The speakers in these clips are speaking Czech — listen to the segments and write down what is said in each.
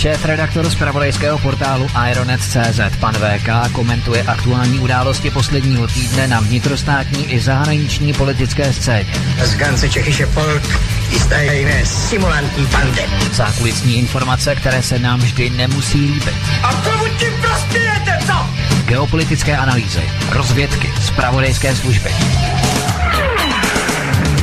Šéf-redaktor z pravodejského portálu Ironet.cz pan VK komentuje aktuální události posledního týdne na vnitrostátní i zahraniční politické scéně. Z ganze Čechyše Polk jiné simulantní pande. Zákulisní informace, které se nám vždy nemusí líbit. A komu tím prospějete, co? Geopolitické analýzy, rozvědky, zpravodajské služby.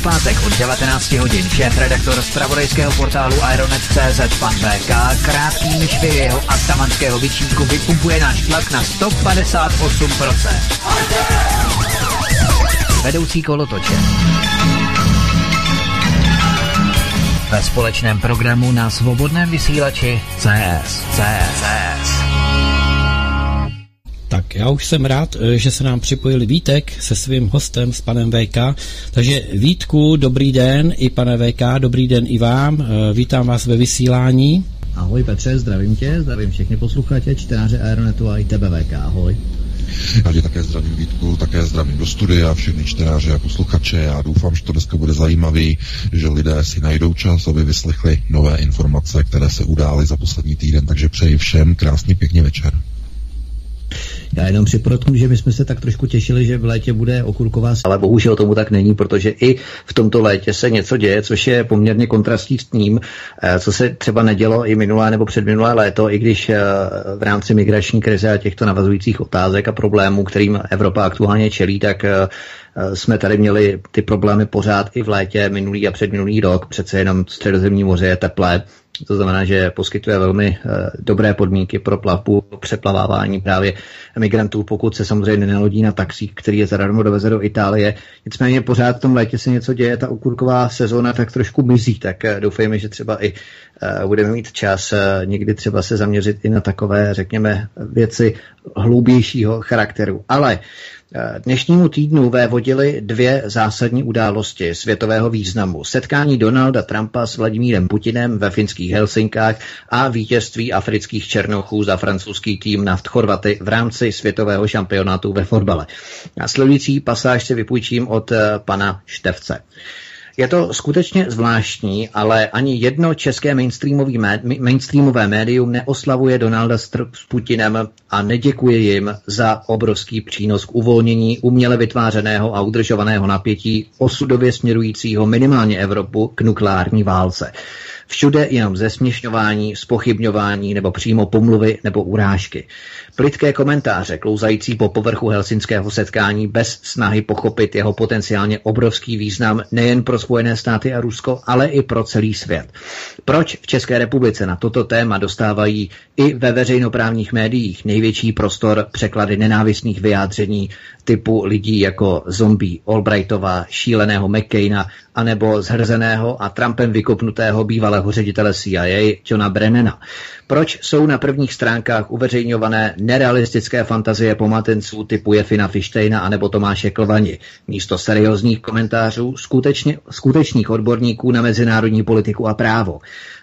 Pátek od 19 hodin šéf-redaktor z pravodejského portálu Ironet.cz pan VK krátkými švy jeho atamanského vyčínku vypumpuje náš tlak na 158%. Vedoucí kolotoče. Ve společném programu na svobodném vysílači CS. CS. CS. Já už jsem rád, eh, že se nám připojil Vítek se svým hostem, s panem VK. Takže Vítku, dobrý den, i pane VK, dobrý den i vám. Eh, vítám vás ve vysílání. Ahoj Petře, zdravím tě, zdravím všechny posluchače, čtenáře Aeronetu a i tebe VK, ahoj. Já tě také zdravím Vítku, také zdravím do studia všechny čtenáře a posluchače. Já doufám, že to dneska bude zajímavý, že lidé si najdou čas, aby vyslechli nové informace, které se udály za poslední týden, takže přeji všem krásný pěkný večer. Já jenom připodotknu, že my jsme se tak trošku těšili, že v létě bude okurková, ale bohužel tomu tak není, protože i v tomto létě se něco děje, což je poměrně kontrastní s tím, eh, co se třeba nedělo i minulé nebo předminulé léto, i když eh, v rámci migrační krize a těchto navazujících otázek a problémů, kterým Evropa aktuálně čelí, tak eh, jsme tady měli ty problémy pořád i v létě, minulý a předminulý rok, přece jenom středozemní moře je teplé, to znamená, že poskytuje velmi uh, dobré podmínky pro plavbu, přeplavávání právě migrantů, pokud se samozřejmě nenalodí na taxík, který je zadarmo doveze do Itálie. Nicméně pořád v tom létě se něco děje, ta okurková sezóna tak trošku mizí, tak uh, doufejme, že třeba i uh, budeme mít čas někdy třeba se zaměřit i na takové, řekněme, věci hloubějšího charakteru. Ale Dnešnímu týdnu vévodily dvě zásadní události světového významu. Setkání Donalda Trumpa s Vladimírem Putinem ve finských Helsinkách a vítězství afrických černochů za francouzský tým na Chorvaty v rámci světového šampionátu ve fotbale. Následující pasáž si vypůjčím od eh, pana Števce. Je to skutečně zvláštní, ale ani jedno české mainstreamové médium neoslavuje Donalda s Putinem a neděkuje jim za obrovský přínos k uvolnění uměle vytvářeného a udržovaného napětí osudově směrujícího minimálně Evropu k nukleární válce. Všude jenom zesměšňování, spochybňování nebo přímo pomluvy nebo urážky. Plitké komentáře, klouzající po povrchu helsinského setkání bez snahy pochopit jeho potenciálně obrovský význam nejen pro Spojené státy a Rusko, ale i pro celý svět. Proč v České republice na toto téma dostávají i ve veřejnoprávních médiích největší prostor překlady nenávistných vyjádření typu lidí jako zombie Albrightová, šíleného McCaina anebo zhrzeného a Trumpem vykopnutého bývalého ředitele CIA Johna Brennana. Proč jsou na prvních stránkách uveřejňované nerealistické fantazie pomatenců typu Jefina Fištejna anebo Tomáše Klvani, místo seriózních komentářů skutečně, skutečných odborníků na mezinárodní politiku a právo?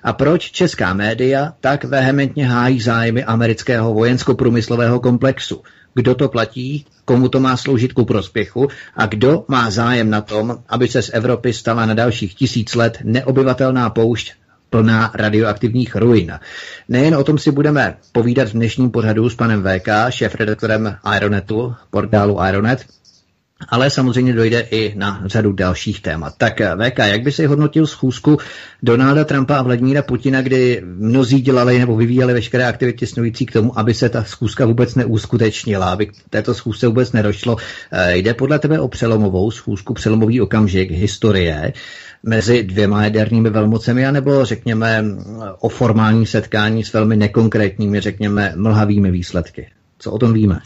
A proč česká média tak vehementně hájí zájmy amerického vojensko-průmyslového komplexu? Kdo to platí, komu to má sloužit ku prospěchu a kdo má zájem na tom, aby se z Evropy stala na dalších tisíc let neobyvatelná poušť plná radioaktivních ruin. Nejen o tom si budeme povídat v dnešním pořadu s panem VK, šéf-redaktorem Ironetu, portálu Ironet, ale samozřejmě dojde i na řadu dalších témat. Tak VK, jak by si hodnotil schůzku Donalda Trumpa a Vladimíra Putina, kdy mnozí dělali nebo vyvíjeli veškeré aktivity snující k tomu, aby se ta schůzka vůbec neuskutečnila, aby této schůzce vůbec nedošlo. Eh, jde podle tebe o přelomovou schůzku, přelomový okamžik historie mezi dvěma jadernými velmocemi, anebo řekněme o formální setkání s velmi nekonkrétními, řekněme, mlhavými výsledky? Co o tom víme?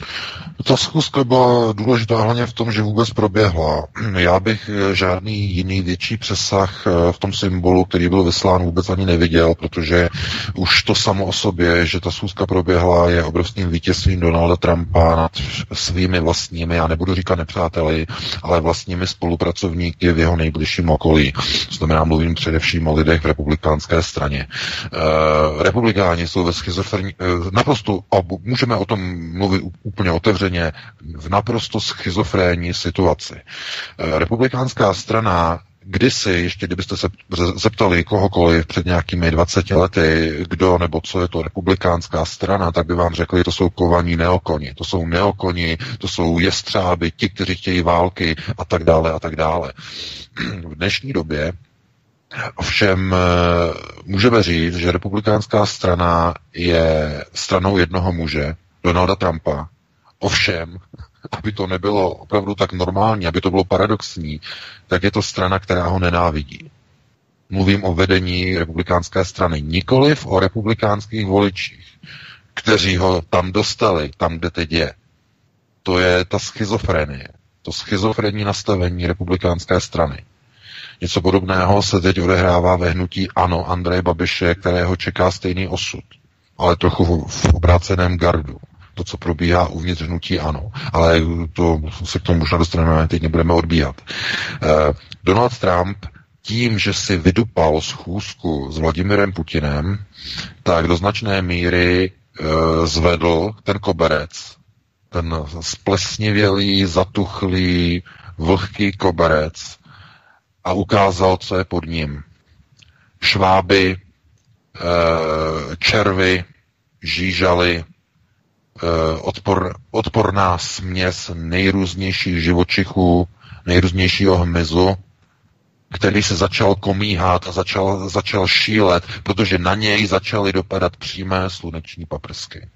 Ta schůzka byla důležitá hlavně v tom, že vůbec proběhla. Já bych eh, žádný jiný větší přesah eh, v tom symbolu, který byl vyslán, vůbec ani neviděl, protože už to samo o sobě, že ta schůzka proběhla, je obrovským vítězstvím Donalda Trumpa nad svými vlastními, já nebudu říkat nepřáteli, ale vlastními spolupracovníky v jeho nejbližším okolí. To znamená, mluvím především o lidech v republikánské straně. E, republikáni jsou ve schizofrení, e, naprosto, a můžeme o tom mluvit úplně otevřeně, v naprosto schizofrénní situaci. Eh, republikánská strana kdysi, ještě kdybyste se zeptali kohokoliv před nějakými 20 lety, kdo nebo co je to republikánská strana, tak by vám řekli, to jsou kovaní neokoni, to jsou neokoni, to jsou jestřáby, ti, kteří chtějí války a tak dále a tak dále. V dnešní době Ovšem eh, můžeme říct, že republikánská strana je stranou jednoho muže, Donalda Trumpa. Ovšem, aby to nebylo opravdu tak normální, aby to bylo paradoxní, tak je to strana, která ho nenávidí. Mluvím o vedení republikánské strany, nikoliv o republikánských voličích, kteří ho tam dostali, tam, kde teď je. To je ta schizofrenie, to schizofrenní nastavení republikánské strany. Něco podobného se teď odehrává ve hnutí Ano Andreje Babiše, kterého čeká stejný osud, ale trochu v obráceném gardu to, co probíhá uvnitř hnutí ano. Ale to se k tomu možná dostaneme, teď nebudeme odbíhat. Eh, Donald Trump tím, že si vydupal schůzku s Vladimirem Putinem, tak do značné míry e, zvedl ten koberec, ten splesnivělý, zatuchlý, vlhký koberec a ukázal, co je pod ním. Šváby, e, červy, žížaly, Eh, odpor, odporná směs nejrůznějších živočichů, nejrůznějšího hmyzu, který se začal komíhat a začal, začal šílet, protože na něj začaly dopadat přímé sluneční paprsky.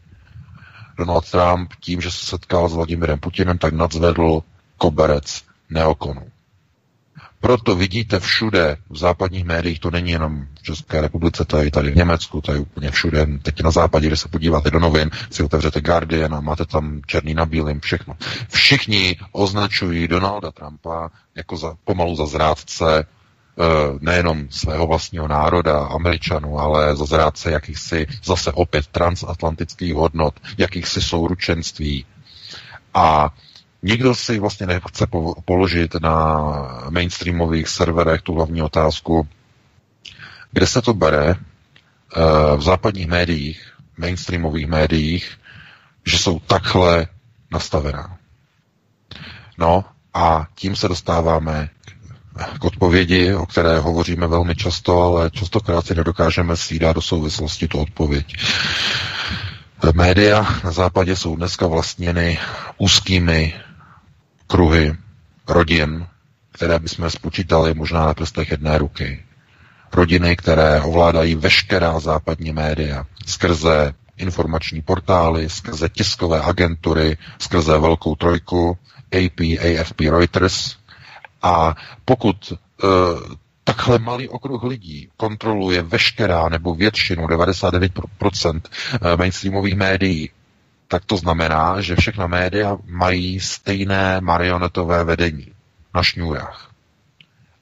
Donald Trump tím, že se setkal s Vladimirem Putinem, tak nadzvedl koberec neokonu. Proto vidíte všude v západních médiích, to není jenom v České republice, to je i tady v Německu, to je úplně všude. Teď na západě, když se podíváte do novin, si otevřete Guardian a máte tam černý na bílým, všechno. Všichni označují Donalda Trumpa jako za, pomalu za zrádce eh, nejenom svého vlastního národa, Američanů, ale za zrádce jakýchsi zase opět transatlantických hodnot, jakýchsi souručenství. A Nikdo si vlastně nechce položit na mainstreamových serverech tu hlavní otázku, kde se to bere eh, v západních médiích, mainstreamových médiích, že jsou takhle nastavená. No a tím se dostáváme k odpovědi, o které hovoříme velmi často, ale častokrát si nedokážeme svídat do souvislosti tu odpověď. Média na západě jsou dneska vlastněny úzkými kruhy rodin, které bychom spočítali možná na prstech jedné ruky. Rodiny, které ovládají veškerá západní média skrze informační portály, skrze tiskové agentury, skrze Velkou trojku, AP, AFP, Reuters. A pokud uh, takhle malý okruh lidí kontroluje veškerá nebo většinu, 99% e, mainstreamových médií, tak to znamená, že všechna média mají stejné marionetové vedení na šňůrách.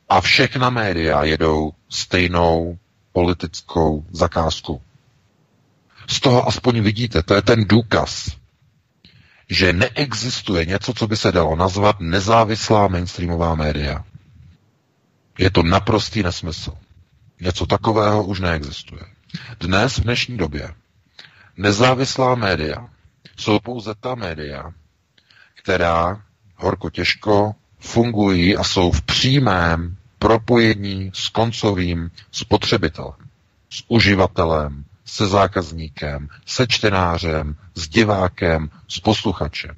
A všechna média jedou stejnou politickou zakázku. Z toho aspoň vidíte, to je ten důkaz, že neexistuje něco, co by se dalo nazvat nezávislá mainstreamová média. Je to naprostý nesmysl. Něco takového už neexistuje. Dnes, v dnešní době, nezávislá média jsou pouze ta média, která horko těžko fungují a jsou v přímém propojení s koncovým spotřebitelem, s uživatelem, se zákazníkem, se čtenářem, s divákem, s posluchačem.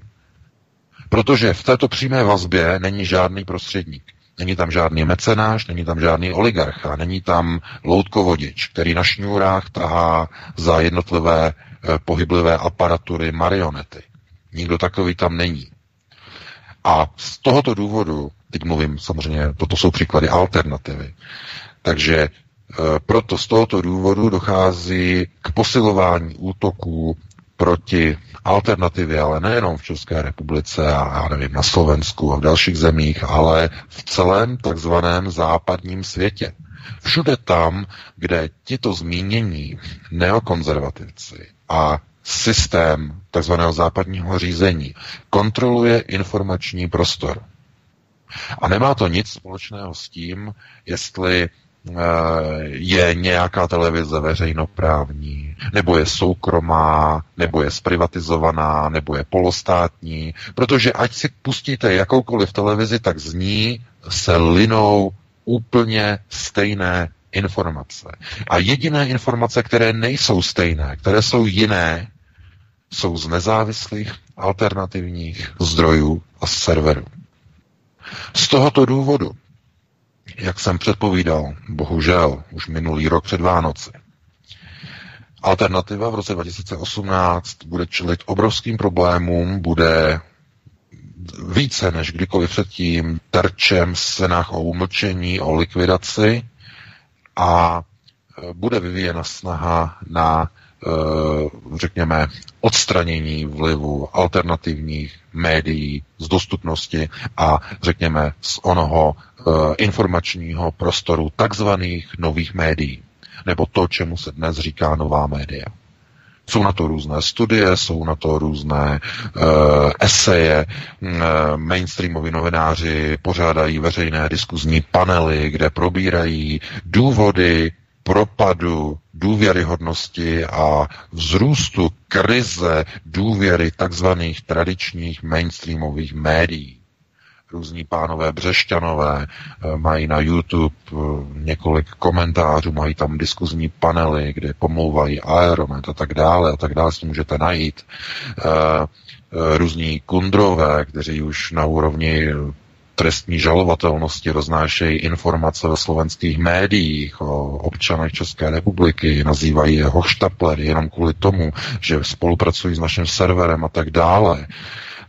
Protože v této přímé vazbě není žádný prostředník. Není tam žádný mecenáš, není tam žádný oligarcha, není tam loutkovodič, který na šňůrách tahá za jednotlivé pohyblivé aparatury marionety. Nikdo takový tam není. A z tohoto důvodu, teď mluvím samozřejmě, toto jsou příklady alternativy, takže e, proto z tohoto důvodu dochází k posilování útoků proti alternativě, ale nejenom v České republice a já nevím, na Slovensku a v dalších zemích, ale v celém takzvaném západním světě. Všude tam, kde tito zmínění neokonzervativci a systém takzvaného západního řízení kontroluje informační prostor. A nemá to nic společného s tím, jestli eh, je nějaká televize veřejnoprávní, nebo je soukromá, nebo je zprivatizovaná, nebo je polostátní, protože ať si pustíte jakoukoliv televizi, tak z ní se linou úplně stejné informace. A jediné informace, které nejsou stejné, které jsou jiné, jsou z nezávislých alternativních zdrojů a serverů. Z tohoto důvodu, jak jsem předpovídal, bohužel už minulý rok před Vánoci, alternativa v roce 2018 bude čelit obrovským problémům, bude více než kdykoliv předtím terčem senách o umlčení, o likvidaci a bude vyvíjena snaha na Eh, řekněme, odstranění vlivu alternativních médií z dostupnosti a řekněme z onoho eh, informačního prostoru takzvaných nových médií, nebo to, čemu se dnes říká nová média. Jsou na to různé studie, jsou na to různé uh, eseje, uh, mainstreamoví novináři pořádají veřejné diskuzní panely, kde probírají důvody propadu důvěryhodnosti a vzrůstu krize důvěry takzvaných tradičních mainstreamových médií. Různí pánové Břešťanové eh, mají na YouTube eh, několik komentářů, mají tam diskuzní panely, kde pomlouvají Aeromet a tak dále a tak dále, si můžete najít. Eh, různí kundrové, kteří už na úrovni trestní žalovatelnosti roznášejí informace ve slovenských médiích o občanech České republiky, nazývají je hoštaplery jenom kvůli tomu, že spolupracují s naším serverem a tak dále.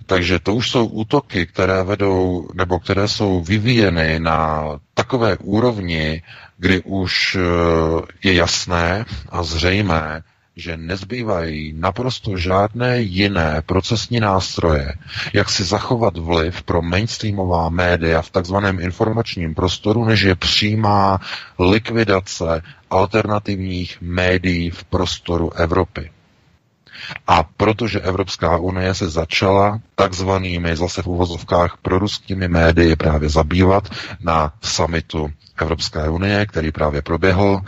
Takže to už jsou útoky, které vedou, nebo které jsou vyvíjeny na takové úrovni, kdy už eh, je jasné a zřejmé, že nezbývají naprosto žádné jiné procesní nástroje, jak si zachovat vliv pro mainstreamová média v takzvaném informačním prostoru, než je přímá likvidace alternativních médií v prostoru Evropy. A protože Evropská unie se začala takzvanými zase v uvozovkách proruskými médii právě zabývat na samitu Evropské unie, který právě proběhl,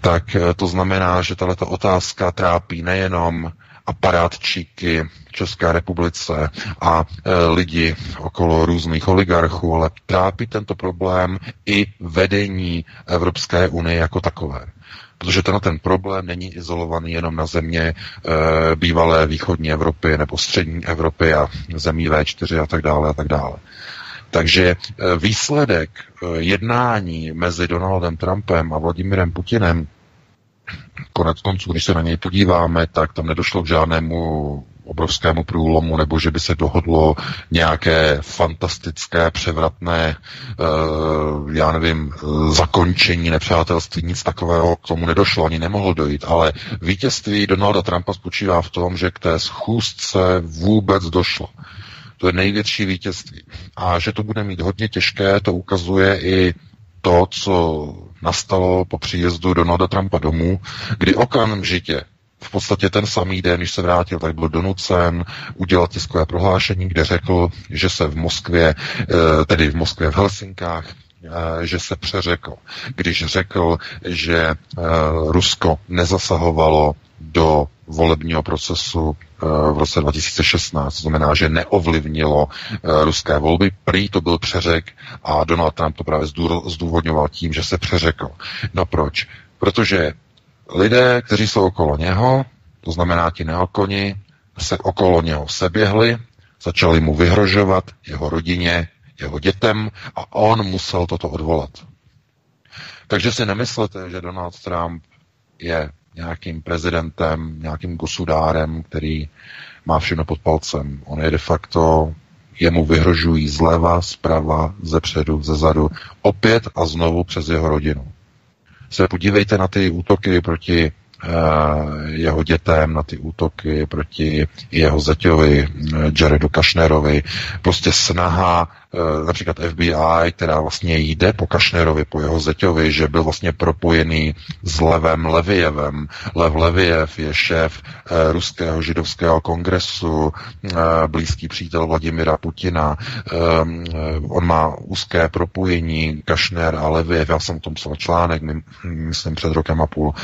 tak eh, to znamená, že tato otázka trápí nejenom aparátčíky České republice a e, lidi okolo různých oligarchů, ale trápí tento problém i vedení Evropské unie jako takové. Protože ten, ten problém není izolovaný jenom na země e, bývalé východní Evropy nebo střední Evropy a zemí V4 a tak dále a tak dále. Takže e, výsledek e, jednání mezi Donaldem Trumpem a Vladimirem Putinem, konec konců, když se na něj podíváme, tak tam nedošlo k žádnému obrovskému průlomu, nebo že by se dohodlo nějaké fantastické, převratné, uh, já nevím, zakončení nepřátelství, nic takového k tomu nedošlo, ani nemohlo dojít, ale vítězství Donalda Trumpa spočívá v tom, že k té schůzce vůbec došlo. To je největší vítězství. A že to bude mít hodně těžké, to ukazuje i to, co nastalo po příjezdu Donalda Trumpa domů, kdy okamžitě v podstatě ten samý den, když se vrátil, tak byl donucen udělat tiskové prohlášení, kde řekl, že se v Moskvě, eh, tedy v Moskvě v Helsinkách, eh, že se přeřekl, když řekl, že eh, Rusko nezasahovalo do volebního procesu v roce 2016, to znamená, že neovlivnilo ruské volby. Prý to byl přeřek a Donald Trump to právě zdůvodňoval tím, že se přeřekl. No proč? Protože lidé, kteří jsou okolo něho, to znamená ti neokoni, se okolo něho seběhli, začali mu vyhrožovat, jeho rodině, jeho dětem a on musel toto odvolat. Takže si nemyslete, že Donald Trump je nějakým prezidentem, nějakým gosudárem, který má všechno pod palcem. On je de facto, jemu vyhrožují zleva, zprava, ze předu, ze zadu, opět a znovu přes jeho rodinu se podívejte na ty útoky proti eh, jeho dětem, na ty útoky proti jeho zeťovi, eh, Jaredu Kašnerovi. Prostě snaha například FBI, která vlastně jde po Kašnerovi, po jeho zeťovi, že byl vlastně propojený s Levem Levievem. Lev Leviev je šéf eh, ruského židovského kongresu, eh, blízký přítel Vladimira Putina. On má úzké propojení Kašner a Leviev. Já jsem o tom psal článek, myslím před rokem a půl.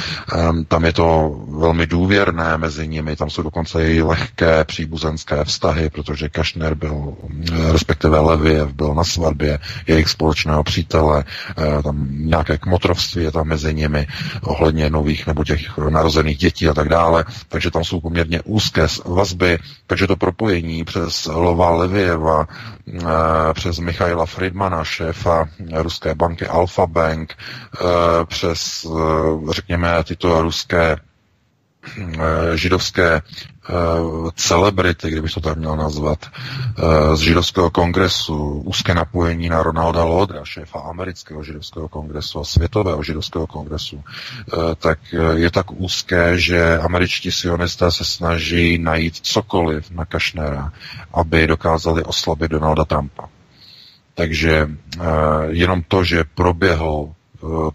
Tam je to velmi důvěrné mezi nimi, tam jsou dokonce i lehké příbuzenské vztahy, protože Kašner byl, respektive Leviev, Medveděv byl na svatbě jejich společného přítele, eh, tam nějaké kmotrovství je tam mezi nimi ohledně nových nebo těch narozených dětí a tak dále, takže tam jsou poměrně úzké vazby, takže to propojení přes Lova Levieva, eh, přes Michaila Friedmana, šéfa ruské banky Alfa Bank, eh, přes, řekněme, tyto ruské židovské Eh, celebrity, kdybych to tak měl nazvat, eh, z židovského kongresu, úzké napojení na Ronalda Lodra, šéfa amerického židovského kongresu a světového židovského kongresu, eh, tak je tak úzké, že američtí sionisté se snaží najít cokoliv na Kašnera, aby dokázali oslabit Donalda Trumpa. Takže jenom to, že proběhl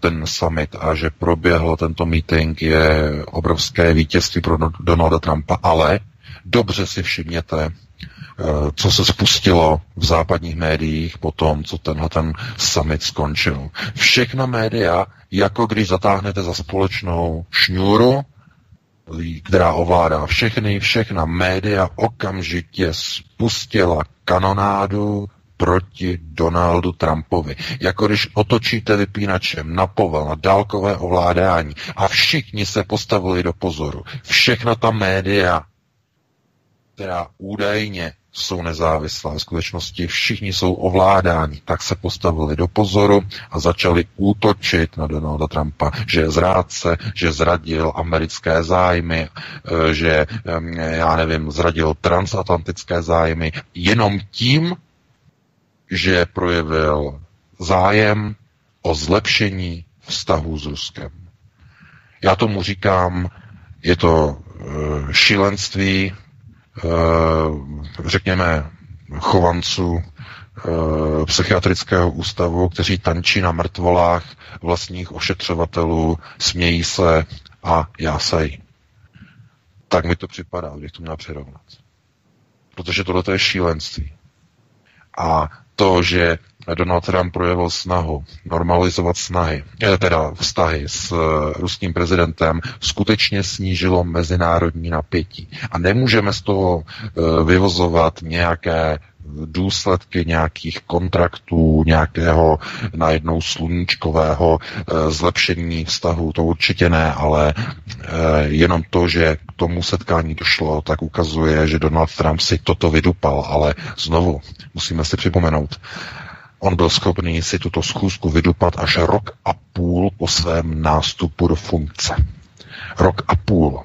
ten summit a že proběhl tento meeting je obrovské vítězství pro Donalda Trumpa, ale dobře si všimněte, eh, co se spustilo v západních médiích po tom, co tenhle ten summit skončil. Všechna média, jako když zatáhnete za společnou šňůru, která ovládá všechny, všechna média okamžitě spustila kanonádu proti Donaldu Trumpovi. Jako když otočíte vypínačem na povel, na dálkové ovládání a všichni se postavili do pozoru. Všechna ta média, která údajně jsou nezávislá. V skutečnosti všichni jsou ovládáni. Tak se postavili do pozoru a začali útočit na Donalda Trumpa, že je zrádce, že zradil americké zájmy, eh, že, já nevím, zradil transatlantické zájmy. Jenom tím, že projevil zájem o zlepšení vztahů s Ruskem. Já tomu říkám, je to e, šílenství, e, řekněme, chovanců e, psychiatrického ústavu, kteří tančí na mrtvolách vlastních ošetřovatelů, smějí se a jásej. Tak mi to připadá, když to měl přirovnat. Protože tohle je šílenství. A to, že Donald Trump projevil snahu normalizovat snahy, eh, teda vztahy s eh, ruským prezidentem, skutečně snížilo mezinárodní napětí. A nemůžeme z toho eh, vyvozovat nějaké důsledky nějakých kontraktů, nějakého najednou sluníčkového e, zlepšení vztahu, to určitě ne, ale e, jenom to, že k tomu setkání došlo, tak ukazuje, že Donald Trump si toto vydupal, ale znovu musíme si připomenout, on byl schopný si tuto schůzku vydupat až rok a půl po svém nástupu do funkce. Rok a půl.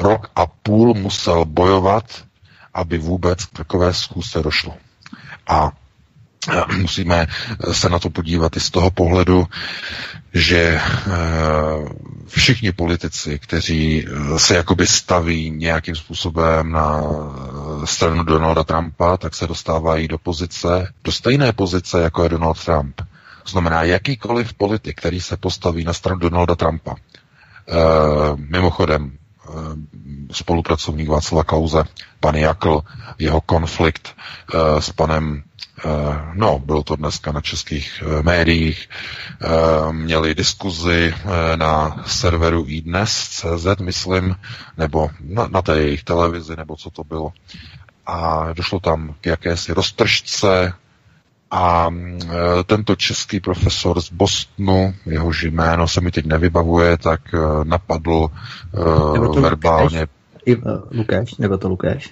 Rok a půl musel bojovat aby vůbec k takové zkusce došlo. A e, musíme se na to podívat i z toho pohledu, že e, všichni politici, kteří e, se jakoby staví nějakým způsobem na stranu Donalda Trumpa, tak se dostávají do pozice, do stejné pozice, jako je Donald Trump. Znamená, jakýkoliv politik, který se postaví na stranu Donalda Trumpa, mimochodem spolupracovník Václava Klauze, pan Jakl, jeho konflikt e, s panem Eh, no, bylo to dneska na českých eh, médiích, eh, měli diskuzi na serveru iDnes.cz, myslím, nebo na, na té jejich televizi, nebo co to bylo. A došlo tam k jakési roztržce a tento český profesor z Bostonu, jehož jméno se mi teď nevybavuje, tak napadl verbálně i uh, Lukáš, nebo to Lukáš?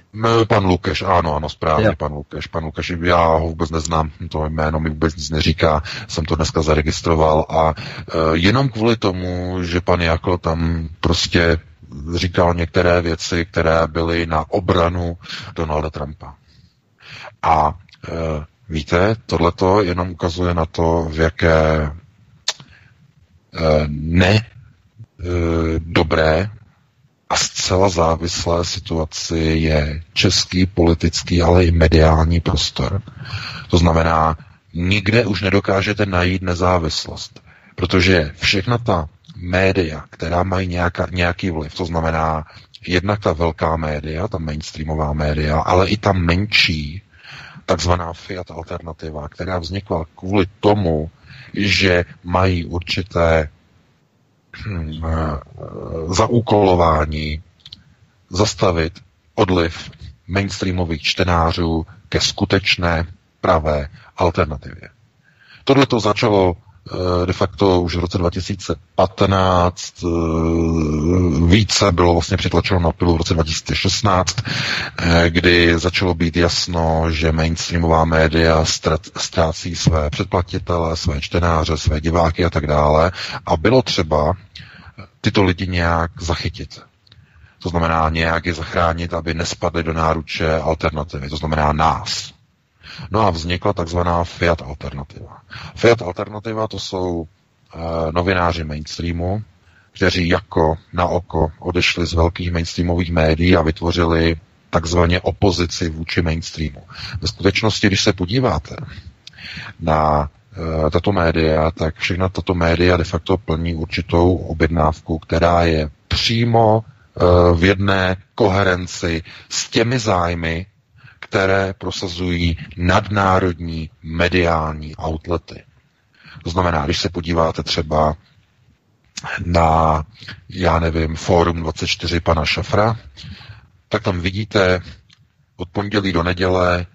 Pan Lukáš, ano, ano, správně, jo. pan Lukáš. Pan Lukáš, já ho vůbec neznám, to jméno mi vůbec nic neříká, jsem to dneska zaregistroval a uh, jenom kvůli tomu, že pan Jako tam prostě říkal některé věci, které byly na obranu Donalda Trumpa. A uh, víte, tohleto jenom ukazuje na to, v jaké uh, ne dobré a zcela závislé situaci je český politický, ale i mediální prostor. To znamená, nikde už nedokážete najít nezávislost, protože všechna ta média, která mají nějaká, nějaký vliv, to znamená jednak ta velká média, ta mainstreamová média, ale i ta menší, takzvaná Fiat alternativa, která vznikla kvůli tomu, že mají určité Hmm, eh, zaúkolování zastavit odliv mainstreamových čtenářů ke skutečné pravé alternativě. Tohle to začalo de facto už v roce 2015 eh, více bylo vlastně přitlačeno na pilu v roce 2016, eh, kdy začalo být jasno, že mainstreamová média ztrácí své předplatitele, své čtenáře, své diváky a tak dále a bylo třeba tyto lidi nějak zachytit. To znamená nějak je zachránit, aby nespadli do náruče alternativy, to znamená nás. No a vznikla takzvaná Fiat alternativa. Fiat alternativa to jsou e, novináři mainstreamu, kteří jako na oko odešli z velkých mainstreamových médií a vytvořili takzvaně opozici vůči mainstreamu. Ve skutečnosti, když se podíváte na e, tato média, tak všechna tato média de facto plní určitou objednávku, která je přímo e, v jedné koherenci s těmi zájmy, které prosazují nadnárodní mediální outlety. To znamená, když se podíváte třeba na, já nevím, Fórum 24 pana Šafra, tak tam vidíte od pondělí do neděle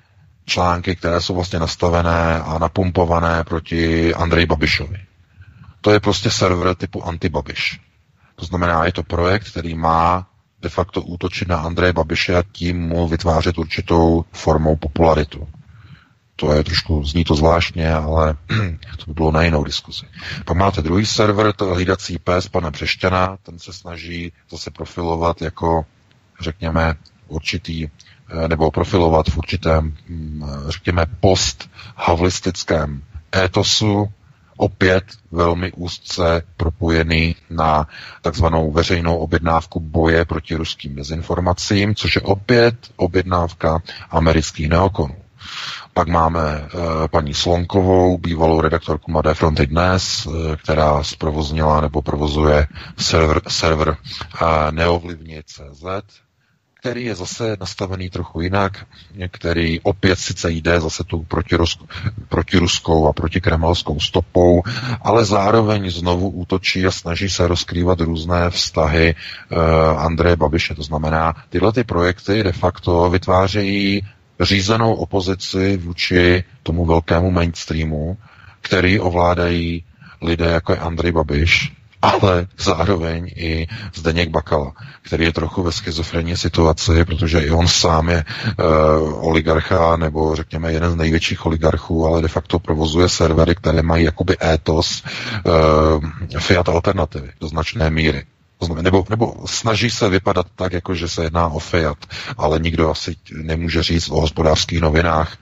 články, které jsou vlastně nastavené a napumpované proti Andreji Babišovi. To je prostě server typu antibabiš. To znamená, je to projekt, který má de facto útočit na Andreje Babiše a tím mu vytvářet určitou formou popularitu. To je trošku, zní to zvláštně, ale to by bylo na jinou diskuzi. Pak máte druhý server, to hlídací pes pana Přešťana, ten se snaží zase profilovat jako, řekněme, určitý, eh, nebo profilovat v určitém, hm, řekněme, post-havlistickém étosu, opět velmi úzce propojený na takzvanou veřejnou objednávku boje proti ruským dezinformacím, což je opět objednávka amerických neokonů. Pak máme e, paní Slonkovou, bývalou redaktorku Mladé fronty dnes, e, která zprovoznila nebo provozuje server, server e, který je zase nastavený trochu jinak, který opět sice jde zase tu protiruskou, a protikremelskou stopou, ale zároveň znovu útočí a snaží se rozkrývat různé vztahy uh, Andreje Babiše. To znamená, tyhle ty projekty de facto vytvářejí řízenou opozici vůči tomu velkému mainstreamu, který ovládají lidé jako je Andrej Babiš, ale zároveň i Zdeněk Bakala, který je trochu ve schizofrenní situaci, protože i on sám je uh, oligarcha, nebo řekněme jeden z největších oligarchů, ale de facto provozuje servery, které mají jakoby étos uh, Fiat alternativy do značné míry nebo, nebo snaží se vypadat tak, jako že se jedná o Fiat, ale nikdo asi nemůže říct o hospodářských novinách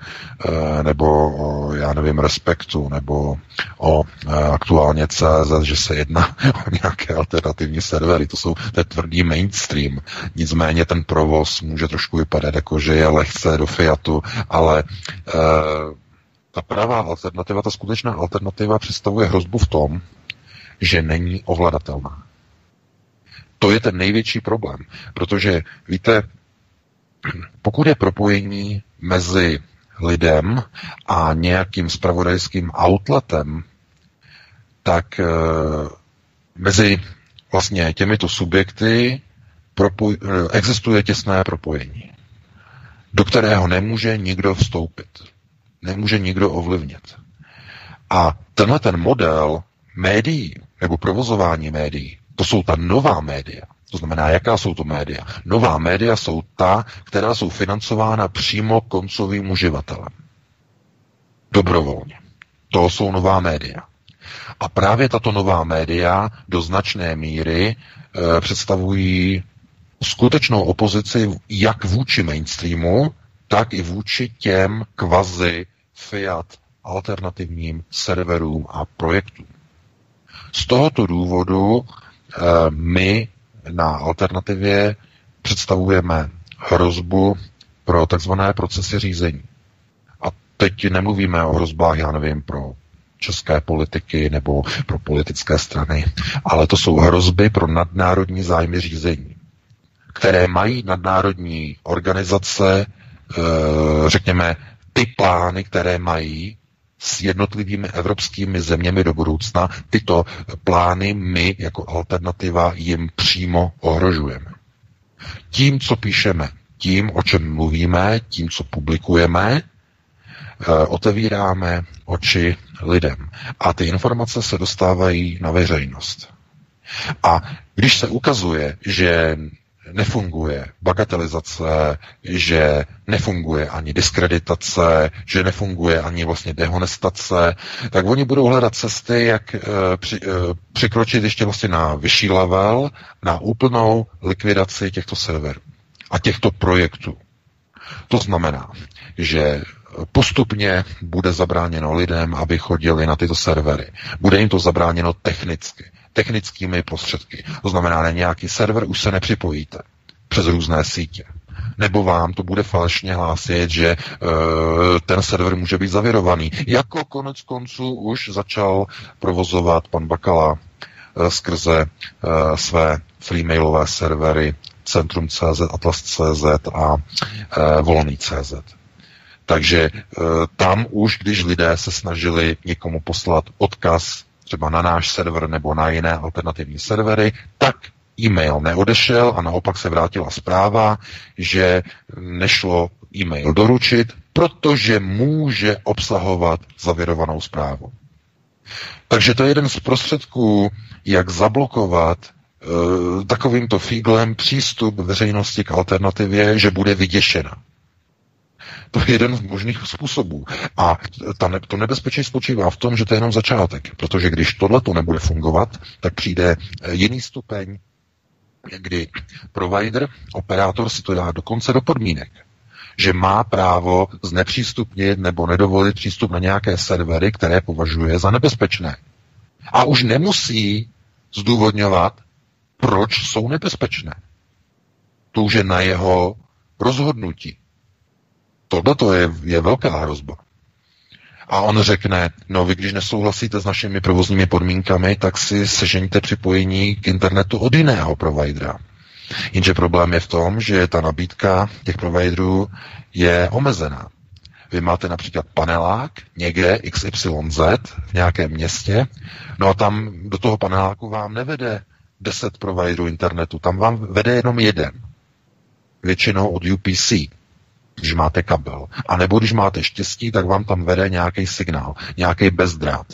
eh, nebo o, já nevím, Respektu nebo o eh, aktuálně CZ, že se jedná o nějaké alternativní servery. To jsou to je tvrdý mainstream. Nicméně ten provoz může trošku vypadat jako, že je lehce do Fiatu, ale eh, Ta pravá alternativa, ta skutečná alternativa představuje hrozbu v tom, že není ovladatelná. To je ten největší problém, protože víte, pokud je propojení mezi lidem a nějakým spravodajským outletem, tak e, mezi vlastně těmito subjekty propoj, e, existuje těsné propojení, do kterého nemůže nikdo vstoupit, nemůže nikdo ovlivnit. A tenhle ten model médií nebo provozování médií, to jsou ta nová média. To znamená, jaká jsou to média? Nová média jsou ta, která jsou financována přímo koncovým uživatelem. Dobrovolně. To jsou nová média. A právě tato nová média do značné míry e, představují skutečnou opozici jak vůči mainstreamu, tak i vůči těm kvazi fiat alternativním serverům a projektům. Z tohoto důvodu my na alternativě představujeme hrozbu pro takzvané procesy řízení. A teď nemluvíme o hrozbách, já nevím, pro české politiky nebo pro politické strany, ale to jsou hrozby pro nadnárodní zájmy řízení, které mají nadnárodní organizace, eh, řekněme, ty plány, které mají s jednotlivými evropskými zeměmi do budoucna, tyto plány my jako alternativa jim přímo ohrožujeme. Tím, co píšeme, tím, o čem mluvíme, tím, co publikujeme, eh, otevíráme oči lidem. A ty informace se dostávají na veřejnost. A když se ukazuje, že nefunguje bagatelizace, že nefunguje ani diskreditace, že nefunguje ani vlastně dehonestace, tak oni budou hledat cesty, jak e, při, e, přikročit ještě vlastně na vyšší level, na úplnou likvidaci těchto serverů a těchto projektů. To znamená, že postupně bude zabráněno lidem, aby chodili na tyto servery. Bude jim to zabráněno technicky technickými prostředky. To znamená, na nějaký server už se nepřipojíte přes různé sítě. Nebo vám to bude falešně hlásit, že e, ten server může být zavěrovaný. Jako konec konců už začal provozovat pan Bakala e, skrze e, své freemailové servery Centrum.cz, Atlas.cz a e, Volný.cz. Takže e, tam už, když lidé se snažili někomu poslat odkaz třeba na náš server nebo na jiné alternativní servery, tak e-mail neodešel a naopak se vrátila zpráva, že nešlo e-mail doručit, protože může obsahovat zavěrovanou zprávu. Takže to je jeden z prostředků, jak zablokovat e, takovýmto fíglem přístup veřejnosti k alternativě, že bude vyděšena. To je jeden z možných způsobů. A ta ne, to nebezpečí spočívá v tom, že to je jenom začátek, protože když tohle to nebude fungovat, tak přijde eh, jiný stupeň, kdy provider, operátor si to dá dokonce do podmínek, že má právo znepřístupnit nebo nedovolit přístup na nějaké servery, které považuje za nebezpečné. A už nemusí zdůvodňovat, proč jsou nebezpečné. To už je na jeho rozhodnutí. Tohle to je, je velká hrozba. A on řekne, no vy když nesouhlasíte s našimi provozními podmínkami, tak si sežeňte připojení k internetu od jiného providera. Jenže problém je v tom, že ta nabídka těch providerů je omezená. Vy máte například panelák někde XYZ v nějakém městě, no a tam do toho paneláku vám nevede 10 providerů internetu, tam vám vede jenom jeden. Většinou od UPC, když máte kabel. A nebo když máte štěstí, tak vám tam vede nějaký signál, nějaký bezdrát.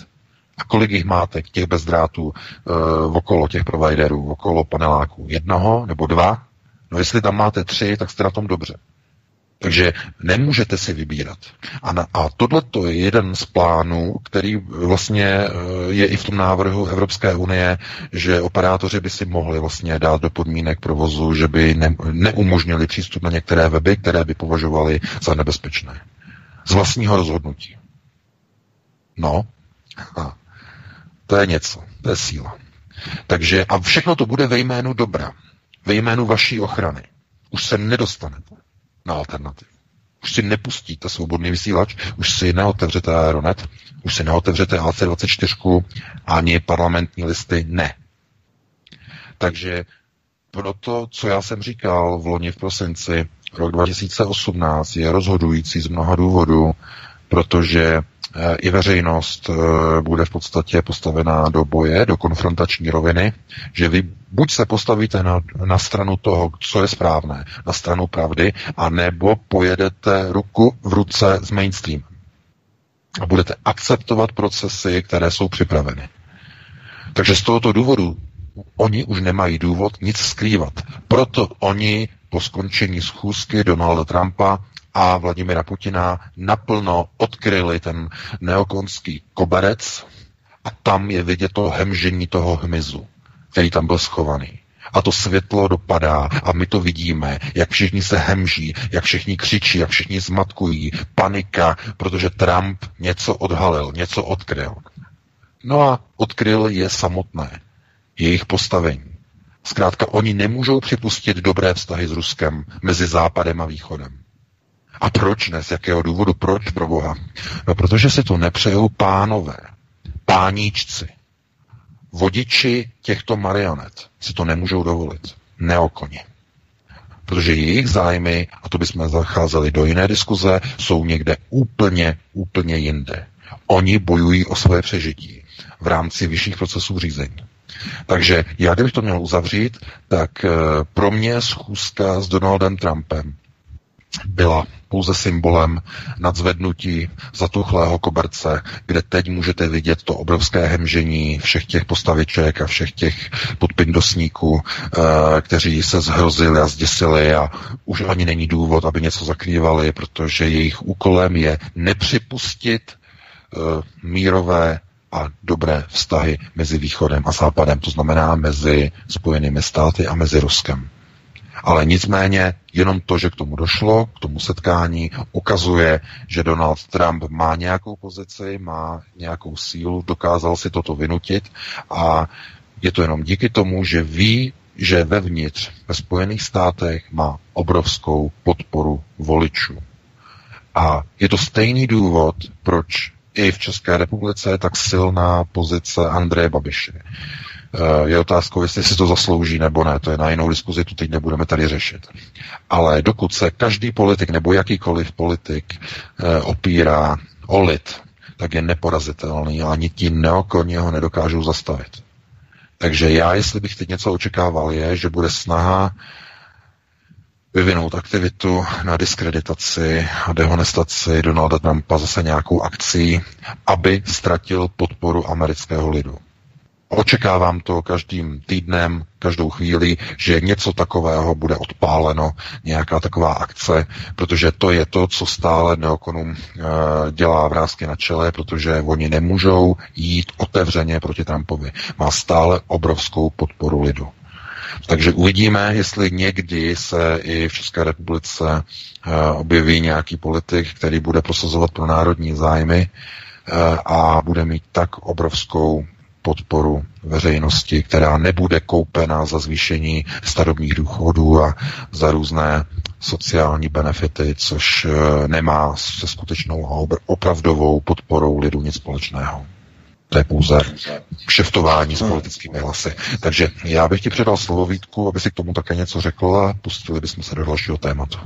A kolik jich máte těch bezdrátů uh, okolo těch providerů, okolo paneláků? Jednoho nebo dva? No jestli tam máte tři, tak jste na tom dobře. Takže nemůžete si vybírat. A, na, a tohle je jeden z plánů, který vlastně eh, je i v tom návrhu Evropské unie, že operátoři by si mohli vlastně dát do podmínek provozu, že by ne, neumožnili přístup na některé weby, které by považovali za nebezpečné. Z vlastního rozhodnutí. No, a to je něco, to je síla. Takže a všechno to bude ve jménu dobra, ve jménu vaší ochrany. Už se nedostanete na alternativu. Už si nepustíte svobodný vysílač, už si neotevřete Aeronet, už si neotevřete AC24 ani parlamentní listy, ne. Takže proto, co já jsem říkal v loni v prosinci, rok 2018 je rozhodující z mnoha důvodů, protože eh, i veřejnost eh, bude v podstatě postavená do boje, do konfrontační roviny, že vy buď se postavíte na, na stranu toho, co je správné, na stranu pravdy, a nebo pojedete ruku v ruce s mainstreamem. A budete akceptovat procesy, které jsou připraveny. Takže z tohoto důvodu oni už nemají důvod nic skrývat. Proto oni po skončení schůzky Donalda Trumpa a Vladimira Putina naplno odkryli ten neokonský koberec a tam je vidět to hemžení toho hmyzu, který tam byl schovaný. A to světlo dopadá a my to vidíme, jak všichni se hemží, jak všichni křičí, jak všichni zmatkují, panika, protože Trump něco odhalil, něco odkryl. No a odkryl je samotné, jejich postavení. Zkrátka, oni nemůžou připustit dobré vztahy s Ruskem mezi Západem a Východem. A proč ne? Z jakého důvodu? Proč pro Boha? No, protože si to nepřejou pánové, páníčci, vodiči těchto marionet si to nemůžou dovolit. Neokoni. Protože jejich zájmy, a to bychom zacházeli do jiné diskuze, jsou někde úplně, úplně jinde. Oni bojují o své přežití v rámci vyšších procesů řízení. Takže já, kdybych to měl uzavřít, tak eh, pro mě schůzka s Donaldem Trumpem byla pouze symbolem nadzvednutí zatuchlého koberce, kde teď můžete vidět to obrovské hemžení všech těch postaviček a všech těch podpindosníků, eh, kteří se zhrozili a zděsili a už ani není důvod, aby něco zakrývali, protože jejich úkolem je nepřipustit eh, mírové a dobré vztahy mezi východem a západem, to znamená mezi Spojenými státy a mezi Ruskem. Ale nicméně jenom to, že k tomu došlo, k tomu setkání, ukazuje, že Donald Trump má nějakou pozici, má nějakou sílu, dokázal si toto vynutit a je to jenom díky tomu, že ví, že vevnitř ve Spojených státech má obrovskou podporu voličů. A je to stejný důvod, proč i v České republice je tak silná pozice Andreje Babiše. Eh, je otázkou, jestli si to zaslouží nebo ne. To je na jinou diskuzi, tu teď nebudeme tady řešit. Ale dokud se každý politik nebo jakýkoliv politik eh, opírá o lid, tak je neporazitelný a ani ti neokoně ho nedokážou zastavit. Takže já, jestli bych teď něco očekával, je, že bude snaha vyvinout aktivitu na diskreditaci a dehonestaci Donalda Trumpa zase nějakou akcí, aby ztratil podporu amerického lidu. Očekávám to každým týdnem, každou chvíli, že něco takového bude odpáleno, nějaká taková akce, protože to je to, co stále neokonům e, dělá vrázky na čele, protože oni nemůžou jít otevřeně proti Trumpovi. Má stále obrovskou podporu lidu. Takže uvidíme, jestli někdy se i v České republice e, objeví nějaký politik, který bude prosazovat pro národní zájmy e, a bude mít tak obrovskou podporu veřejnosti, která nebude koupena za zvýšení starobních důchodů a za různé sociální benefity, což eh, nemá se skutečnou opravdovou podporou lidu nic společného. To je pouze kšeftování s politickými hlasy. Takže já bych ti předal slovo Vítku, aby si k tomu také něco řekl a pustili bychom se do dalšího tématu.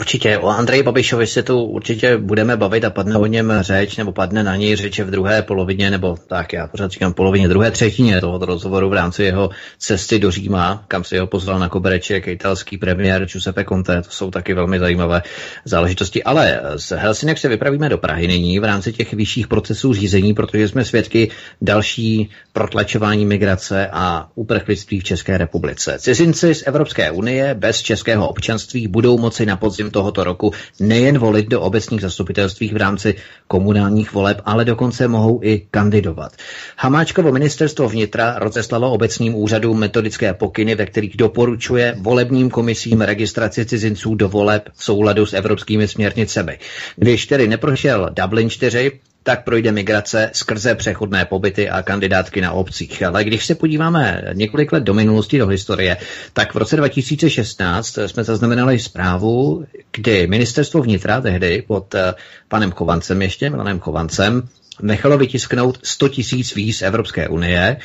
Určitě, o Andreji Babišovi se tu určitě budeme bavit a padne o něm řeč, nebo padne na něj řeč v druhé polovině, nebo tak já pořád říkám polovině, druhé třetině tohoto rozhovoru v rámci jeho cesty do Říma, kam se ho pozval na kobereček italský premiér Giuseppe Conte, to jsou taky velmi zajímavé záležitosti. Ale z Helsinek se vypravíme do Prahy nyní v rámci těch vyšších procesů řízení, protože jsme svědky další protlačování migrace a uprchlictví v České republice. Cizinci z Evropské unie bez českého občanství budou moci na podzim podzim tohoto roku nejen volit do obecních zastupitelství v rámci komunálních voleb, ale dokonce mohou i kandidovat. Hamáčkovo ministerstvo vnitra rozeslalo obecním úřadům metodické pokyny, ve kterých doporučuje volebním komisím registraci cizinců do voleb v souladu s evropskými směrnicemi. Když tedy neprošel Dublin 4, tak projde migrace skrze přechodné pobyty a kandidátky na obcích. Ale když se podíváme několik let do minulosti, do historie, tak v roce 2016 jsme zaznamenali zprávu, kdy ministerstvo vnitra tehdy pod eh, panem Chovancem ještě, Milanem Chovancem, nechalo vytisknout 100 tisíc víz Evropské unie,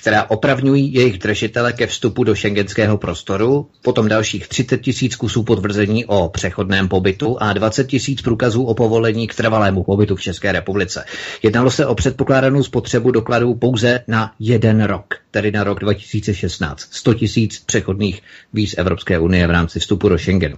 která opravňují jejich držitele ke vstupu do šengenského prostoru, potom dalších 30 tisíc kusů potvrzení o přechodném pobytu a 20 tisíc průkazů o povolení k trvalému pobytu v České republice. Jednalo se o předpokládanou spotřebu dokladů pouze na jeden rok, tedy na rok 2016. 100 tisíc přechodných víz Evropské unie v rámci vstupu do Schengenu.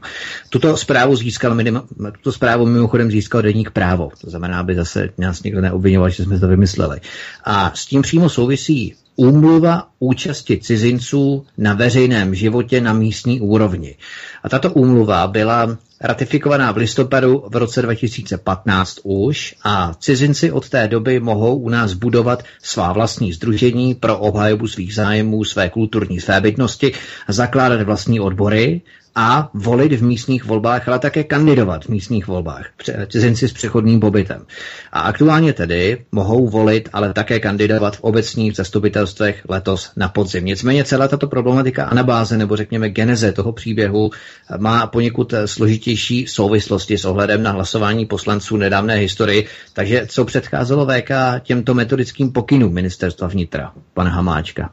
Tuto zprávu získal minima, tuto zprávu mimochodem získal deník právo. To znamená, aby zase nás někdo neobvinoval, že jsme to vymysleli. A s tím přímo souvisí úmluva účasti cizinců na veřejném životě na místní úrovni. A tato úmluva byla ratifikovaná v listopadu v roce 2015 už a cizinci od té doby mohou u nás budovat svá vlastní združení pro obhajobu svých zájmů, své kulturní svébytnosti, zakládat vlastní odbory a volit v místních volbách, ale také kandidovat v místních volbách, cizinci s přechodným pobytem. A aktuálně tedy mohou volit, ale také kandidovat v obecních zastupitelstvech letos na podzim. Nicméně celá tato problematika anabáze, nebo řekněme geneze toho příběhu, má poněkud složitější souvislosti s ohledem na hlasování poslanců nedávné historii. Takže co předcházelo VK těmto metodickým pokynům ministerstva vnitra, pana Hamáčka?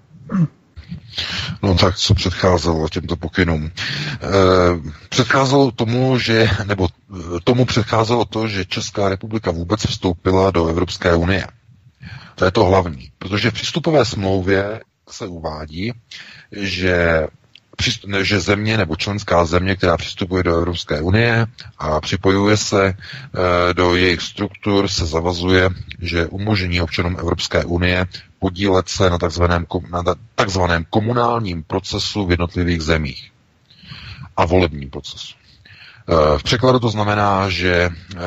No tak co předcházelo těmto pokynům? E, předcházelo tomu, že, nebo tomu předcházelo to, že Česká republika vůbec vstoupila do Evropské unie. To je to hlavní, protože v přístupové smlouvě se uvádí, že že země nebo členská země, která přistupuje do Evropské unie a připojuje se e, do jejich struktur, se zavazuje, že umožní občanům Evropské unie podílet se na takzvaném, na takzvaném komunálním procesu v jednotlivých zemích a volebním procesu. Eh, v překladu to znamená, že eh,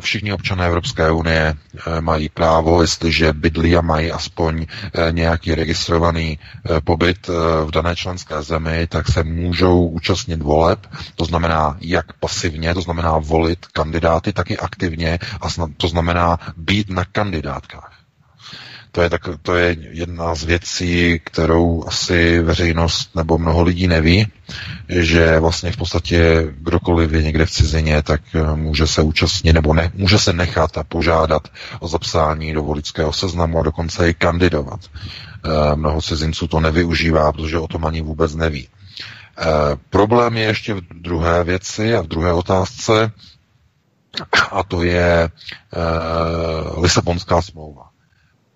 všichni občané Evropské unie eh, mají právo, jestliže bydlí a mají aspoň nějaký registrovaný pobyt v dané členské zemi, tak se můžou účastnit voleb, to znamená jak pasivně, to znamená volit kandidáty, tak i aktivně, a to znamená být na kandidátkách. To je, tak, to je jedna z věcí, kterou asi veřejnost nebo mnoho lidí neví, že vlastně v podstatě kdokoliv je někde v cizině, tak eh, může se účastnit nebo ne, může se nechat a požádat o zapsání do voličského seznamu a dokonce i kandidovat. E, mnoho cizinců to nevyužívá, protože o tom ani vůbec neví. E, problém je ještě v druhé věci a v druhé otázce, a to je Lisabonská smlouva.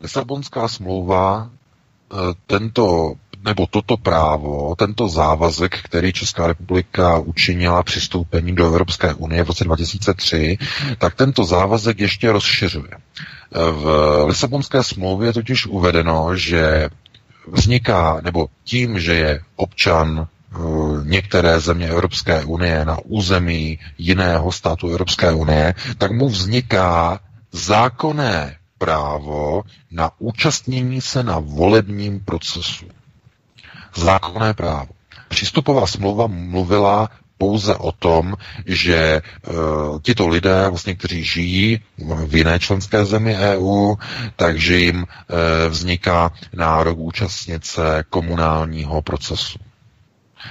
Lisabonská smlouva eh, tento nebo toto právo, tento závazek, který Česká republika učinila přistoupením do Evropské unie v roce 2003, tak tento závazek ještě rozšiřuje. V Lisabonské smlouvě je totiž uvedeno, že vzniká, nebo tím, že je občan eh, některé země Evropské unie na území jiného státu Evropské unie, tak mu vzniká zákonné právo na účastnění se na volebním procesu. Zákonné právo. Přístupová smlouva mluvila pouze o tom, že e, tito lidé, vlastně, kteří žijí v jiné členské zemi EU, takže jim e, vzniká nárok účastnit se komunálního procesu.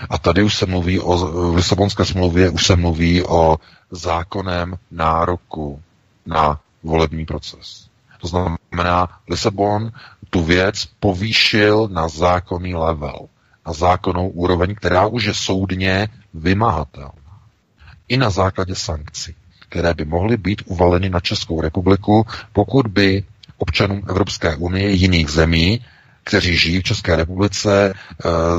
A tady už se mluví o, v Lisabonské smlouvě už se mluví o zákonném nároku na volební proces. To znamená, Lisabon tu věc povýšil na zákonný level, na zákonnou úroveň, která už je soudně vymahatelná. I na základě sankcí, které by mohly být uvaleny na Českou republiku, pokud by občanům Evropské unie jiných zemí, kteří žijí v České republice, e,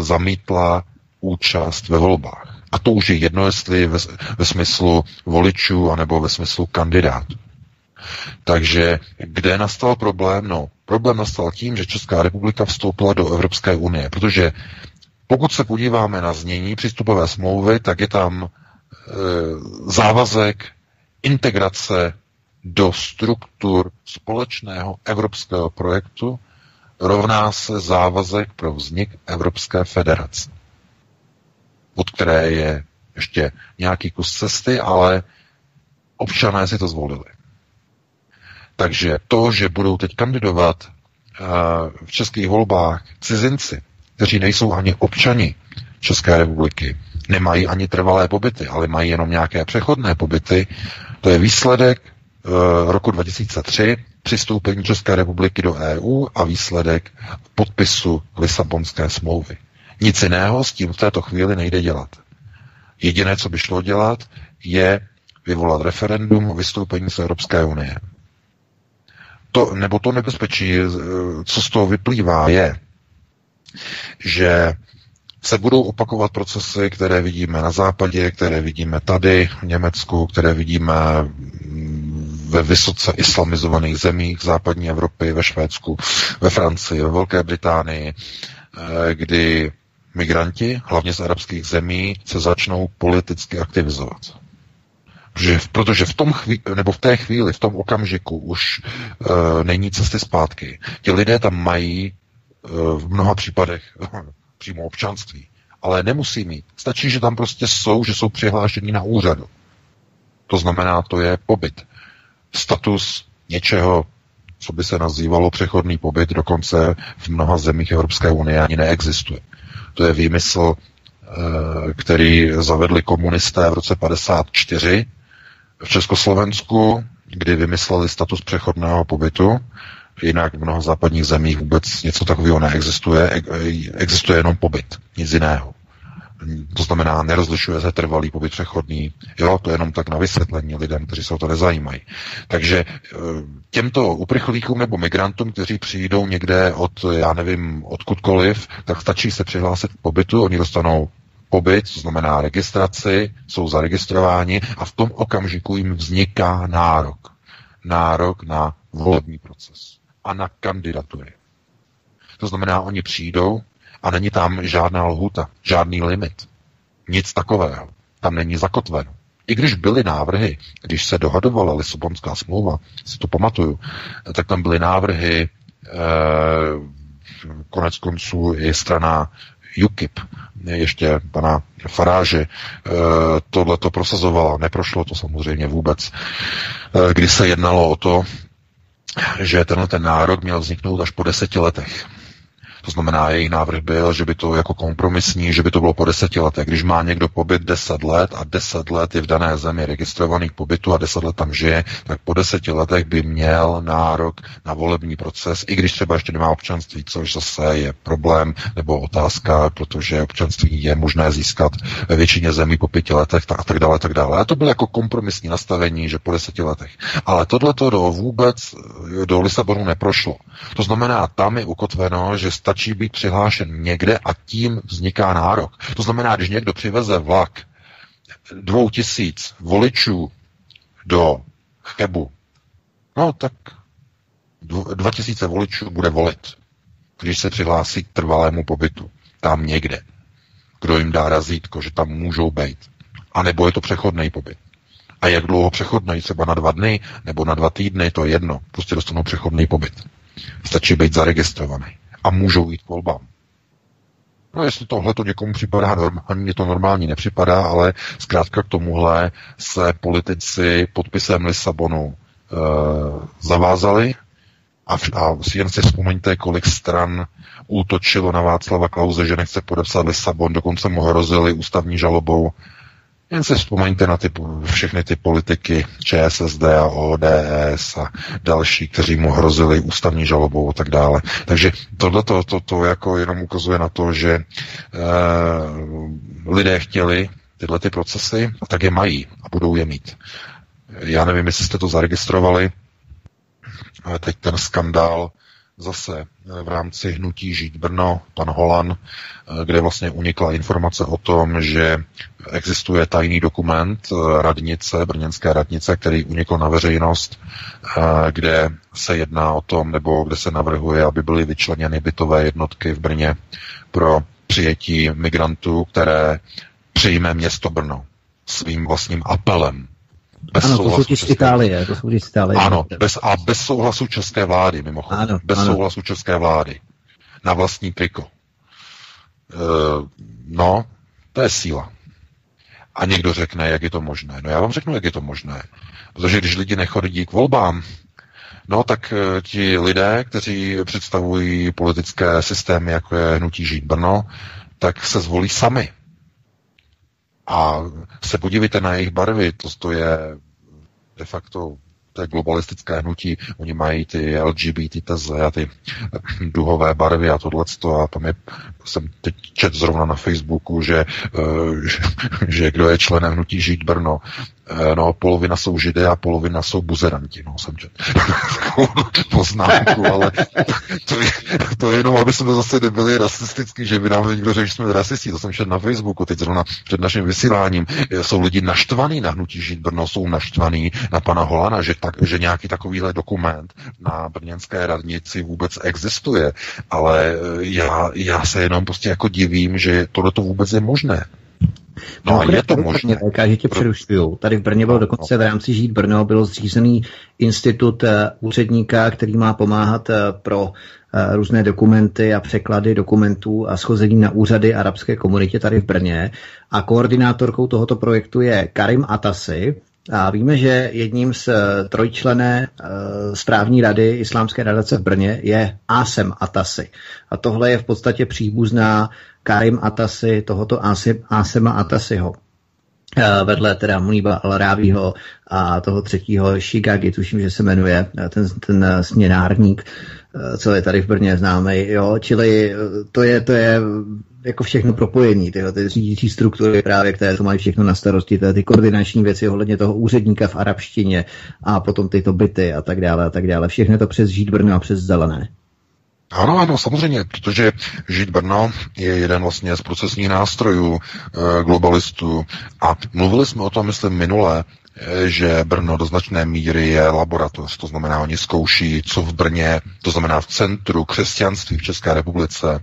zamítla účast ve volbách. A to už je jedno, jestli ve, ve smyslu voličů, anebo ve smyslu kandidátů. Takže kde nastal problém? No, problém nastal tím, že Česká republika vstoupila do Evropské unie, protože pokud se podíváme na znění přístupové smlouvy, tak je tam e, závazek integrace do struktur společného evropského projektu rovná se závazek pro vznik Evropské federace, od které je ještě nějaký kus cesty, ale občané si to zvolili. Takže to, že budou teď kandidovat uh, v českých volbách cizinci, kteří nejsou ani občani České republiky, nemají ani trvalé pobyty, ale mají jenom nějaké přechodné pobyty, to je výsledek uh, roku 2003 přistoupení České republiky do EU a výsledek podpisu Lisabonské smlouvy. Nic jiného s tím v této chvíli nejde dělat. Jediné, co by šlo dělat, je vyvolat referendum o vystoupení z Evropské unie. To, nebo to nebezpečí, co z toho vyplývá, je, že se budou opakovat procesy, které vidíme na západě, které vidíme tady v Německu, které vidíme ve vysoce islamizovaných zemích západní Evropy, ve Švédsku, ve Francii, ve Velké Británii, eh, kdy migranti, hlavně z arabských zemí, se začnou politicky aktivizovat. Protože, protože v, tom chvíli, nebo v té chvíli, v tom okamžiku už uh, není cesty zpátky. Ti lidé tam mají uh, v mnoha případech přímo občanství, ale nemusí mít. Stačí, že tam prostě jsou, že jsou přihlášení na úřadu. To znamená, to je pobyt. Status něčeho, co by se nazývalo přechodný pobyt, dokonce v mnoha zemích Evropské unie ani neexistuje. To je výmysl, eh, který zavedli komunisté v roce 54 v Československu, kdy vymysleli status přechodného pobytu. Jinak v mnoha západních zemích vůbec něco takového neexistuje. Existuje jenom pobyt, nic jiného. To znamená, nerozlišuje se trvalý pobyt přechodný. Jo, to je jenom tak na vysvětlení lidem, kteří se o to nezajímají. Takže eh, těmto uprchlíkům nebo migrantům, kteří přijdou někde od, já nevím, odkudkoliv, tak stačí se přihlásit k pobytu, oni dostanou pobyt, to znamená registraci, jsou zaregistrováni a v tom okamžiku jim vzniká nárok. Nárok na volební proces a na kandidatury. To znamená, oni přijdou, a není tam žádná lhuta, žádný limit. Nic takového. Tam není zakotveno. I když byly návrhy, když se dohadovala Lisabonská smlouva, si to pamatuju, tak tam byly návrhy, eh, konec konců i strana UKIP, ještě pana Faráže, eh, tohle to prosazovala. Neprošlo to samozřejmě vůbec. Eh, kdy se jednalo o to, že tenhle ten nárok měl vzniknout až po deseti letech. To znamená, její návrh byl, že by to jako kompromisní, že by to bylo po deseti letech. Když má někdo pobyt deset let a deset let je v dané zemi registrovaný k pobytu a deset let tam žije, tak po deseti letech by měl nárok na volební proces, i když třeba ještě nemá občanství, což zase je problém nebo otázka, protože občanství je možné získat ve většině zemí po pěti letech a tak dále, tak dále. A to bylo jako kompromisní nastavení, že po deseti letech. Ale tohle to do vůbec do Lisabonu neprošlo. To znamená, tam je ukotveno, že stačí stačí být přihlášen někde a tím vzniká nárok. To znamená, když někdo přiveze vlak dvou tisíc voličů do Chebu, no tak dva tisíce voličů bude volit, když se přihlásí k trvalému pobytu. Tam někde. Kdo jim dá razítko, že tam můžou být. A nebo je to přechodný pobyt. A jak dlouho přechodný, třeba na dva dny nebo na dva týdny, to je jedno. Prostě dostanou přechodný pobyt. Stačí být zaregistrovaný a můžou jít k volbám. No jestli tohle to někomu připadá normální, mě to normální nepřipadá, ale zkrátka k tomuhle se politici podpisem Lisabonu e, zavázali a, a jen si vzpomeňte, kolik stran útočilo na Václava Klauze, že nechce podepsat Lisabon, dokonce mu hrozili ústavní žalobou jen se vzpomeňte na ty, všechny ty politiky ČSSD a ODS a další, kteří mu hrozili ústavní žalobou a tak dále. Takže tohle to, to, to jako jenom ukazuje na to, že eh, lidé chtěli tyhle ty procesy a tak je mají a budou je mít. Já nevím, jestli jste to zaregistrovali, ale teď ten skandál zase eh, v rámci hnutí Žít Brno, pan Holan, eh, kde vlastně unikla informace o tom, že existuje tajný dokument eh, radnice, brněnské radnice, který unikl na veřejnost, kde se jedná o tom, nebo kde se navrhuje, aby byly vyčleněny bytové jednotky v Brně pro přijetí migrantů, které přijme město Brno svým vlastním apelem bez ano, to jsou z Itálie, to jsou z Itálie. Ano, bez, a bez souhlasu české vlády, mimochodem. Ano, bez ano. souhlasu české vlády. Na vlastní triko. E, no, to je síla. A někdo řekne, jak je to možné. No já vám řeknu, jak je to možné. Protože když lidi nechodí k volbám, No tak eh, ti lidé, kteří představují politické systémy, jako je Hnutí žít Brno, tak se zvolí sami. A se podívejte na jejich barvy, to, to je de facto to je globalistické hnutí, oni mají ty LGBT teze a ty duhové barvy a tohle a tam je, jsem teď čet zrovna na Facebooku, že, eh, že, že kdo je členem hnutí Žít Brno, no, polovina jsou židé a polovina jsou buzeranti, no, jsem čet. poznámku, ale to je, to je jenom, aby jsme zase nebyli rasistický, že by nám někdo řekl, že jsme rasisti, to jsem čet na Facebooku, teď zrovna před naším vysíláním, eh, jsou lidi naštvaní na hnutí Žid Brno, jsou naštvaní na pana Holana, že, tak, že nějaký takovýhle dokument na brněnské radnici vůbec existuje, ale eh, já, já se jenom prostě jako divím, že tohle to vůbec je možné. No a je to možné. že tě přerušuju. Tady v Brně bylo dokonce v rámci Žít Brno bylo zřízený institut eh, úředníka, který má pomáhat eh, pro eh, různé dokumenty a překlady dokumentů a schození na úřady arabské komunitě tady v Brně. A koordinátorkou tohoto projektu je Karim Atasi, a víme, že jedním z trojčlené správní rady Islámské nadace v Brně je Asem Atasi. A tohle je v podstatě příbuzná Karim Atasi, tohoto Asema Atasiho. Eh, vedle teda Muniba al a toho třetího Shigagi, tuším, že se jmenuje, eh, ten, ten eh, směnárník, co je tady v Brně známý, jo, čili to je, to je jako všechno propojení, tyhle, ty řídící struktury právě, které to mají všechno na starosti, ty, ty koordinační věci ohledně toho úředníka v arabštině a potom tyto byty a tak dále a tak dále. Všechno to přes Žít Brno a přes Zelené. Ano, ano, samozřejmě, protože Žít Brno je jeden vlastně z procesních nástrojů e, globalistů a mluvili jsme o tom, myslím, minule, e, že Brno do značné míry je laboratoř, to znamená, oni zkouší, co v Brně, to znamená v centru křesťanství v České republice,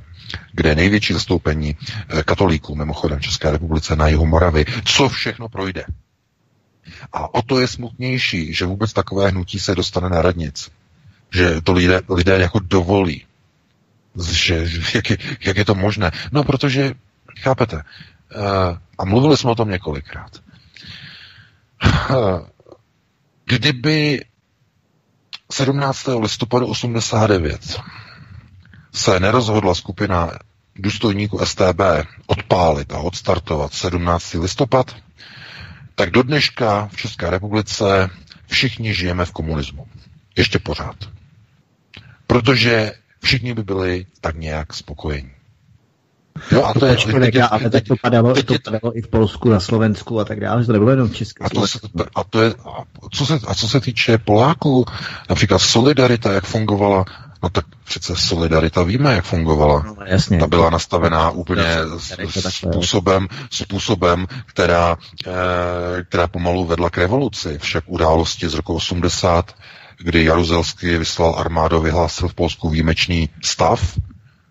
kde je největší zastoupení e, katolíků, mimochodem v České republice na jihu Moravy, co všechno projde. A o to je smutnější, že vůbec takové hnutí se dostane na radnic. Že to lidé, lidé jako dovolí že, jak, je, jak je to možné? No, protože, chápete, uh, a mluvili jsme o tom několikrát. Uh, kdyby 17. listopadu 89 se nerozhodla skupina důstojníků STB odpálit a odstartovat 17. listopad, tak do dneška v České republice všichni žijeme v komunismu. Ještě pořád. Protože všichni by byli tak nějak spokojení. Jo, a to je, teď, ale teď to padalo, teď, to padalo i v Polsku, na Slovensku a tak dále, že to nebylo jenom v České. A, to, a, to je, a, co se, a co se týče Poláků, například Solidarita, jak fungovala, no tak přece Solidarita víme, jak fungovala. No, jasně. Ta byla nastavená úplně způsobem, způsobem která, eh, která pomalu vedla k revoluci. Však události z roku 80 kdy Jaruzelský vyslal armádu, vyhlásil v Polsku výjimečný stav,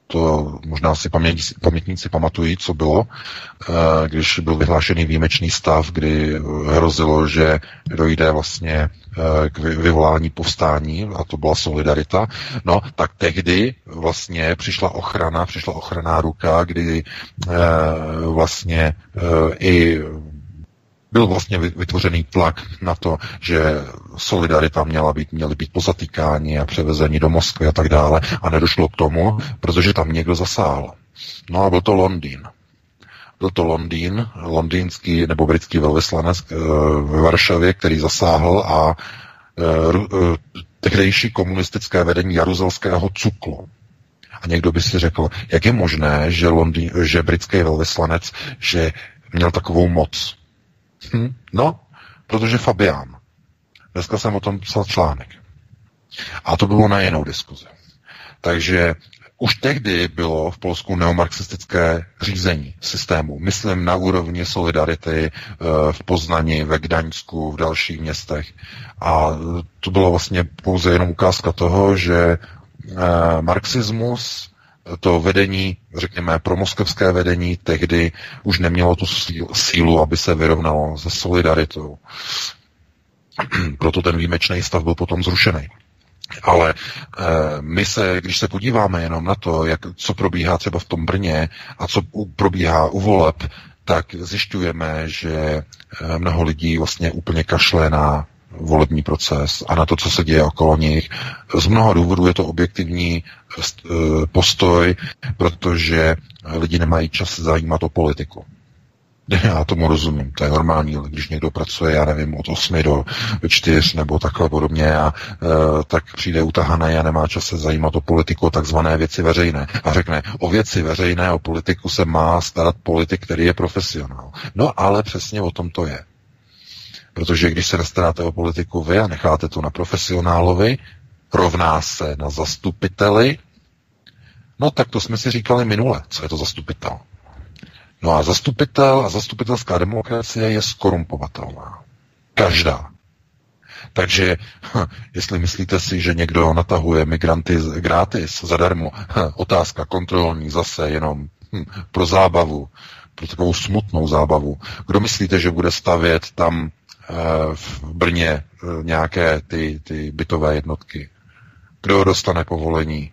to možná si paměť, pamětníci pamatují, co bylo, eh, když byl vyhlášený výjimečný stav, kdy hrozilo, že dojde vlastně eh, k vyvolání povstání, a to byla solidarita. No, tak tehdy vlastně přišla ochrana, přišla ochranná ruka, kdy eh, vlastně i byl vlastně vytvořený tlak na to, že solidarita měla být, měly být pozatýkáni a převezení do Moskvy a tak dále a nedošlo k tomu, protože tam někdo zasál. No a byl to Londýn. Byl to Londýn, londýnský nebo britský velvyslanec eh, ve Varšavě, který zasáhl a eh, tehdejší komunistické vedení jaruzelského cuklo. A někdo by si řekl, jak je možné, že, Londýn, že britský velvyslanec, že měl takovou moc. Hm? No, protože Fabián. Dneska jsem o tom psal článek. A to bylo na jinou diskuzi. Takže už tehdy bylo v Polsku neomarxistické řízení systému. Myslím na úrovni solidarity eh, v Poznani, ve Gdaňsku, v dalších městech. A to bylo vlastně pouze jenom ukázka toho, že eh, marxismus to vedení, řekněme, promoskevské vedení tehdy už nemělo tu sílu, aby se vyrovnalo se solidaritou. Proto ten výjimečný stav byl potom zrušený. Ale e, my se, když se podíváme jenom na to, jak, co probíhá třeba v tom Brně a co probíhá u voleb, tak zjišťujeme, že e, mnoho lidí vlastně úplně kašle na volební proces a na to, co se děje okolo nich. Z mnoha důvodů je to objektivní eh, postoj, protože lidi nemají čas zajímat o politiku. Já tomu rozumím, to je normální, když někdo pracuje, já nevím, od 8 do 4 nebo takhle podobně a e, tak přijde utahané a nemá čas se zajímat o politiku, takzvané věci veřejné. A řekne, o věci veřejné, o politiku se má starat politik, který je profesionál. No ale přesně o tom to je. Protože když se nestaráte o politiku vy a necháte to na profesionálovi, rovná se na zastupiteli, no tak to jsme si říkali minule, co je to zastupitel. No a zastupitel a zastupitelská demokracie je skorumpovatelná. Každá. Takže jestli myslíte si, že někdo natahuje migranty gratis, zadarmo, otázka kontrolní zase jenom hm, pro zábavu, pro takovou smutnou zábavu. Kdo myslíte, že bude stavět tam v Brně eh, nějaké ty, ty bytové jednotky? Kdo dostane povolení?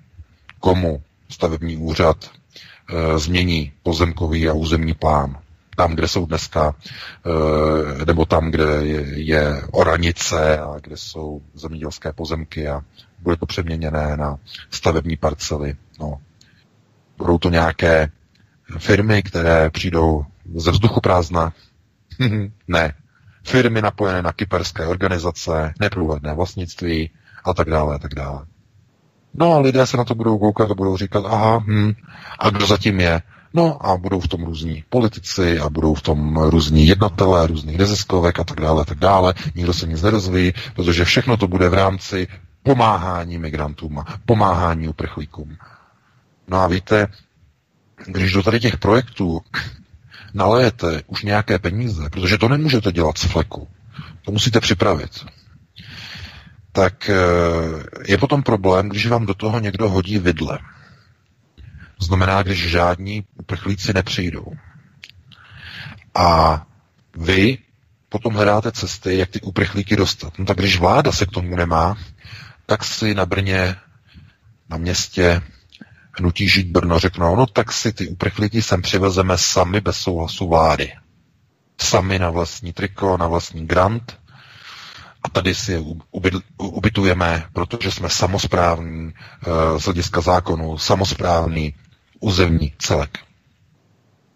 Komu? Stavební úřad, Eh, změní pozemkový a územní plán. Tam, kde jsou dneska, eh, nebo tam, kde je, je oranice a kde jsou zemědělské pozemky a bude to přeměněné na stavební parcely. No. Budou to nějaké firmy, které přijdou ze vzduchu prázdna? ne. Firmy napojené na kyperské organizace, neprůhledné vlastnictví a tak dále, a tak dále. No a lidé se na to budou koukat a budou říkat, aha, hm, a kdo zatím je? No a budou v tom různí politici a budou v tom různí jednatelé, různých neziskovek a tak dále, a tak dále. Nikdo se nic nerozvíjí, protože všechno to bude v rámci pomáhání migrantům a pomáhání uprchlíkům. No a víte, když do tady těch projektů nalejete už nějaké peníze, protože to nemůžete dělat z fleku, to musíte připravit tak eh, je potom problém, když vám do toho někdo hodí vidle. Znamená, když žádní uprchlíci nepřijdou. A vy potom hledáte cesty, jak ty uprchlíky dostat. No tak když vláda se k tomu nemá, tak si na Brně, na městě hnutí žít Brno řeknou, no tak si ty uprchlíky sem přivezeme sami bez souhlasu vlády. Sami na vlastní triko, na vlastní grant a tady si je ubytujeme, protože jsme samozprávní eh, z hlediska zákonu, samozprávný územní celek.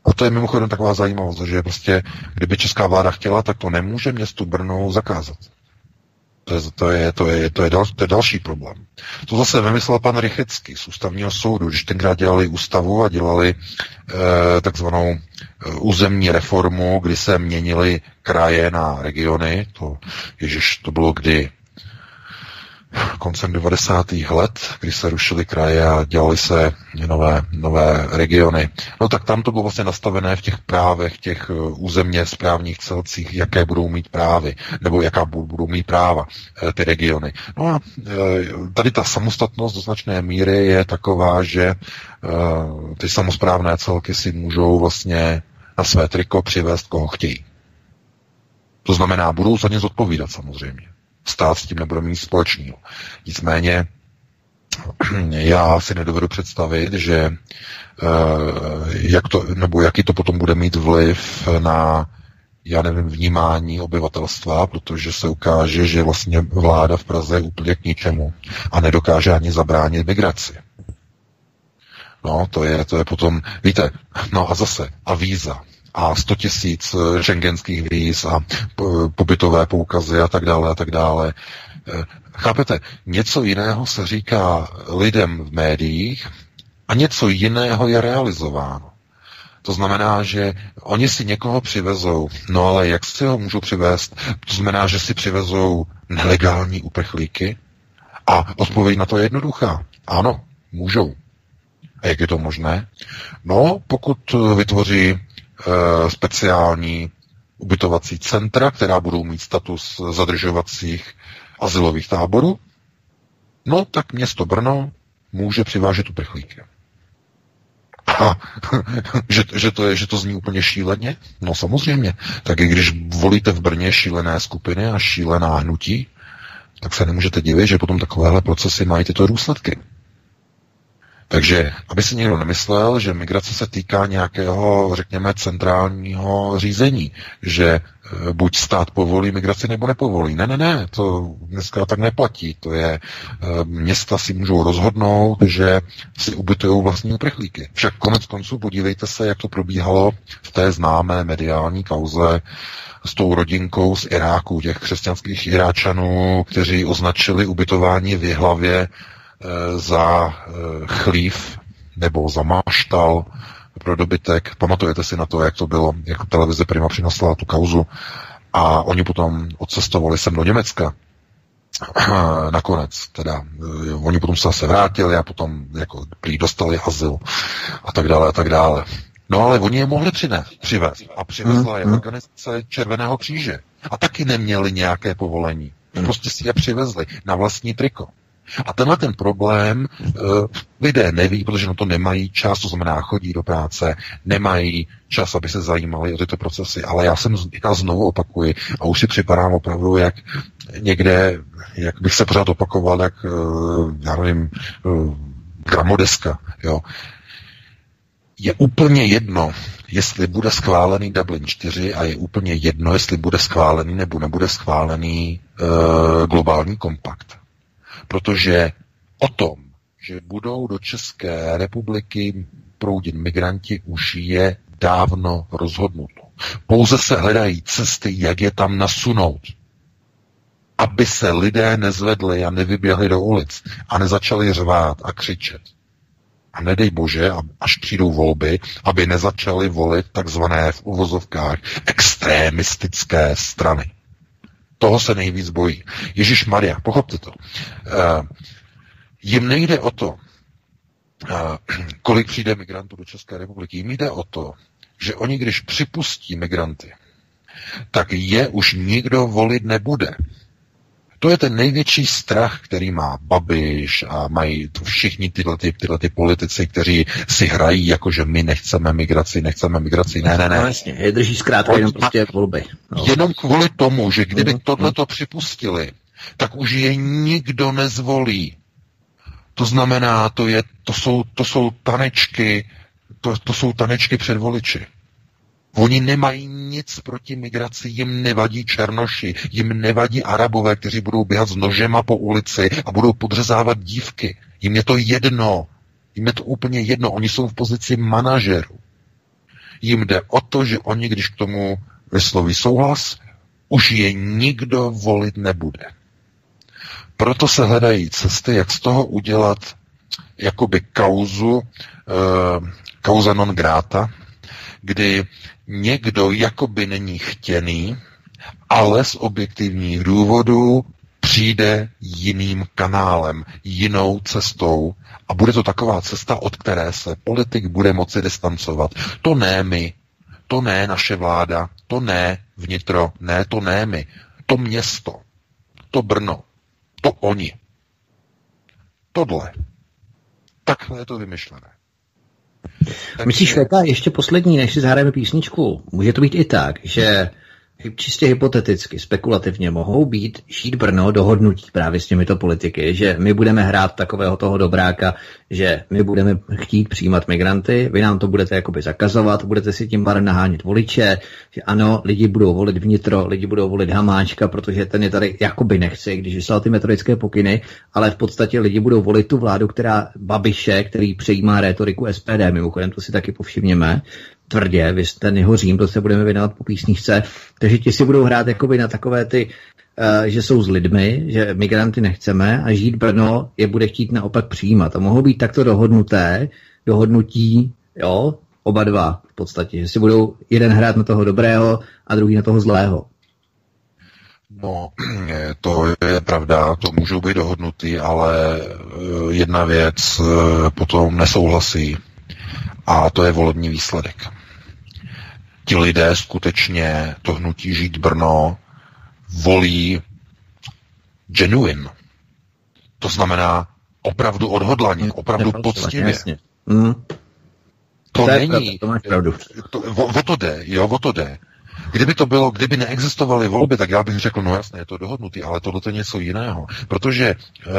A to je mimochodem taková zajímavost, že prostě, kdyby česká vláda chtěla, tak to nemůže městu Brno zakázat. To je, to je, to je, to je, dal, to je další problém. To zase vymyslel pan Rychecký z ústavního soudu, když tenkrát dělali ústavu a dělali e, takzvanou e, územní reformu, kdy se měnily kraje na regiony. To, ježiš, to bylo kdy? Koncem 90. let, kdy se rušily kraje a dělali se nové, nové regiony. No tak tam to bylo vlastně nastavené v těch právech, těch eh, územně správních celcích, jaké budou mít právy, nebo jaká budou mít práva eh, ty regiony. No a eh, tady ta samostatnost do značné míry je taková, že ty samozprávné celky si můžou vlastně na své triko přivést, koho chtějí. To znamená, budou za ně zodpovídat samozřejmě. Stát s tím nebude mít společného. Nicméně já si nedovedu představit, že eh, jak to, nebo jaký to potom bude mít vliv na já nevím, vnímání obyvatelstva, protože se ukáže, že vlastně vláda v Praze je úplně k ničemu a nedokáže ani zabránit migraci. No, to je, to je potom, víte, no a zase, a víza a 100 tisíc šengenských eh, víz a pobytové poukazy a tak dále a tak dále. Eh, chápete, něco jiného se říká lidem v médiích a něco jiného je realizováno. To znamená, že oni si někoho přivezou, no ale jak si ho můžou přivést? To znamená, že si přivezou nelegální uprchlíky? A odpověď na to je jednoduchá. Ano, můžou. A jak je to možné? No, pokud vytvoří Eh, speciální ubytovací centra, která budou mít status zadržovacích asilových táborů, no tak město Brno může přivážet uprchlíky. A že, že, to je, že to zní úplně šíleně? No samozřejmě. Tak i když volíte v Brně šílené skupiny a šílená hnutí, tak se nemůžete divit, že potom takovéhle procesy mají tyto důsledky. Takže, aby si někdo nemyslel, že migrace se týká nějakého, řekněme, centrálního řízení, že e, buď stát povolí migraci nebo nepovolí. Ne, ne, ne, to dneska tak neplatí. To je, e, města si můžou rozhodnout, že si ubytují vlastní uprchlíky. Však konec konců podívejte se, jak to probíhalo v té známé mediální kauze s tou rodinkou z Iráku, těch křesťanských Iráčanů, kteří označili ubytování v Jihlavě za eh, chlív nebo za máštal pro dobytek. Pamatujete si na to, jak to bylo, jak televize Prima přinesla tu kauzu a oni potom odcestovali sem do Německa. Nakonec, teda, eh, oni potom se zase vrátili a potom jako prý dostali azyl a tak dále a tak dále. No ale oni je mohli přinést, přivést a přivezla je mhm. organizace Červeného kříže. A taky neměli nějaké povolení. Prostě si je přivezli na vlastní triko. A tenhle ten problém uh, lidé neví, protože na to nemají čas, to znamená chodí do práce, nemají čas, aby se zajímali o tyto procesy. Ale já jsem já znovu opakuji a už si připadám opravdu, jak někde, jak bych se pořád opakoval, jak, uh, já nevím, uh, gramodeska, jo. Je úplně jedno, jestli bude schválený Dublin 4 a je úplně jedno, jestli bude schválený nebo nebude schválený uh, globální kompakt protože o tom, že budou do České republiky proudit migranti, už je dávno rozhodnuto. Pouze se hledají cesty, jak je tam nasunout. Aby se lidé nezvedli a nevyběhli do ulic a nezačali řvát a křičet. A nedej bože, až přijdou volby, aby nezačali volit takzvané v uvozovkách extremistické strany. Toho se nejvíc bojí. Ježíš Maria, pochopte to. Uh, jim nejde o to, uh, kolik přijde migrantů do České republiky. Jim jde o to, že oni, když připustí migranty, tak je už nikdo volit nebude. To je ten největší strach, který má Babiš a mají to všichni tyhle, ty, tyhle ty politici, kteří si hrají jako, že my nechceme migraci, nechceme migraci. Ne, ne, ne. No, jasně, je drží zkrátka jenom prostě volby. No. Jenom kvůli tomu, že kdyby uh-huh. tohleto připustili, tak už je nikdo nezvolí. To znamená, to, je, to, jsou, to jsou tanečky, to, to jsou tanečky před voliči. Oni nemají nic proti migraci, jim nevadí černoši, jim nevadí arabové, kteří budou běhat s nožema po ulici a budou podřezávat dívky. Jim je to jedno. Jim je to úplně jedno. Oni jsou v pozici manažerů. Jim jde o to, že oni, když k tomu vysloví souhlas, už je nikdo volit nebude. Proto se hledají cesty, jak z toho udělat jakoby kauzu, e, kauza non grata, kdy někdo jakoby není chtěný, ale z objektivních důvodů přijde jiným kanálem, jinou cestou a bude to taková cesta, od které se politik bude moci distancovat. To ne my, to ne naše vláda, to ne vnitro, ne to ne my, to město, to Brno, to oni. Tohle. Takhle je to vymyšlené. Takže... Myslíš, Veka, ještě poslední, než si zahrajeme písničku, může to být i tak, že čistě hypoteticky, spekulativně mohou být šít Brno dohodnutí právě s těmito politiky, že my budeme hrát takového toho dobráka, že my budeme chtít přijímat migranty, vy nám to budete jakoby zakazovat, budete si tím barem nahánět voliče, že ano, lidi budou volit vnitro, lidi budou volit Hamáčka, protože ten je tady jakoby nechce, když vyslal ty metodické pokyny, ale v podstatě lidi budou volit tu vládu, která Babiše, který přejímá rétoriku SPD, mimochodem to si taky povšimněme, tvrdě, vy jste nehořím, to se budeme věnovat po písničce, takže ti si budou hrát jakoby na takové ty, uh, že jsou s lidmi, že migranty nechceme a žít Brno je bude chtít naopak přijímat. A mohou být takto dohodnuté, dohodnutí, jo, oba dva v podstatě, že si budou jeden hrát na toho dobrého a druhý na toho zlého. No, to je pravda, to můžou být dohodnutý, ale eh, jedna věc eh, potom nesouhlasí a to je volební výsledek. Ti lidé skutečně to hnutí Žít Brno volí genuine. To znamená opravdu odhodlaně, opravdu poctivě. Mm. To, to není... Pravda, to máš pravdu. To, o, o to jde, jo, o to jde. Kdyby to bylo, kdyby neexistovaly volby, tak já bych řekl, no jasně, je to dohodnutý, ale tohle je něco jiného. Protože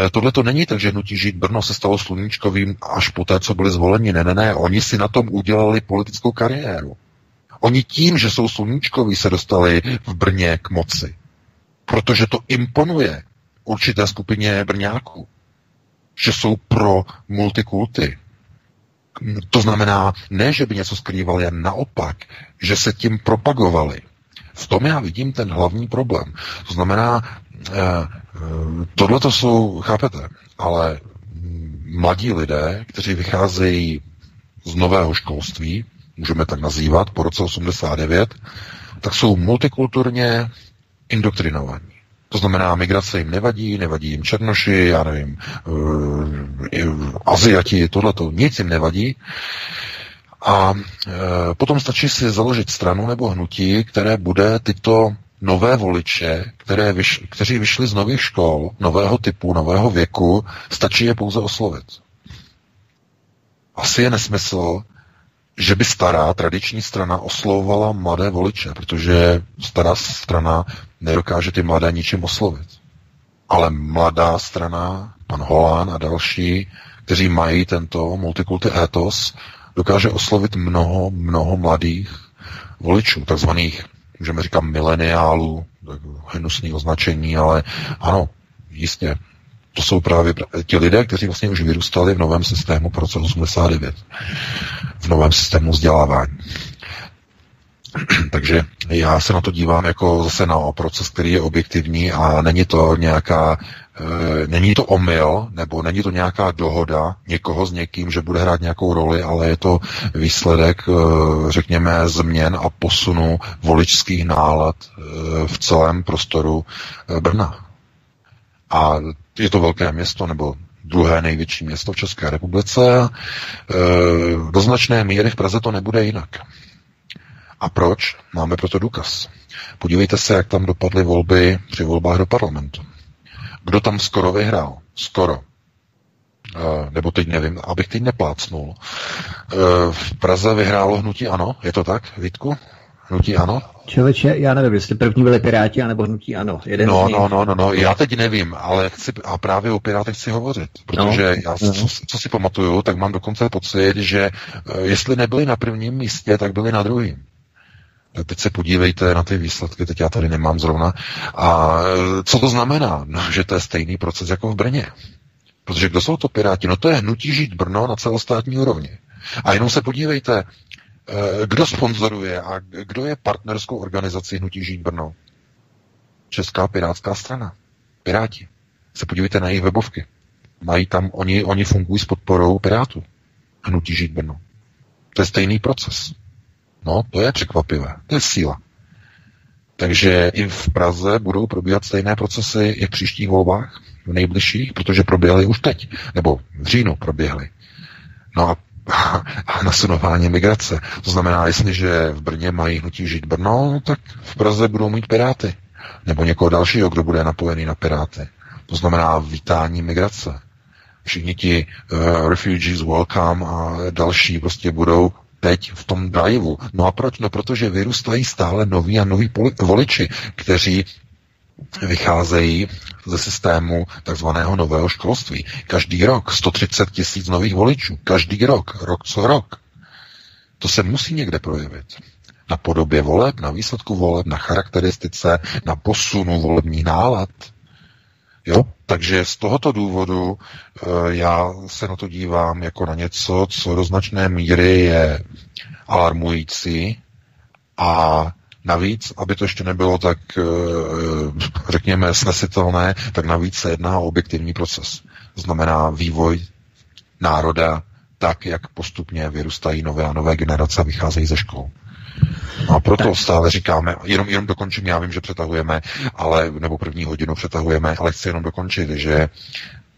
e, tohle to není tak, že hnutí žít Brno se stalo sluníčkovým až po té, co byli zvoleni. Ne, ne, ne, oni si na tom udělali politickou kariéru. Oni tím, že jsou sluníčkoví, se dostali v Brně k moci. Protože to imponuje určité skupině Brňáků. Že jsou pro multikulty, to znamená, ne, že by něco skrývali, ale naopak, že se tím propagovali. V tom já vidím ten hlavní problém. To znamená, eh, tohle to jsou, chápete, ale mladí lidé, kteří vycházejí z nového školství, můžeme tak nazývat, po roce 89, tak jsou multikulturně indoktrinovaní. To znamená, migrace jim nevadí, nevadí jim černoši, já nevím, uh, Aziati, tohleto, nic jim nevadí. A uh, potom stačí si založit stranu nebo hnutí, které bude tyto nové voliče, které vyš, kteří vyšli z nových škol, nového typu, nového věku, stačí je pouze oslovit. Asi je nesmysl, že by stará tradiční strana oslovovala mladé voliče, protože stará strana nedokáže ty mladé ničím oslovit. Ale mladá strana, pan Holán a další, kteří mají tento multikulty ethos, dokáže oslovit mnoho, mnoho mladých voličů, takzvaných, můžeme říkat, mileniálů, hnusný označení, ale ano, jistě, to jsou právě ti lidé, kteří vlastně už vyrůstali v novém systému po roce 89, v novém systému vzdělávání. Takže já se na to dívám jako zase na proces, který je objektivní a není to nějaká, není to omyl, nebo není to nějaká dohoda někoho s někým, že bude hrát nějakou roli, ale je to výsledek, e, řekněme, změn a posunu voličských nálad e, v celém prostoru Brna. A je to velké město, nebo druhé největší město v České republice. Do značné míry v Praze to nebude jinak. A proč? Máme proto důkaz. Podívejte se, jak tam dopadly volby při volbách do parlamentu. Kdo tam skoro vyhrál? Skoro. E, nebo teď nevím, abych teď neplácnul. E, v Praze vyhrálo hnutí ano, je to tak, Vítku? Hnutí ano? Člověče, já nevím, jestli první byli Piráti, anebo hnutí ano. Jeden no, no, no, no, no, já teď nevím, ale chci, a právě o Pirátech chci hovořit, protože no. já, co, co si pamatuju, tak mám dokonce pocit, že jestli nebyli na prvním místě, tak byli na druhém. Teď se podívejte na ty výsledky, teď já tady nemám zrovna. A co to znamená? No, že to je stejný proces jako v Brně. Protože kdo jsou to Piráti? No to je hnutí žít Brno na celostátní úrovni. A jenom se podívejte, Eh, kdo sponzoruje a kdo je partnerskou organizací Hnutí Žít Brno? Česká pirátská strana. Piráti. Se podívejte na jejich webovky. Mají tam, oni, oni fungují s podporou Pirátů. Hnutí Žít Brno. To je stejný proces. No, to je překvapivé. To je síla. Takže i v Praze budou probíhat stejné procesy i v příštích volbách, v nejbližších, protože proběhly už teď, nebo v říjnu proběhly. No a a nasunování migrace. To znamená, jestliže v Brně mají hnutí žít Brno, tak v Praze budou mít Piráty. Nebo někoho dalšího, kdo bude napojený na Piráty. To znamená vítání migrace. Všichni ti uh, refugees welcome a další prostě budou teď v tom driveu. No a proč? No protože vyrůstají stále noví a noví voliči, kteří vycházejí ze systému takzvaného nového školství. Každý rok 130 tisíc nových voličů. Každý rok, rok co rok. To se musí někde projevit. Na podobě voleb, na výsledku voleb, na charakteristice, na posunu volebních nálad. Jo? Takže z tohoto důvodu e, já se na to dívám jako na něco, co do značné míry je alarmující a Navíc, aby to ještě nebylo tak, eh, řekněme, snesitelné, tak navíc se jedná o objektivní proces. Znamená vývoj národa tak, jak postupně vyrůstají nové a nové generace a vycházejí ze škol. No a proto tak. stále říkáme, jenom, jenom dokončím, já vím, že přetahujeme, ale, nebo první hodinu přetahujeme, ale chci jenom dokončit, že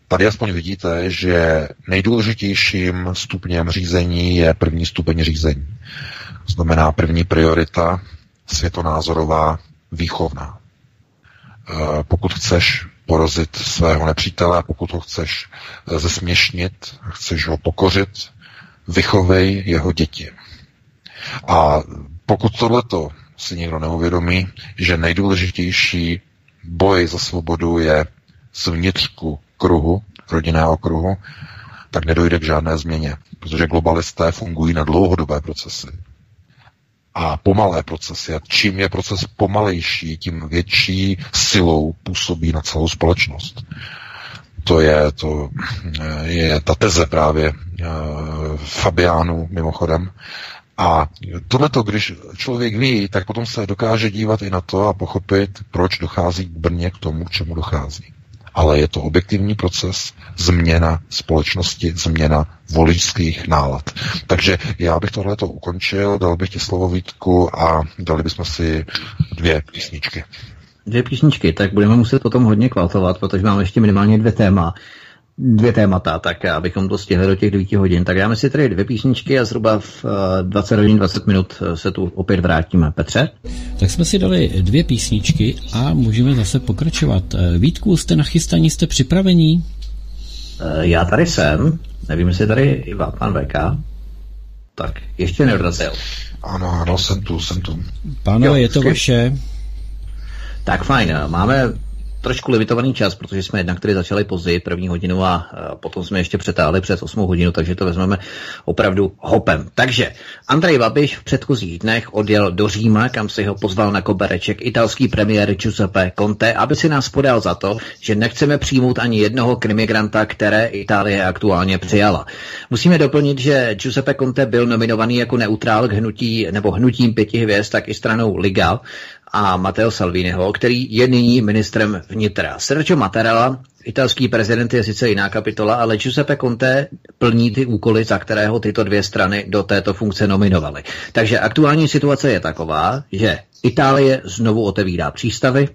Tady aspoň vidíte, že nejdůležitějším stupněm řízení je první stupeň řízení. Znamená první priorita světonázorová, výchovná. E, pokud chceš porozit svého nepřítele, pokud ho chceš e, zesměšnit, chceš ho pokořit, vychovej jeho děti. A pokud tohleto si někdo neuvědomí, že nejdůležitější boj za svobodu je zvnitřku kruhu, rodinného kruhu, tak nedojde k žádné změně, protože globalisté fungují na dlouhodobé procesy a pomalé procesy. A čím je proces pomalejší, tím větší silou působí na celou společnost. To je, to je ta teze právě uh, Fabiánu mimochodem. A tohleto, když člověk ví, tak potom se dokáže dívat i na to a pochopit, proč dochází k Brně k tomu, k čemu dochází ale je to objektivní proces, změna společnosti, změna voličských nálad. Takže já bych tohle to ukončil, dal bych ti slovo Vítku a dali bychom si dvě písničky. Dvě písničky, tak budeme muset o tom hodně kvaltovat, protože máme ještě minimálně dvě téma dvě témata, tak abychom to stihli do těch 9 hodin. Tak dáme si tady dvě písničky a zhruba v 20 eh, hodin 20 minut eh, se tu opět vrátíme. Petře? Tak jsme si dali dvě písničky a můžeme zase pokračovat. Eh, Vítku, jste nachystaní, jste připravení? Já tady jsem, nevím, jestli tady Iva, pan VK. Tak, ještě neodrazil. Ano, ano, jsem tu, jsem tu. Pánové, je to vaše. Tak fajn, máme trošku limitovaný čas, protože jsme jednak tedy začali později první hodinu a potom jsme ještě přetáhli přes 8 hodinu, takže to vezmeme opravdu hopem. Takže Andrej Babiš v předchozích dnech odjel do Říma, kam si ho pozval na kobereček italský premiér Giuseppe Conte, aby si nás podal za to, že nechceme přijmout ani jednoho krimigranta, které Itálie aktuálně přijala. Musíme doplnit, že Giuseppe Conte byl nominovaný jako neutrál k hnutí nebo hnutím pěti hvězd, tak i stranou Liga a Matteo Salviniho, který je nyní ministrem vnitra. Sergio Mattarella, italský prezident je sice jiná kapitola, ale Giuseppe Conte plní ty úkoly, za kterého tyto dvě strany do této funkce nominovaly. Takže aktuální situace je taková, že Itálie znovu otevírá přístavy,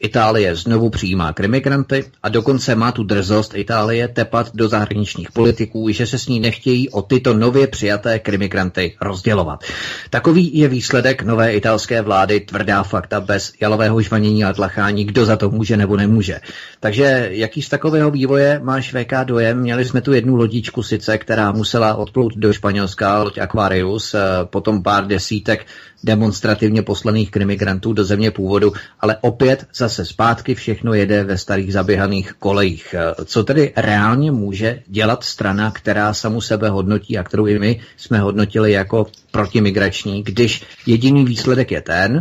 Itálie znovu přijímá krimigranty a dokonce má tu drzost Itálie tepat do zahraničních politiků, že se s ní nechtějí o tyto nově přijaté krimigranty rozdělovat. Takový je výsledek nové italské vlády, tvrdá fakta bez jalového žvanění a tlachání, kdo za to může nebo nemůže. Takže jaký z takového vývoje máš VK dojem? Měli jsme tu jednu lodičku sice, která musela odplout do Španělska, loď Aquarius, eh, potom pár desítek demonstrativně poslaných krimigrantů do země původu, ale opět zase zpátky všechno jede ve starých zaběhaných kolejích. Co tedy reálně může dělat strana, která samu sebe hodnotí a kterou i my jsme hodnotili jako protimigrační, když jediný výsledek je ten,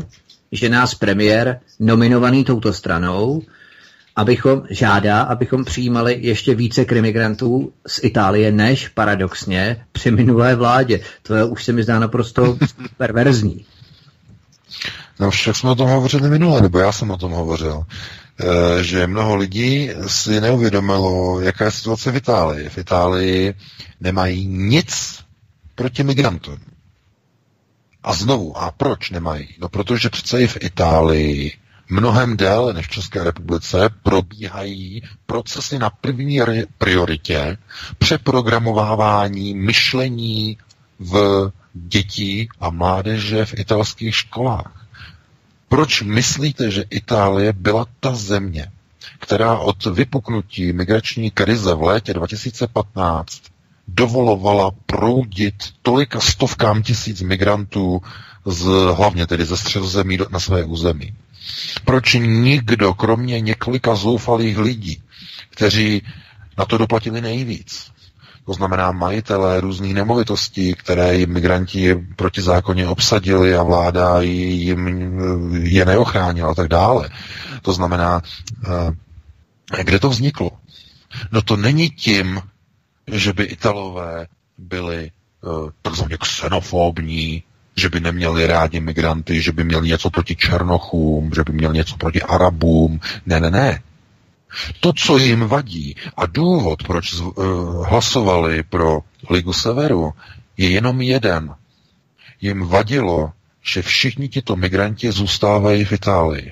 že nás premiér nominovaný touto stranou abychom žádá, abychom přijímali ještě více krimigrantů z Itálie, než paradoxně při minulé vládě. To už se mi zdá naprosto perverzní. No však jsme o tom hovořili minule, nebo já jsem o tom hovořil, e, že mnoho lidí si neuvědomilo, jaká je situace v Itálii. V Itálii nemají nic proti migrantům. A znovu, a proč nemají? No protože přece i v Itálii mnohem déle než v České republice probíhají procesy na první prioritě přeprogramovávání myšlení v dětí a mládeže v italských školách. Proč myslíte, že Itálie byla ta země, která od vypuknutí migrační krize v létě 2015 dovolovala proudit tolika stovkám tisíc migrantů z, hlavně tedy ze středozemí na své území. Proč nikdo, kromě několika zoufalých lidí, kteří na to doplatili nejvíc, to znamená majitelé různých nemovitostí, které jim migranti protizákonně obsadili a vláda jim je neochránila a tak dále. To znamená, eh, kde to vzniklo? No to není tím, že by Italové byli eh, takzvaně xenofobní, že by neměli rádi migranty, že by měli něco proti Černochům, že by měli něco proti Arabům. Ne, ne, ne. To, co jim vadí a důvod, proč uh, hlasovali pro Ligu Severu, je jenom jeden. Jim vadilo, že všichni tito migranti zůstávají v Itálii.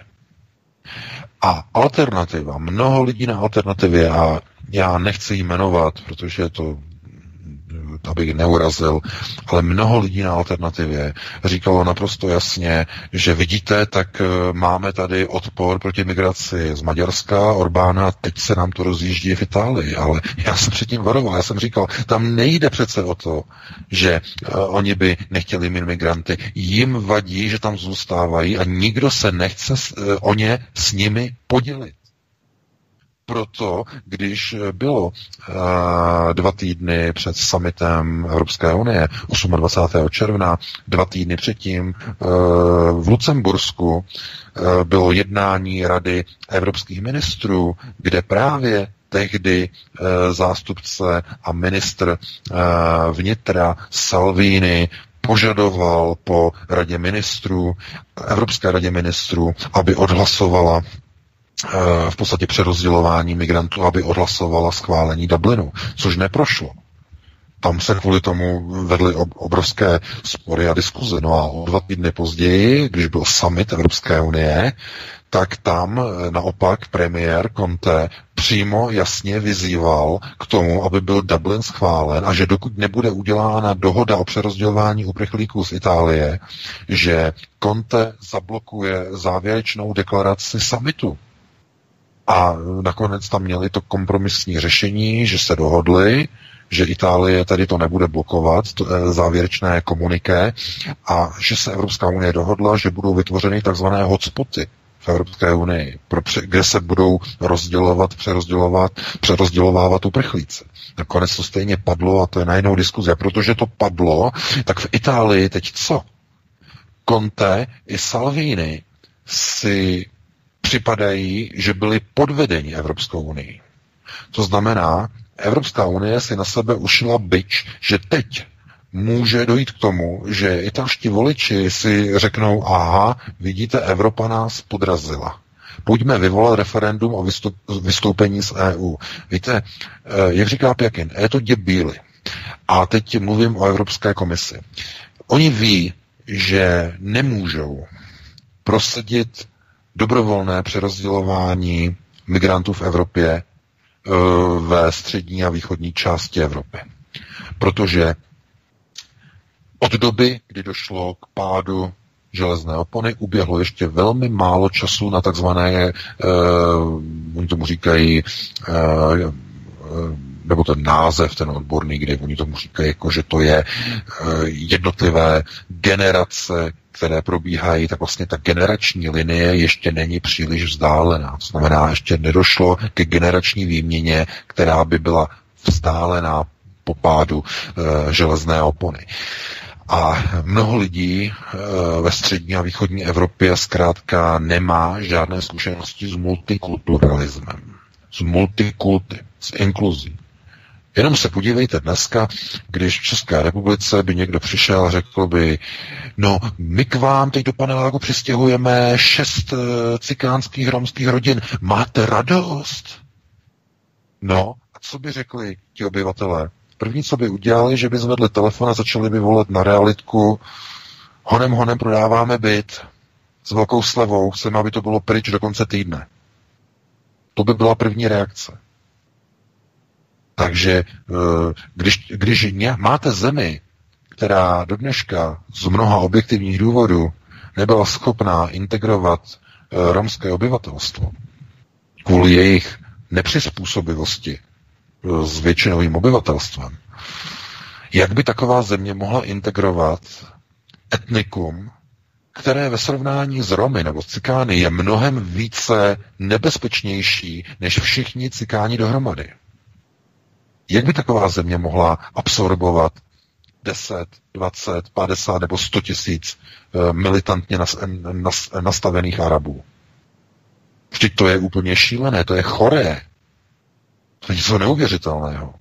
A alternativa, mnoho lidí na alternativě, a já nechci jmenovat, protože to aby neurazil, ale mnoho lidí na alternativě říkalo naprosto jasně, že vidíte, tak eh, máme tady odpor proti migraci z Maďarska, Orbána, teď se nám to rozjíždí v Itálii, ale já jsem předtím varoval, já jsem říkal, tam nejde přece o to, že uh, oni by nechtěli mít migranty, jim vadí, že tam zůstávají a nikdo se nechce uh, o ně s nimi podělit proto, když bylo uh, dva týdny před summitem Evropské unie, 28. června, dva týdny předtím uh, v Lucembursku uh, bylo jednání Rady evropských ministrů, kde právě tehdy zástupce a ministr vnitra Salvini požadoval po radě ministrů, Evropské radě ministrů, aby odhlasovala v podstatě přerozdělování migrantů, aby odhlasovala schválení Dublinu, což neprošlo. Tam se kvůli tomu vedly obrovské spory a diskuze. No a o dva týdny později, když byl summit Evropské unie, tak tam eh, naopak premiér Conte přímo jasně vyzýval k tomu, aby byl Dublin schválen a že dokud nebude udělána dohoda o přerozdělování uprchlíků z Itálie, že Conte zablokuje závěrečnou deklaraci summitu. A nakonec tam měli to kompromisní řešení, že se dohodli, že Itálie tady to nebude blokovat, to e, závěrečné komuniké, a že se Evropská unie dohodla, že budou vytvořeny takzvané hotspoty v Evropské unii, pro, kde se budou rozdělovat, přerozdělovat, přerozdělovávat uprchlíci. Nakonec to stejně padlo a to je na jinou diskuzi. A protože to padlo, tak v Itálii teď co? Conte i Salvini si připadají, že byli podvedeni Evropskou unii. To znamená, Evropská unie si na sebe ušila byč, že teď může dojít k tomu, že italští voliči si řeknou, aha, vidíte, Evropa nás podrazila. Pojďme vyvolat referendum o vystoupení z EU. Víte, eh, jak říká Pěkin, je to děbíly. A teď mluvím o Evropské komisi. Oni ví, že nemůžou prosadit dobrovolné přerozdělování migrantů v Evropě e, ve střední a východní části Evropy. Protože od doby, kdy došlo k pádu železné opony, uběhlo ještě velmi málo času na takzvané, uh, oni tomu říkají, uh, nebo ten název, ten odborný, kde oni tomu říkají, jako, že to je uh, jednotlivé generace které probíhají, tak vlastně ta generační linie ještě není příliš vzdálená. To znamená, ještě nedošlo ke generační výměně, která by byla vzdálená po pádu e, železné opony. A mnoho lidí e, ve střední a východní Evropě zkrátka nemá žádné zkušenosti s multikulturalismem, s multikulty, s inkluzí. Jenom se podívejte dneska, když v České republice by někdo přišel a řekl by, no, my k vám teď do paneláku přistěhujeme šest uh, cikánských romských rodin, máte radost? No, a co by řekli ti obyvatelé? První, co by udělali, že by zvedli telefon a začali by volat na realitku, honem, honem prodáváme byt s velkou slevou, chceme, aby to bylo pryč do konce týdne. To by byla první reakce. Takže eh, když, když máte zemi, která do dneška z mnoha objektivních důvodů nebyla schopná integrovat eh, romské obyvatelstvo kvůli jejich nepřizpůsobivosti eh, s většinovým obyvatelstvem, jak by taková země mohla integrovat etnikum, které ve srovnání s Romy nebo s Cikány je mnohem více nebezpečnější než všichni Cikáni dohromady. Jak by taková země mohla absorbovat 10, 20, 50 nebo 100 tisíc eh, militantně nastavených Arabů? Vždyť to je úplně šílené, to je choré. To je něco neuvěřitelného.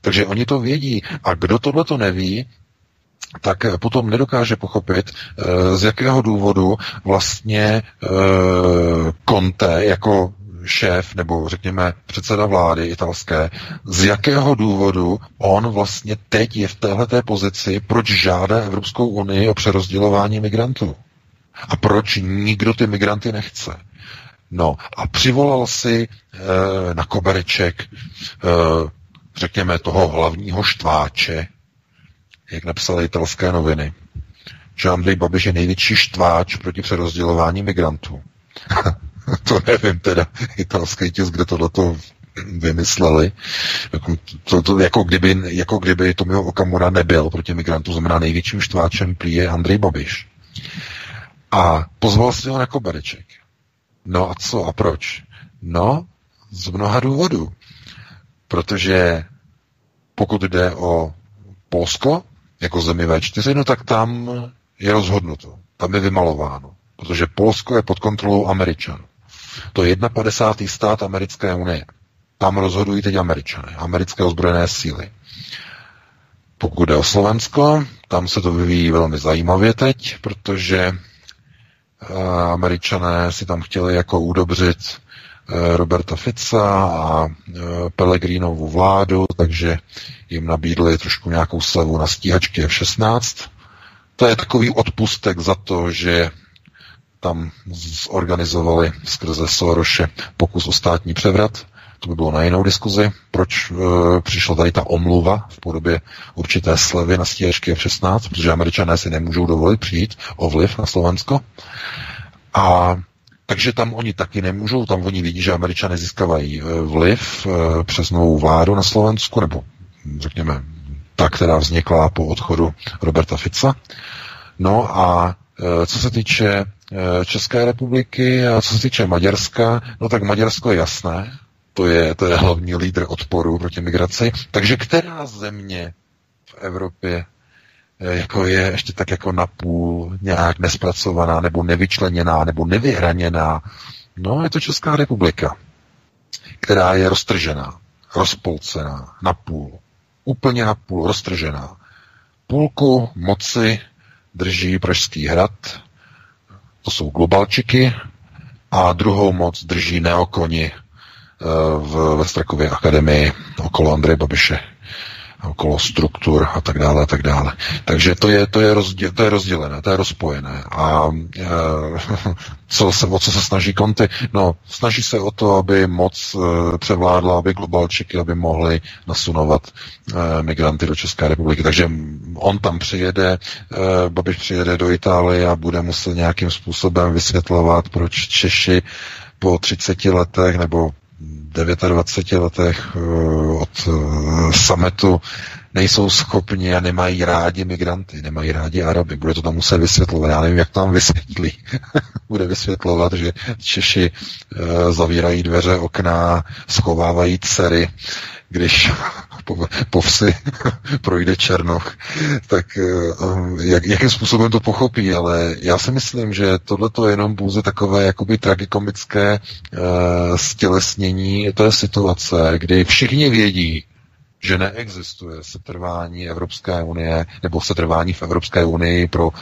Takže oni to vědí. A kdo tohle to neví, tak potom nedokáže pochopit, eh, z jakého důvodu vlastně Conte eh, jako šéf nebo řekněme předseda vlády italské, z jakého důvodu on vlastně teď je v této pozici, proč žádá Evropskou unii o přerozdělování migrantů. A proč nikdo ty migranty nechce. No a přivolal si e, na kobereček e, řekněme, toho hlavního štváče, jak napsaly italské noviny, že Andrej Babiš je největší štváč proti přerozdělování migrantů. to nevím teda, italský tisk, kde tohleto vymysleli. Jako, to, to, jako, kdyby, jako kdyby Tomio Okamura nebyl proti migrantům, znamená největším štváčem prý je Andrej Babiš. A pozval si ho na kobereček. No a co a proč? No, z mnoha důvodů. Protože pokud jde o Polsko, jako zemi V4, no tak tam je rozhodnuto. Tam je vymalováno. Protože Polsko je pod kontrolou Američanů. To je 51. stát Americké unie. Tam rozhodují teď Američané, americké ozbrojené síly. Pokud jde o Slovensko, tam se to vyvíjí velmi zajímavě teď, protože uh, američané si tam chtěli jako udobřit uh, Roberta Fica a uh, Pellegrinovu vládu, takže jim nabídli trošku nějakou slevu na stíhačky F-16. To je takový odpustek za to, že tam zorganizovali skrze Soroše pokus o státní převrat to by bylo na jinou diskuzi, proč e, přišla tady ta omluva v podobě určité slevy na stíhačky F-16, protože američané si nemůžou dovolit přijít o vliv na Slovensko. A takže tam oni taky nemůžou, tam oni vidí, že američané získávají e, vliv e, přes novou vládu na Slovensku, nebo řekněme ta, která vznikla po odchodu Roberta Fica. No a e, co se týče České republiky a co se týče Maďarska, no tak Maďarsko je jasné, to je, to je hlavní lídr odporu proti migraci. Takže která země v Evropě eh, jako je ještě tak jako napůl nějak nespracovaná, nebo nevyčleněná, nebo nevyhraněná, no je to Česká republika, která je roztržená, rozpolcená, napůl, úplně napůl roztržená. Půlku moci drží Pražský hrad, to jsou globalčiky, a druhou moc drží neokoni v, ve Strakově akademii okolo Andreje Babiše okolo struktur a tak dále a tak dále. Takže to je, to je, rozděl, to je rozdělené, to je rozpojené. A e, co se, o co se snaží Konty? No, snaží se o to, aby moc e, převládla, aby globalčiky, aby mohli nasunovat e, migranty do České republiky. Takže on tam přijede, e, Babiš přijede do Itálie a bude muset nějakým způsobem vysvětlovat, proč Češi po 30 letech nebo 29 letech eh, od eh, sametu nejsou schopni a nemají rádi migranty, nemají rádi Araby. Bude to tam muset vysvětlovat. Já nevím, jak tam vysvětlí. Bude vysvětlovat, že Češi uh, zavírají dveře, okna, schovávají dcery, když po, po vsi projde Černoch, tak uh, jak, jakým způsobem to pochopí, ale já si myslím, že tohle to je jenom pouze takové jakoby tragikomické uh, stělesnění to je situace, kdy všichni vědí, že neexistuje setrvání Evropské unie nebo setrvání v Evropské unii pro uh,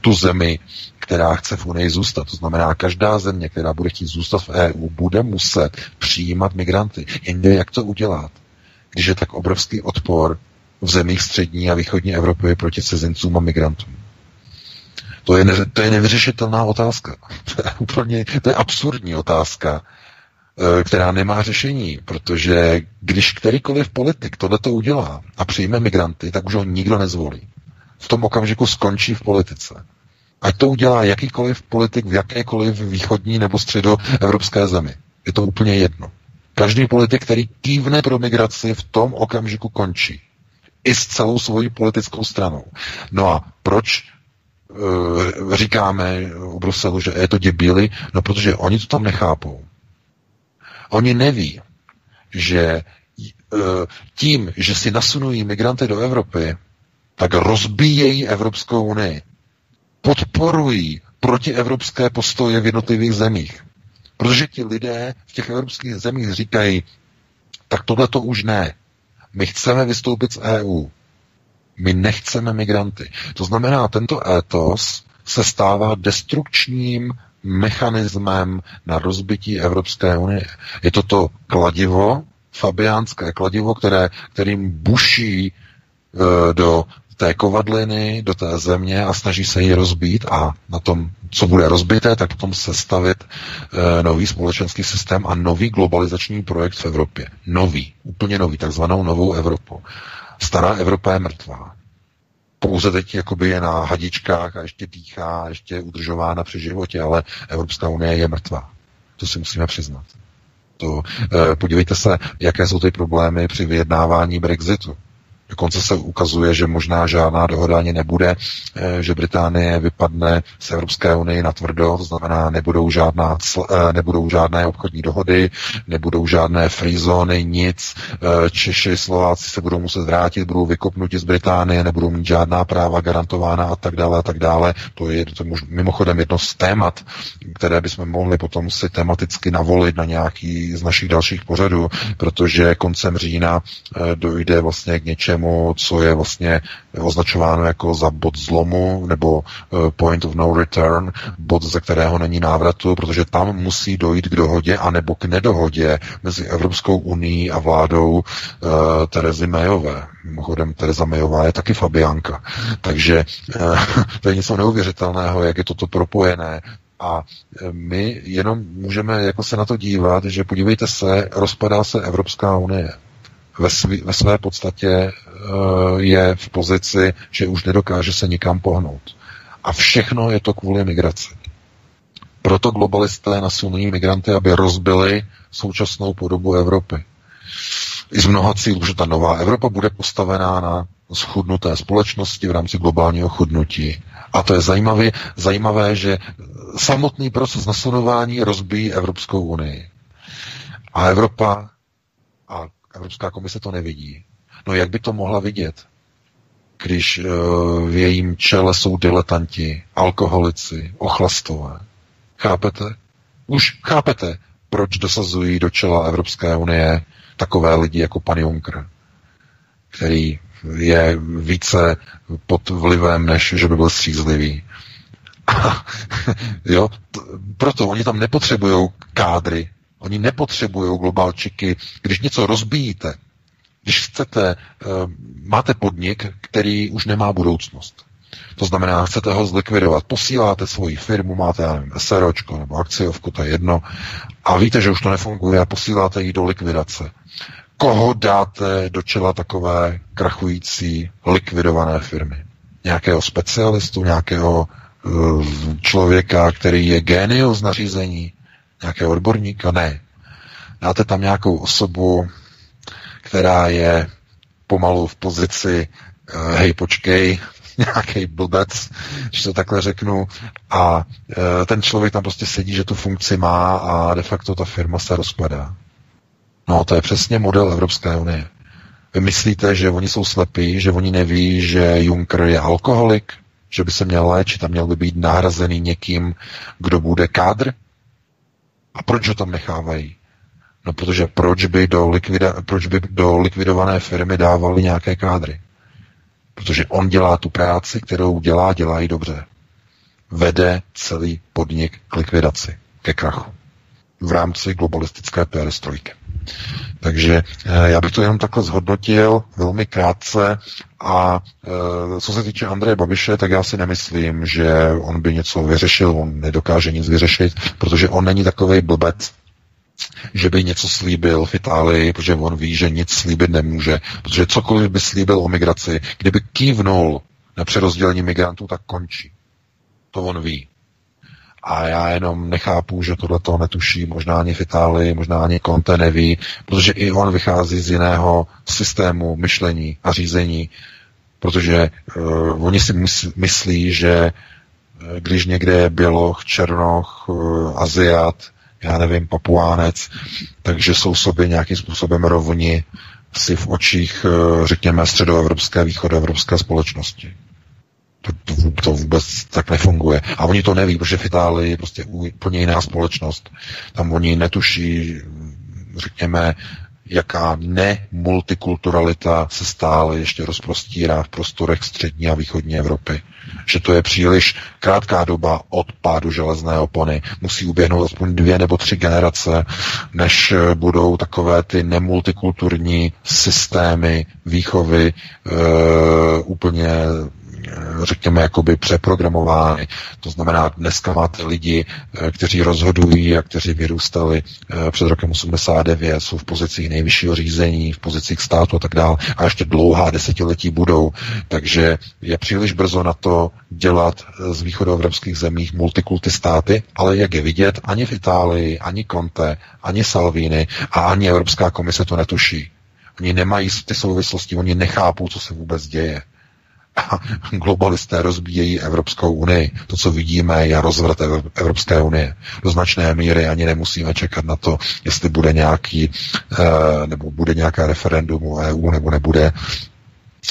tu zemi, která chce v Unii zůstat. To znamená, každá země, která bude chtít zůstat v EU, bude muset přijímat migranty. Jenže jak to udělat? Když je tak obrovský odpor v zemích střední a východní Evropy proti cizincům a migrantům. To je, ne, to je nevyřešitelná otázka. To je úplně, to je absurdní otázka, která nemá řešení, protože když kterýkoliv politik tohle to udělá a přijme migranty, tak už ho nikdo nezvolí. V tom okamžiku skončí v politice. Ať to udělá jakýkoliv politik v jakékoliv východní nebo středoevropské zemi. Je to úplně jedno. Každý politik, který kývne pro migraci, v tom okamžiku končí. I s celou svojí politickou stranou. No a proč uh, říkáme u Bruselu, že je to děbíli? No protože oni to tam nechápou. Oni neví, že e, tím, že si nasunují migranty do Evropy, tak rozbíjejí Evropskou unii. Podporují protievropské postoje v jednotlivých zemích. Protože ti lidé v těch evropských zemích říkají, tak tohle to už ne. My chceme vystoupit z EU. My nechceme migranty. To znamená, tento étos se stává destrukčním mechanismem na rozbití Evropské unie. Je to to kladivo, fabiánské kladivo, které, kterým buší e, do té kovadliny do té země a snaží se ji rozbít a na tom, co bude rozbité, tak potom se stavit e, nový společenský systém a nový globalizační projekt v Evropě. Nový, úplně nový, takzvanou novou Evropu. Stará Evropa je mrtvá. Pouze teď jakoby je na hadičkách a ještě dýchá, ještě je udržována při životě, ale Evropská unie je mrtvá. To si musíme přiznat. To, e, podívejte se, jaké jsou ty problémy při vyjednávání Brexitu. Dokonce se ukazuje, že možná žádná dohoda ani nebude, eh, že Británie vypadne z Evropské unie na tvrdo, to znamená, nebudou, žádná, eh, nebudou žádné obchodní dohody, nebudou žádné free zóny, nic. Eh, Češi, Slováci se budou muset vrátit, budou vykopnuti z Británie, nebudou mít žádná práva garantována a tak dále a tak dále. To je, to je mimochodem jedno z témat, které bychom mohli potom si tematicky navolit na nějaký z našich dalších pořadů, protože koncem října dojde vlastně k něčemu, něčemu, co je vlastně označováno jako za bod zlomu nebo eh, point of no return, bod, ze kterého není návratu, protože tam musí dojít k dohodě anebo k nedohodě mezi Evropskou unii a vládou uh, Terezy Mayové. Mimochodem, Tereza Mayová je taky Fabianka. Takže uh, to je něco neuvěřitelného, jak je toto propojené. A my jenom můžeme jako se na to dívat, že podívejte se, rozpadá se Evropská unie ve, svý, ve své podstatě uh, je v pozici, že už nedokáže se nikam pohnout. A všechno je to kvůli migraci. Proto globalisté nasunují migranty, aby rozbili současnou podobu Evropy. I z mnoha cílů, že ta nová Evropa bude postavená na schudnuté společnosti v rámci globálního chudnutí. A to je zajímavé, zajímavé, že samotný proces nasunování rozbíjí Evropskou unii. A Evropa a Evropská komise to nevidí. No jak by to mohla vidět, když uh, v jejím čele jsou diletanti, alkoholici, ochlastové? Chápete? Už chápete, proč dosazují do čela Evropské unie takové lidi jako pan Juncker, který je více pod vlivem, než že by byl střízlivý. jo, t- proto oni tam nepotřebují kádry, Oni nepotřebují globalčiky. Když něco rozbíjíte, když chcete, eh, máte podnik, který už nemá budoucnost. To znamená, chcete ho zlikvidovat. Posíláte svoji firmu, máte, já nevím, SROčko nebo akciovku, to je jedno, a víte, že už to nefunguje a posíláte ji do likvidace. Koho dáte do čela takové krachující, likvidované firmy? Nějakého specialistu, nějakého uh, člověka, který je génius nařízení, nějakého odborníka? Ne. Dáte tam nějakou osobu, která je pomalu v pozici uh, hej, počkej, nějaký blbec, když to takhle řeknu, a uh, ten člověk tam prostě sedí, že tu funkci má a de facto ta firma se rozpadá. No, to je přesně model Evropské unie. Vy myslíte, že oni jsou slepí, že oni neví, že Juncker je alkoholik, že by se měl léčit a měl by být nahrazený někým, kdo bude kádr? A proč ho tam nechávají? No protože proč by do, likvida, proč by do likvidované firmy dávali nějaké kádry? Protože on dělá tu práci, kterou dělá, dělá ji dobře. Vede celý podnik k likvidaci, ke krachu. V rámci globalistické perestrojky. Takže eh, já bych to jenom takhle zhodnotil velmi krátce a e, co se týče Andreje Babiše, tak já si nemyslím, že on by něco vyřešil, on nedokáže nic vyřešit, protože on není takový blbec, že by něco slíbil v Itálii, protože on ví, že nic slíbit nemůže, protože cokoliv by slíbil o migraci, kdyby kývnul na přerozdělení migrantů, tak končí. To on ví. A já jenom nechápu, že tohle to netuší, možná ani v Itálii, možná ani Conte neví, protože i on vychází z jiného systému myšlení a řízení, protože uh, oni si myslí, že uh, když někde je běloch, černoch, uh, aziat, já nevím, papuánec, takže jsou sobě nějakým způsobem rovni si v očích, řekněme, středoevropské, východoevropské společnosti. To, to, to vůbec tak nefunguje. A oni to neví, protože v Itálii je prostě úplně jiná společnost. Tam oni netuší, řekněme, jaká nemultikulturalita se stále ještě rozprostírá v prostorech střední a východní Evropy. Že to je příliš krátká doba od pádu železné opony. Musí uběhnout aspoň dvě nebo tři generace, než budou takové ty nemultikulturní systémy výchovy e, úplně řekněme, jakoby přeprogramovány. To znamená, dneska máte lidi, eh, kteří rozhodují a kteří vyrůstali eh, před rokem 89, jsou v pozicích nejvyššího řízení, v pozicích státu a tak dále a ještě dlouhá desetiletí budou. Takže je příliš brzo na to dělat eh, z východoevropských zemích multikulty státy, ale jak je vidět, ani v Itálii, ani Conte, ani Salvini a ani Evropská komise to netuší. Oni nemají ty souvislosti, oni nechápou, co se vůbec děje globalisté rozbíjejí Evropskou unii. To, co vidíme, je rozvrat Evropské unie. Do značné míry ani nemusíme čekat na to, jestli bude nějaký, eh, nebo bude nějaké referendum o EU, nebo nebude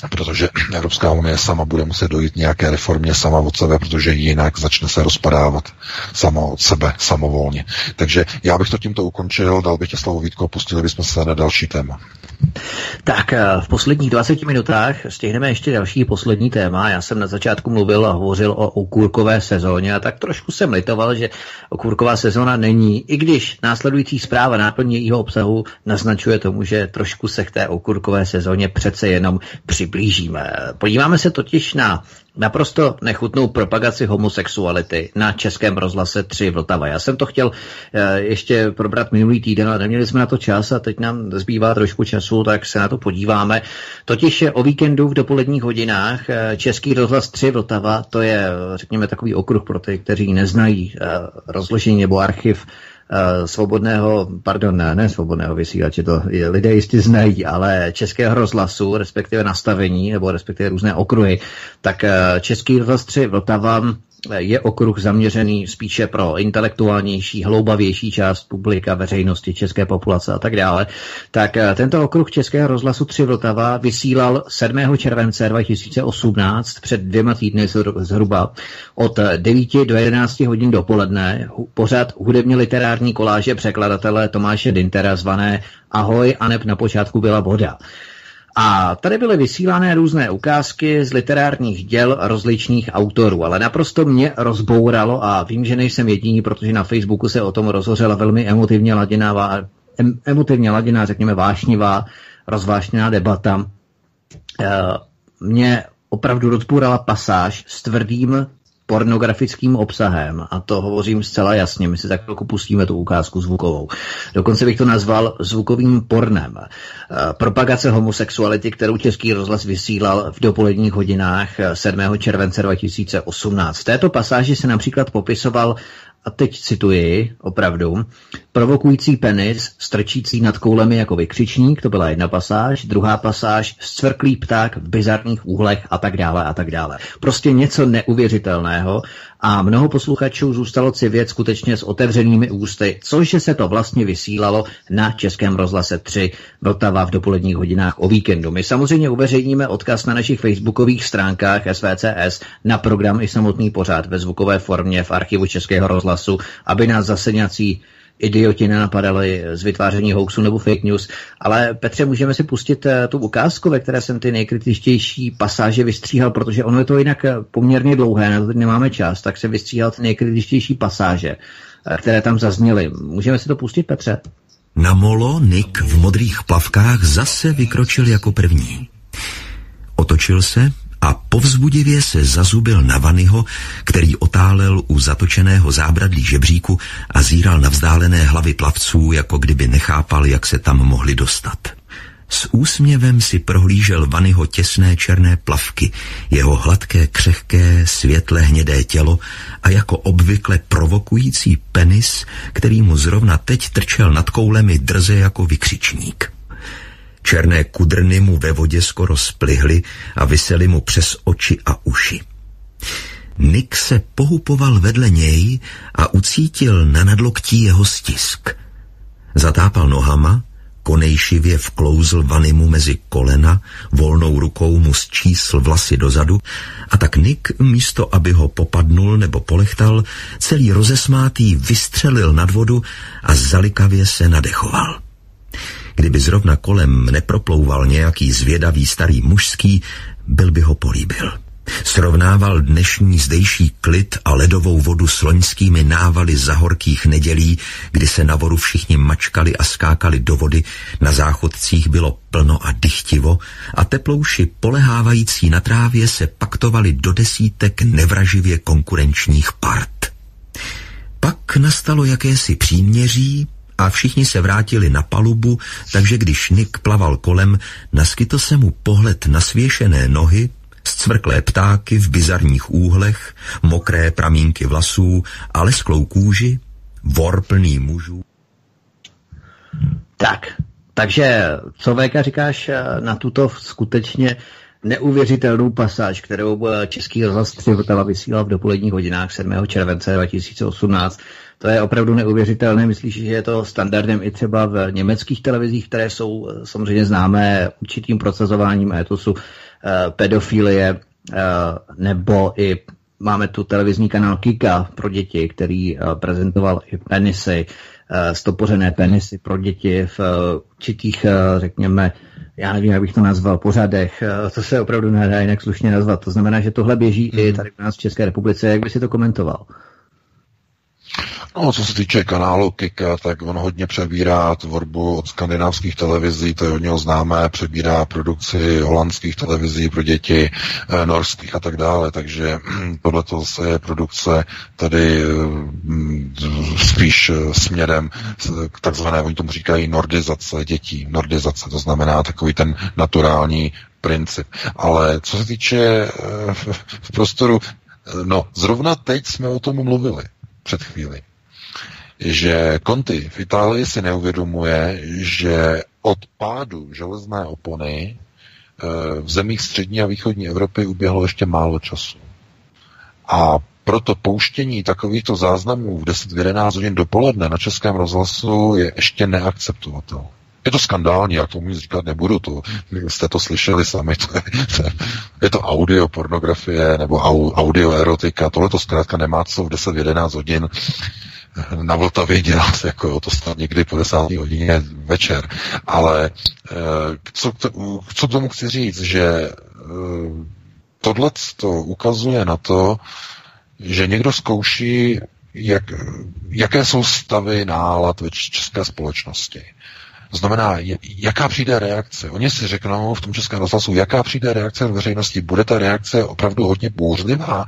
protože Evropská unie sama bude muset dojít nějaké reformě sama od sebe, protože jinak začne se rozpadávat sama od sebe, samovolně. Takže já bych to tímto ukončil, dal bych tě slovo Vítko, pustili bychom se na další téma. Tak eh, v posledních 20 minutách stihneme ještě další poslední téma. Já jsem na začátku mluvil a hovořil o okurkové sezóně a tak trošku jsem litoval, že okurková sezóna není, i když následující zpráva náplně jejího obsahu naznačuje tomu, že trošku se k té okurkové sezóně přece jenom přiblížíme. Podíváme se totiž na naprosto nechutnou propagaci homosexuality na Českém rozhlase 3 Vltava. Já jsem to chtěl eh, ještě probrat minulý týden, ale neměli jsme na to čas a teď nám zbývá trošku času, tak se na to podíváme. Totiž o víkendu v dopoledních hodinách eh, Český rozhlas 3 Vltava, to je, řekněme, takový okruh pro ty, kteří neznají eh, rozložení nebo archiv Eh, svobodného, pardon, ne, ne svobodného vysílače, to lidé jistě znají, ale českého rozhlasu, respektive nastavení, nebo respektive různé okruhy, tak eh, český rozhlas 3 Vltava je okruh zaměřený spíše pro intelektuálnější, hloubavější část publika, veřejnosti, české populace a tak dále, tak eh, tento okruh Českého rozhlasu 3 Vltava vysílal 7. července 2018 před dvěma týdny zhruba od 9 do 11 hodin dopoledne pořád hudebně literární koláže překladatele Tomáše Dintera zvané Ahoj, a na počátku byla voda. A tady byly vysílané různé ukázky z literárních děl rozličných autorů, ale naprosto mě rozbouralo a vím, že nejsem jediný, protože na Facebooku se o tom rozhořela velmi emotivně laděná, em, emotivně laděná, řekněme vášnivá, rozvášněná debata. E, mě opravdu rozbourala pasáž s tvrdým pornografickým obsahem a to hovořím zcela jasně. My si tak trochu pustíme tu ukázku zvukovou. Dokonce bych to nazval zvukovým pornem. E, propagace homosexuality, kterou Český rozhlas vysílal v dopoledních hodinách 7. července 2018. V této pasáži se například popisoval a teď cituji opravdu, provokující penis, strčící nad koulemi jako vykřičník, to byla jedna pasáž, druhá pasáž, zcvrklý pták v bizarních úhlech a tak dále a tak dále. Prostě něco neuvěřitelného a mnoho posluchačů zůstalo civět skutečně s otevřenými ústy, což se to vlastně vysílalo na Českém rozhlase 3 Vltava v dopoledních hodinách o víkendu. My samozřejmě uveřejníme odkaz na našich facebookových stránkách SVCS na program i samotný pořád ve zvukové formě v archivu Českého rozhlasu, aby nás zase nějací idioti nenapadali z vytváření hoaxu nebo fake news. Ale Petře, můžeme si pustit eh, tu ukázku, ve které jsem ty nejkritičtější pasáže vystříhal, protože ono je to jinak eh, poměrně dlouhé, na to nemáme čas, tak se vystříhal ty nejkritičtější pasáže, eh, které tam zazněly. Můžeme si to pustit, Petře? Na molo Nick v modrých plavkách zase vykročil jako první. Otočil se a povzbudivě se zazubil na Vanyho, který otálel u zatočeného zábradlí žebříku a zíral na vzdálené hlavy plavců, jako kdyby nechápal, jak se tam mohli dostat. S úsměvem si prohlížel Vanyho těsné černé plavky, jeho hladké, křehké, světle hnědé tělo a jako obvykle provokující penis, který mu zrovna teď trčel nad koulemi drze jako vykřičník. Černé kudrny mu ve vodě skoro splihly a vysely mu přes oči a uši. Nick se pohupoval vedle něj a ucítil na nadloktí jeho stisk. Zatápal nohama, konejšivě vklouzl Vanimu mezi kolena, volnou rukou mu zčísl vlasy dozadu a tak Nick, místo aby ho popadnul nebo polechtal, celý rozesmátý vystřelil nad vodu a zalikavě se nadechoval. Kdyby zrovna kolem neproplouval nějaký zvědavý starý mužský, byl by ho políbil. Srovnával dnešní zdejší klid a ledovou vodu s loňskými návaly zahorkých nedělí, kdy se na voru všichni mačkali a skákali do vody, na záchodcích bylo plno a dychtivo a teplouši polehávající na trávě se paktovali do desítek nevraživě konkurenčních part. Pak nastalo jakési příměří a všichni se vrátili na palubu, takže když Nick plaval kolem, naskytl se mu pohled na svěšené nohy, zcvrklé ptáky v bizarních úhlech, mokré pramínky vlasů a lesklou kůži, vor plný mužů. Tak, takže co VK říkáš eh, na tuto skutečně neuvěřitelnou pasáž, kterou eh, Český rozhlas 3 Vltava vysílal v dopoledních hodinách 7. července 2018. To je opravdu neuvěřitelné. Myslíš, že je to standardem i třeba v německých televizích, které jsou eh, samozřejmě známé určitým procesováním etosu Eh, pedofilie, nebo i máme tu televizní kanál Kika pro děti, který prezentoval i penisy, stopořené penisy pro děti v určitých, řekněme, já nevím, jak bych to nazval, pořadech, to se opravdu nedá jinak slušně nazvat. To znamená, že tohle běží mm. i tady u nás v České republice. Jak by si to komentoval? No, co se týče kanálu Kika, tak on hodně přebírá tvorbu od skandinávských televizí, to je od něho známé, přebírá produkci holandských televizí pro děti, eh, norských a tak dále, takže tohle to je produkce tady eh, spíš eh, směrem k takzvané, oni tomu říkají nordizace dětí, nordizace, to znamená takový ten naturální princip. Ale co se týče v prostoru, no, zrovna teď jsme o tom mluvili před chvíli že Conti v Itálii si neuvědomuje, že od pádu železné opony eh, v zemích střední a východní Evropy uběhlo ještě málo času. A proto pouštění takovýchto záznamů v 10-11 hodin dopoledne na českém rozhlasu je ještě neakceptovatelné. Je to skandální, já tomu říkat nebudu, to, jste to slyšeli sami, to je, to je, to audio pornografie nebo audio erotika, tohle to zkrátka nemá co v 10-11 hodin na Vltavě dělat, jako to snad někdy po desátý hodině večer. Ale eh, co, co k tomu chci říct, že eh, tohle to ukazuje na to, že někdo zkouší, jak, jaké jsou stavy nálad ve české společnosti. To znamená, jaká přijde reakce. Oni si řeknou v tom českém rozhlasu, jaká přijde reakce v veřejnosti. Bude ta reakce opravdu hodně bouřlivá?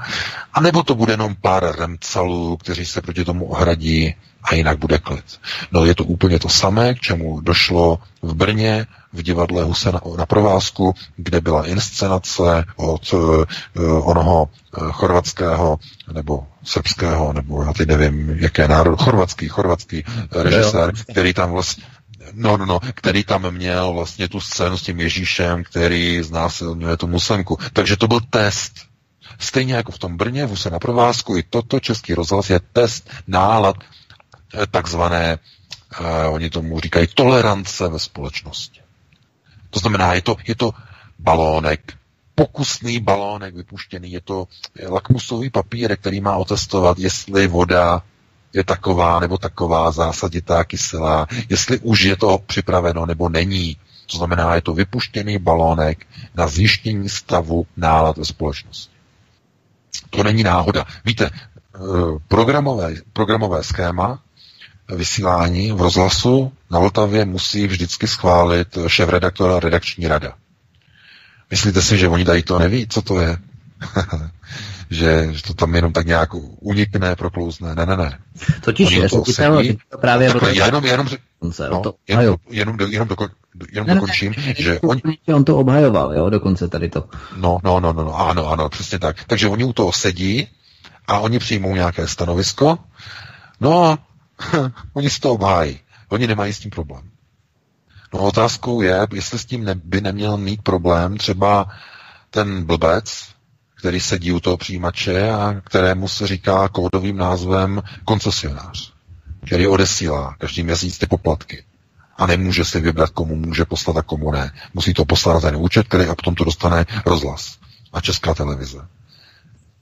A nebo to bude jenom pár remcalů, kteří se proti tomu ohradí a jinak bude klid. No je to úplně to samé, k čemu došlo v Brně, v divadle Huse na, na provázku, kde byla inscenace od uh, onoho uh, chorvatského nebo srbského, nebo já teď nevím, jaké národ, chorvatský, chorvatský režisér, který tam vlastně No, no, no, který tam měl vlastně tu scénu s tím Ježíšem, který znásilňuje tu muslimku. Takže to byl test. Stejně jako v tom Brně, v se na provázku, i toto český rozhlas je test nálad eh, takzvané, uh, oni tomu říkají, tolerance ve společnosti. To znamená, je to, je to balónek, pokusný balónek vypuštěný, je to lakmusový papír, který má otestovat, jestli voda je taková nebo taková zásaditá kyselá, jestli už je to připraveno nebo není. To znamená, je to vypuštěný balónek na zjištění stavu nálad ve společnosti. To není náhoda. Víte, eh, programové, programové schéma vysílání v rozhlasu na Vltavě musí vždycky schválit šéf redaktora redakční rada. Myslíte si, že oni tady to neví, co to je? že, že to tam jenom tak nějak unikne, proklouzne. Ne, ne, ne. Totiž je to, to právě takhle, já jenom, jenom, no, to, jenom, jenom, jenom, doko, jenom ne, dokončím, ne, ne, že on... on to obhajoval, jo, dokonce tady to. No, no, no, no, no, ano, ano, přesně tak. Takže oni u toho sedí a oni přijmou nějaké stanovisko, no a oni si to obhájí. Oni nemají s tím problém. No otázkou je, jestli s tím ne, by neměl mít problém třeba ten blbec, který sedí u toho přijímače a kterému se říká kódovým názvem koncesionář, který odesílá každý měsíc ty poplatky. A nemůže si vybrat, komu může poslat a komu ne. Musí to poslat na ten účet, který a potom to dostane rozhlas a česká televize.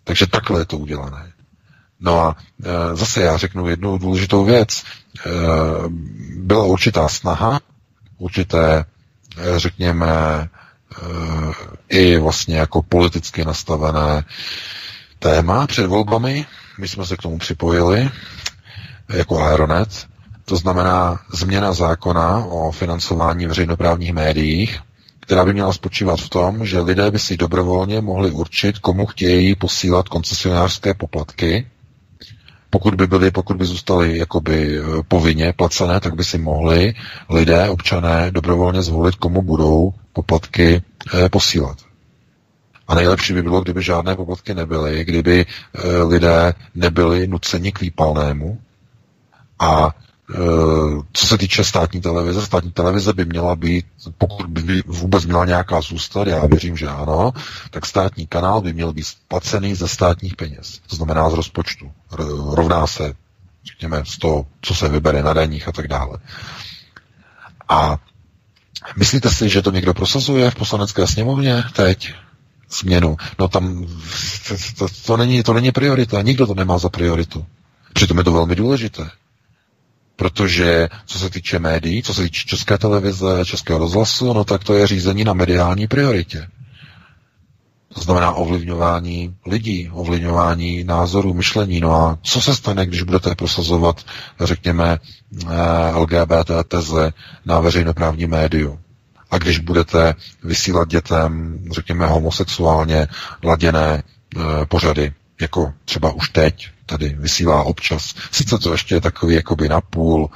Takže takhle je to udělané. No a e, zase já řeknu jednu důležitou věc. E, byla určitá snaha určité, řekněme, i vlastně jako politicky nastavené téma před volbami. My jsme se k tomu připojili jako Aeronet. To znamená změna zákona o financování veřejnoprávních médiích, která by měla spočívat v tom, že lidé by si dobrovolně mohli určit, komu chtějí posílat koncesionářské poplatky. Pokud by byly, pokud by zůstaly jakoby eh, povinně placené, tak by si mohli lidé, občané dobrovolně zvolit, komu budou poplatky eh, posílat. A nejlepší by bylo, kdyby žádné poplatky nebyly, kdyby eh, lidé nebyli nuceni k výpalnému a co se týče státní televize, státní televize by měla být, pokud by vůbec měla nějaká zůstat, já věřím, že ano, tak státní kanál by měl být placený ze státních peněz. To znamená z rozpočtu. Rovná se, řekněme, z toho, co se vybere na daních a tak dále. A myslíte si, že to někdo prosazuje v poslanecké sněmovně teď? Změnu. No tam to, to, to, není, to není priorita. Nikdo to nemá za prioritu. Přitom je to velmi důležité. Protože co se týče médií, co se týče české televize, českého rozhlasu, no tak to je řízení na mediální prioritě. To znamená ovlivňování lidí, ovlivňování názorů, myšlení. No a co se stane, když budete prosazovat, řekněme, eh, LGBT teze na veřejnoprávní médiu? A když budete vysílat dětem, řekněme, homosexuálně laděné e, pořady, jako třeba už teď tady vysílá občas. Sice to ještě je takový jakoby napůl,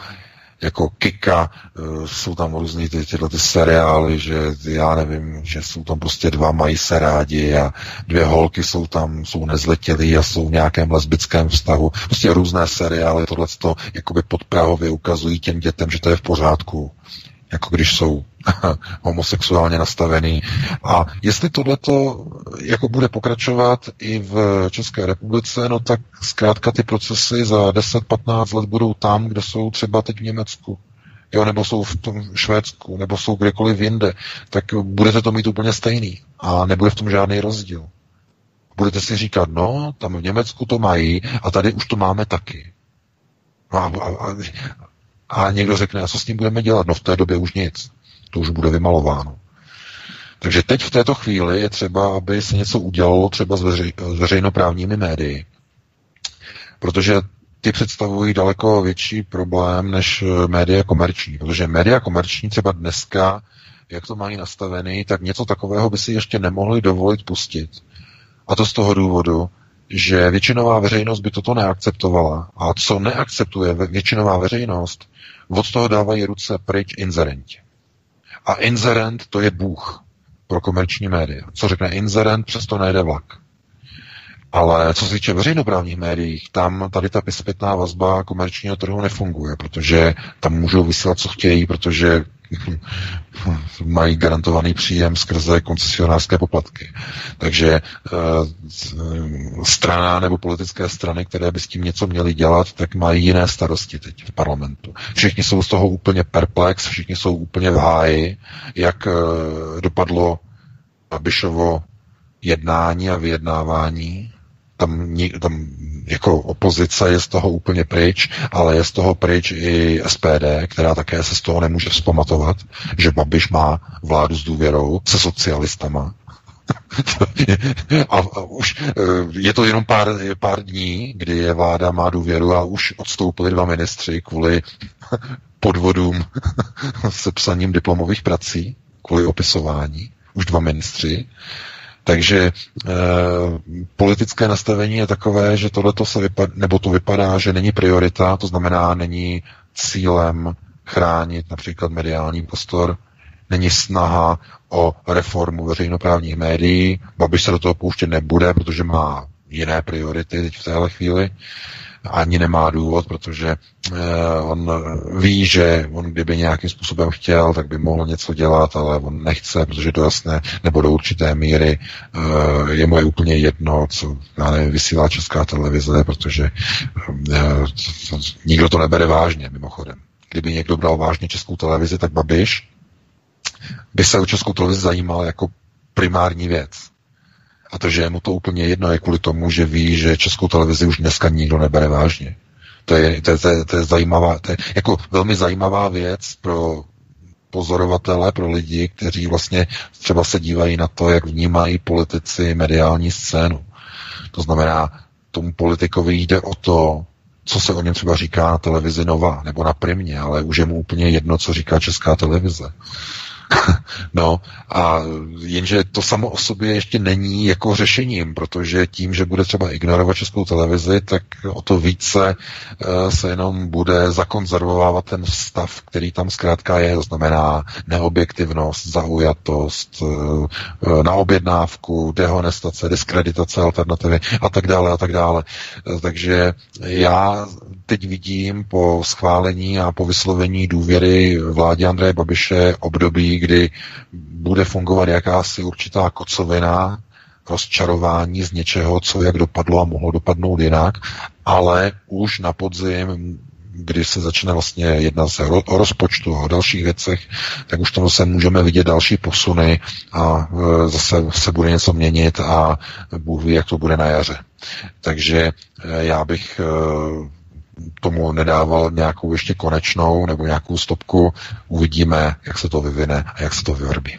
jako Kika, e, jsou tam různý ty, tyhle ty seriály, že já nevím, že jsou tam prostě dva, mají se rádi a dvě holky jsou tam, jsou nezletělí a jsou v nějakém lesbickém vztahu. Prostě různé seriály, tohle to jakoby podprahově ukazují těm dětem, že to je v pořádku jako když jsou homosexuálně nastavený. A jestli tohleto jako bude pokračovat i v České republice, no tak zkrátka ty procesy za 10-15 let budou tam, kde jsou třeba teď v Německu. Jo, nebo jsou v tom Švédsku, nebo jsou kdekoliv jinde, tak budete to mít úplně stejný a nebude v tom žádný rozdíl. Budete si říkat, no, tam v Německu to mají a tady už to máme taky. No a, a, a, a někdo řekne, a co s tím budeme dělat? No v té době už nic. To už bude vymalováno. Takže teď v této chvíli je třeba, aby se něco udělalo třeba s, veřej, s veřejnoprávními médii. Protože ty představují daleko větší problém než eh, média komerční. Protože média komerční třeba dneska, jak to mají nastavený, tak něco takového by si ještě nemohli dovolit pustit. A to z toho důvodu, že většinová veřejnost by toto neakceptovala. A co neakceptuje většinová veřejnost, od toho dávají ruce pryč inzerenti. A inzerent to je bůh pro komerční média. Co řekne inzerent, přesto nejde vlak. Ale co se týče veřejnoprávních médií, tam tady ta zpětná vazba komerčního trhu nefunguje, protože tam můžou vysílat, co chtějí, protože mají garantovaný příjem skrze koncesionářské poplatky. Takže e, strana nebo politické strany, které by s tím něco měly dělat, tak mají jiné starosti teď v parlamentu. Všichni jsou z toho úplně perplex, všichni jsou úplně v háji, jak e, dopadlo Babišovo jednání a vyjednávání tam, tam jako opozice je z toho úplně pryč, ale je z toho pryč i SPD, která také se z toho nemůže vzpamatovat, že Babiš má vládu s důvěrou se socialistama. a, a už e, je to jenom pár, pár dní, kdy je vláda má důvěru a už odstoupili dva ministři kvůli podvodům se psaním diplomových prací, kvůli opisování. Už dva ministři. Takže e, politické nastavení je takové, že tohle se vypadá, nebo to vypadá, že není priorita, to znamená, není cílem chránit například mediální prostor, není snaha o reformu veřejnoprávních médií, Babiš se do toho pouštět nebude, protože má jiné priority teď v téhle chvíli ani nemá důvod, protože eh, on ví, že on kdyby nějakým způsobem chtěl, tak by mohl něco dělat, ale on nechce, protože to jasné, nebo do určité míry eh, je mu je úplně jedno, co já nevím, vysílá česká televize, protože eh, nikdo to nebere vážně, mimochodem. Kdyby někdo bral vážně českou televizi, tak Babiš by se o českou televizi zajímal jako primární věc. A to, že je mu to úplně jedno, je kvůli tomu, že ví, že českou televizi už dneska nikdo nebere vážně. To je, to je, to je, to je zajímavá, to je jako velmi zajímavá věc pro pozorovatele, pro lidi, kteří vlastně třeba se dívají na to, jak vnímají politici mediální scénu. To znamená, tomu politikovi jde o to, co se o něm třeba říká na televizi Nova nebo na Primě, ale už je mu úplně jedno, co říká česká televize. no a jenže to samo o sobě ještě není jako řešením, protože tím, že bude třeba ignorovat českou televizi, tak o to více uh, se jenom bude zakonzervovávat ten stav, který tam zkrátka je, to znamená neobjektivnost, zaujatost, uh, na objednávku, dehonestace, diskreditace alternativy a tak dále a tak dále. Takže já teď vidím po schválení a po vyslovení důvěry vládě Andreje Babiše období, kdy bude fungovat jakási určitá kocovina, rozčarování z něčeho, co jak dopadlo a mohlo dopadnout jinak, ale už na podzim, kdy se začne vlastně jednat se o rozpočtu a o dalších věcech, tak už tam se můžeme vidět další posuny a e, zase se bude něco měnit a Bůh ví, jak to bude na jaře. Takže e, já bych e, tomu nedával nějakou ještě konečnou nebo nějakou stopku. Uvidíme, jak se to vyvine a jak se to vyvrbí.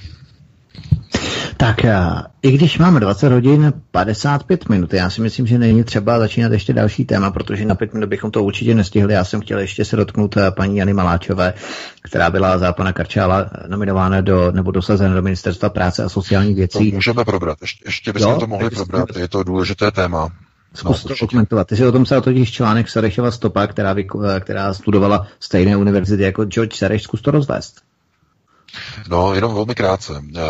Tak eh, i když máme 20 hodin 55 minut, já si myslím, že není třeba začínat ještě další téma, protože na 5 minut bychom to určitě nestihli. Já jsem chtěl ještě se dotknout eh, paní Jany Maláčové, která byla za pana Karčála nominována do, nebo dosazena do Ministerstva práce a sociálních věcí. To můžeme probrat, ještě, ještě bychom jo, to mohli probrat, je to důležité téma. Zkus no, to komentovat. Ty jsi o tom psal totiž článek Serešova Stopa, která, která studovala stejné univerzity jako George Sereš. Zkus to rozvést. No, jenom velmi krátce. Eh,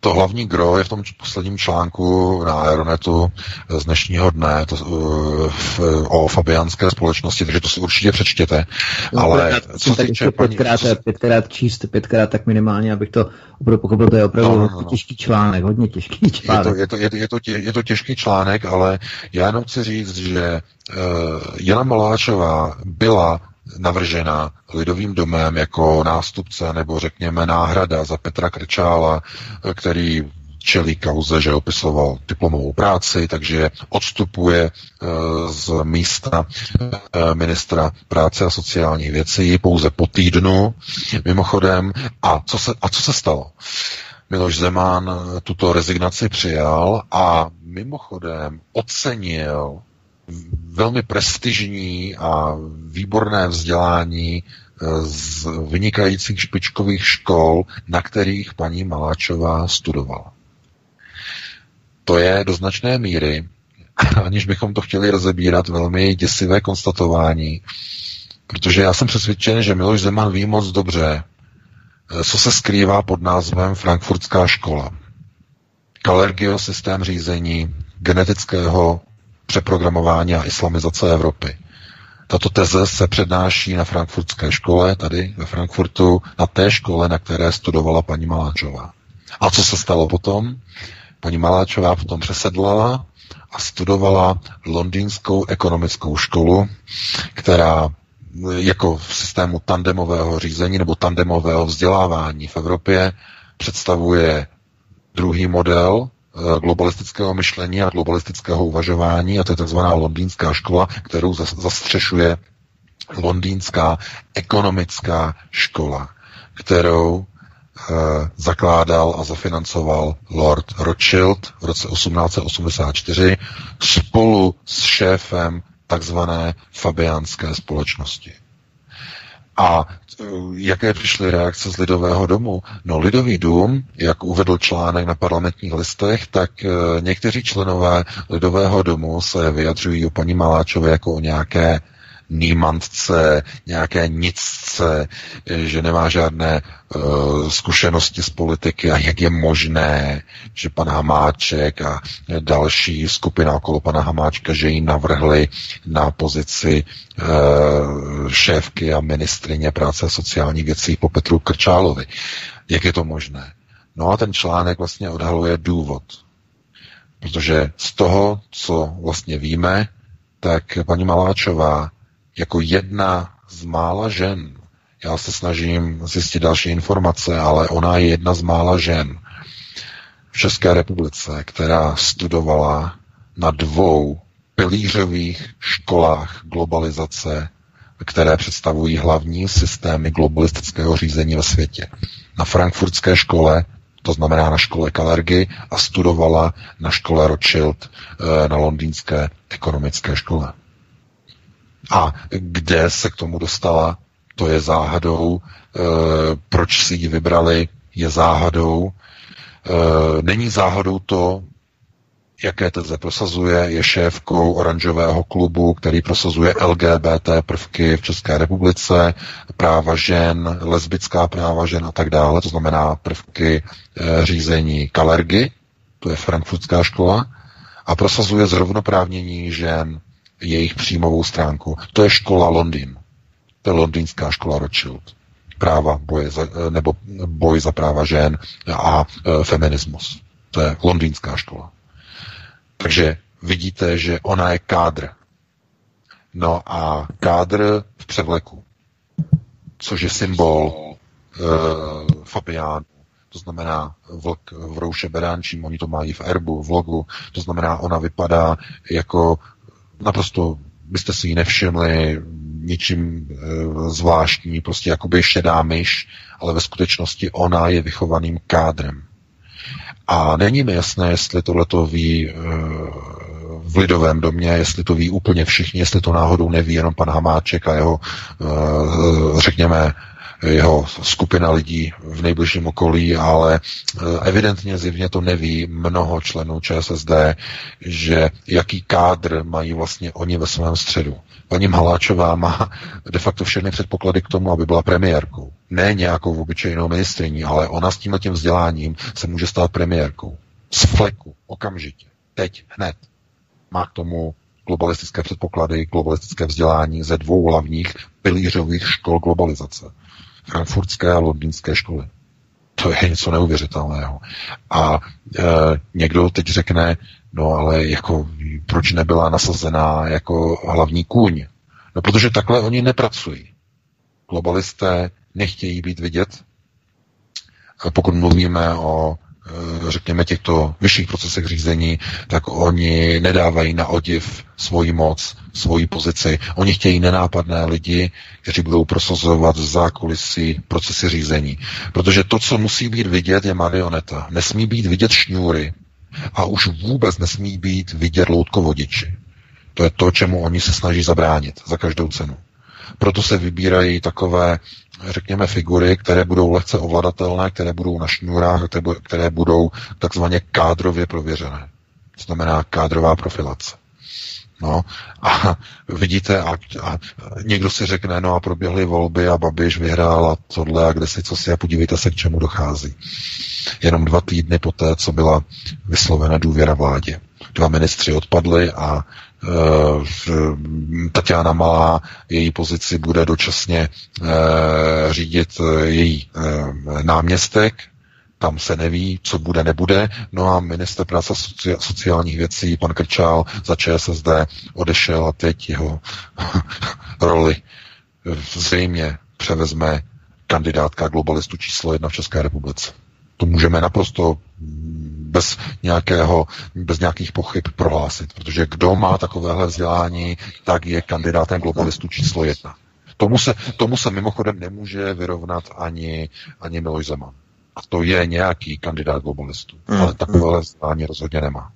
to hlavní gro je v tom posledním článku na Aeronetu z dnešního dne to, eh, o fabiánské společnosti, takže to si určitě přečtěte. No, Ale co se týče pětkrát, paní... pětkrát číst, pětkrát tak minimálně, abych to opravdu pochopil, to je opravdu no, no, no. těžký článek, hodně těžký článek. Je to, je to, je to, je to, je to těžký článek, ale já jenom chci říct, že uh, Jana Maláčová byla navržena lidovým domem jako nástupce nebo řekněme náhrada za Petra Krčála, který čelí kauze, že opisoval diplomovou práci, takže odstupuje e, z místa e, ministra práce a sociálních věcí pouze po týdnu. Mimochodem, a co se, a co se stalo? Miloš Zeman tuto rezignaci přijal a mimochodem ocenil velmi prestižní a výborné vzdělání eh, z vynikajících špičkových škol, na kterých paní Maláčová studovala. To je do značné míry, aniž bychom to chtěli rozebírat, velmi děsivé konstatování, protože já jsem přesvědčen, že Miloš Zeman ví moc dobře, eh, co se skrývá pod názvem Frankfurtská škola. Kalergio systém řízení genetického přeprogramování a islamizace Evropy. Tato teze se přednáší na frankfurtské škole, tady ve Frankfurtu, na té škole, na které studovala paní Maláčová. A co se stalo potom? Paní Maláčová potom přesedlala a studovala londýnskou ekonomickou školu, která jako v systému tandemového řízení nebo tandemového vzdělávání v Evropě představuje druhý model globalistického myšlení a globalistického uvažování a to je takzvaná londýnská škola, kterou zastřešuje londýnská ekonomická škola, kterou eh, zakládal a zafinancoval Lord Rothschild v roce 1884 spolu s šéfem takzvané fabiánské společnosti. A jaké přišly reakce z Lidového domu? No Lidový dům, jak uvedl článek na parlamentních listech, tak e, někteří členové Lidového domu se vyjadřují o paní Maláčové jako o nějaké nímantce, nějaké nicce, že nemá žádné uh, zkušenosti z politiky a jak je možné, že pan Hamáček a další skupina okolo pana Hamáčka, že ji navrhli na pozici uh, šéfky a ministrině práce a sociální věcí po Petru Krčálovi. Jak je to možné? No a ten článek vlastně odhaluje důvod. Protože z toho, co vlastně víme, tak paní Maláčová jako jedna z mála žen. Já se snažím zjistit další informace, ale ona je jedna z mála žen v České republice, která studovala na dvou pilířových školách globalizace které představují hlavní systémy globalistického řízení ve světě. Na frankfurtské škole, to znamená na škole Kalergy, a studovala na škole Rothschild eh, na londýnské ekonomické škole. A kde se k tomu dostala, to je záhadou. E, proč si ji vybrali, je záhadou. E, není záhadou to, jaké teze prosazuje, je šéfkou oranžového klubu, který prosazuje LGBT prvky v České republice, práva žen, lesbická práva žen a tak dále, to znamená prvky e, řízení kalergy, to je frankfurtská škola, a prosazuje zrovnoprávnění žen, jejich příjmovou stránku. To je škola Londýn. To je londýnská škola Rothschild. Práva boje za, nebo boj za práva žen a e, feminismus. To je londýnská škola. Takže vidíte, že ona je kádr. No a kádr v převleku, což je symbol e, Fabiánu, to znamená vlk v rouše beránčím, oni to mají v erbu, v logu, to znamená, ona vypadá jako naprosto byste si ji nevšimli ničím e, zvláštní, prostě jakoby šedá myš, ale ve skutečnosti ona je vychovaným kádrem. A není mi jasné, jestli tohle to ví e, v lidovém domě, jestli to ví úplně všichni, jestli to náhodou neví jenom pan Hamáček a jeho, e, řekněme, jeho skupina lidí v nejbližším okolí, ale eh, evidentně zjevně to neví mnoho členů ČSSD, že jaký kádr mají vlastně oni ve svém středu. Paní Maláčová má de facto všechny předpoklady k tomu, aby byla premiérkou. Ne nějakou obyčejnou ministriní, ale ona s tímhle tím vzděláním se může stát premiérkou. Z fleku, okamžitě, teď, hned. Má k tomu globalistické předpoklady, globalistické vzdělání ze dvou hlavních pilířových škol globalizace frankfurtské a londýnské školy. To je něco neuvěřitelného. A e, někdo teď řekne, no ale jako proč nebyla nasazená jako hlavní kůň? No protože takhle oni nepracují. Globalisté nechtějí být vidět. Pokud mluvíme o řekněme, těchto vyšších procesech řízení, tak oni nedávají na odiv svoji moc, svoji pozici. Oni chtějí nenápadné lidi, kteří budou prosazovat zákulisí procesy řízení. Protože to, co musí být vidět, je marioneta. Nesmí být vidět šňůry a už vůbec nesmí být vidět loutkovodiči. To je to, čemu oni se snaží zabránit za každou cenu. Proto se vybírají takové řekněme, figury, které budou lehce ovladatelné, které budou na šňůrách, které budou takzvaně kádrově prověřené. To znamená kádrová profilace. No a vidíte, a, a někdo si řekne, no a proběhly volby a Babiš vyhrál a tohle a kde si co si a podívejte se, k čemu dochází. Jenom dva týdny poté, co byla vyslovena důvěra vládě. Dva ministři odpadli a Tatiana Malá její pozici bude dočasně eh, řídit eh, její náměstek, tam se neví, co bude, nebude. No a minister práce sociálních věcí, pan Krčál za ČSSD odešel a teď jeho roli zřejmě převezme kandidátka globalistu číslo jedna v České republice. To můžeme naprosto bez, nějakého, bez nějakých pochyb prohlásit, protože kdo má takovéhle vzdělání, tak je kandidátem globalistu číslo jedna. Tomu se, tomu se mimochodem nemůže vyrovnat ani, ani Miloš Zeman. A to je nějaký kandidát globalistů. Mm. Ale takovéhle vzdělání rozhodně nemá.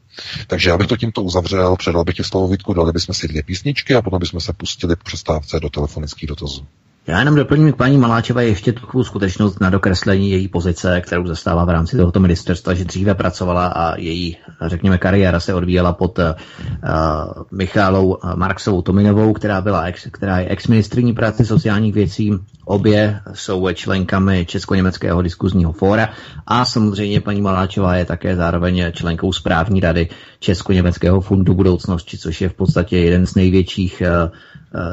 Takže já bych to tímto uzavřel, předal bych ti slovo Vítku, dali bychom si dvě písničky a potom bychom se pustili po přestávce do telefonických dotazů. Já jenom doplním k paní Maláčové ještě takovou skutečnost na dokreslení její pozice, kterou zastává v rámci tohoto ministerstva, že dříve pracovala a její, řekněme, kariéra se odvíjela pod uh, Michálou Marksovou Tominovou, která, byla ex, která je ex-ministriní práce sociálních věcí. Obě jsou členkami Česko-německého diskuzního fóra a samozřejmě paní Maláčová je také zároveň členkou správní rady Česko-německého fundu budoucnosti, což je v podstatě jeden z největších uh,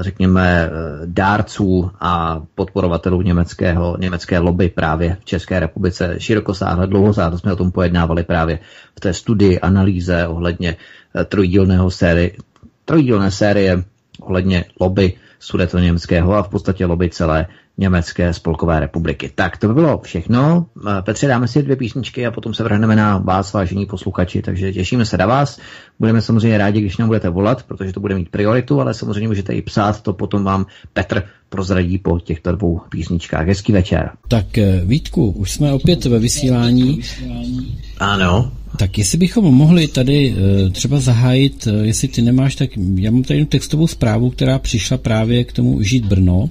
řekněme, eh, dárců a podporovatelů německého, německé lobby právě v České republice. Širokosáhle, dlouhosáhle jsme o tom pojednávali právě v té studii, analýze ohledně eh, trojdílného série, trojdílné série ohledně lobby sudeto německého a v podstatě lobby celé Německé spolkové republiky. Tak to by bylo všechno. Eh, Petře, dáme si dvě písničky a potom se vrhneme na vás, vážení posluchači, takže těšíme se na vás. Budeme samozřejmě rádi, když nám budete volat, protože to bude mít prioritu, ale samozřejmě můžete i psát, to potom vám Petr prozradí po těchto dvou písničkách. Hezký večer. Tak eh, Vítku, už jsme opět ve vysílání. Ano. Tak jestli bychom mohli tady eh, třeba zahájit, jestli ty nemáš, tak já mám tady textovou zprávu, která přišla právě k tomu Žít Brno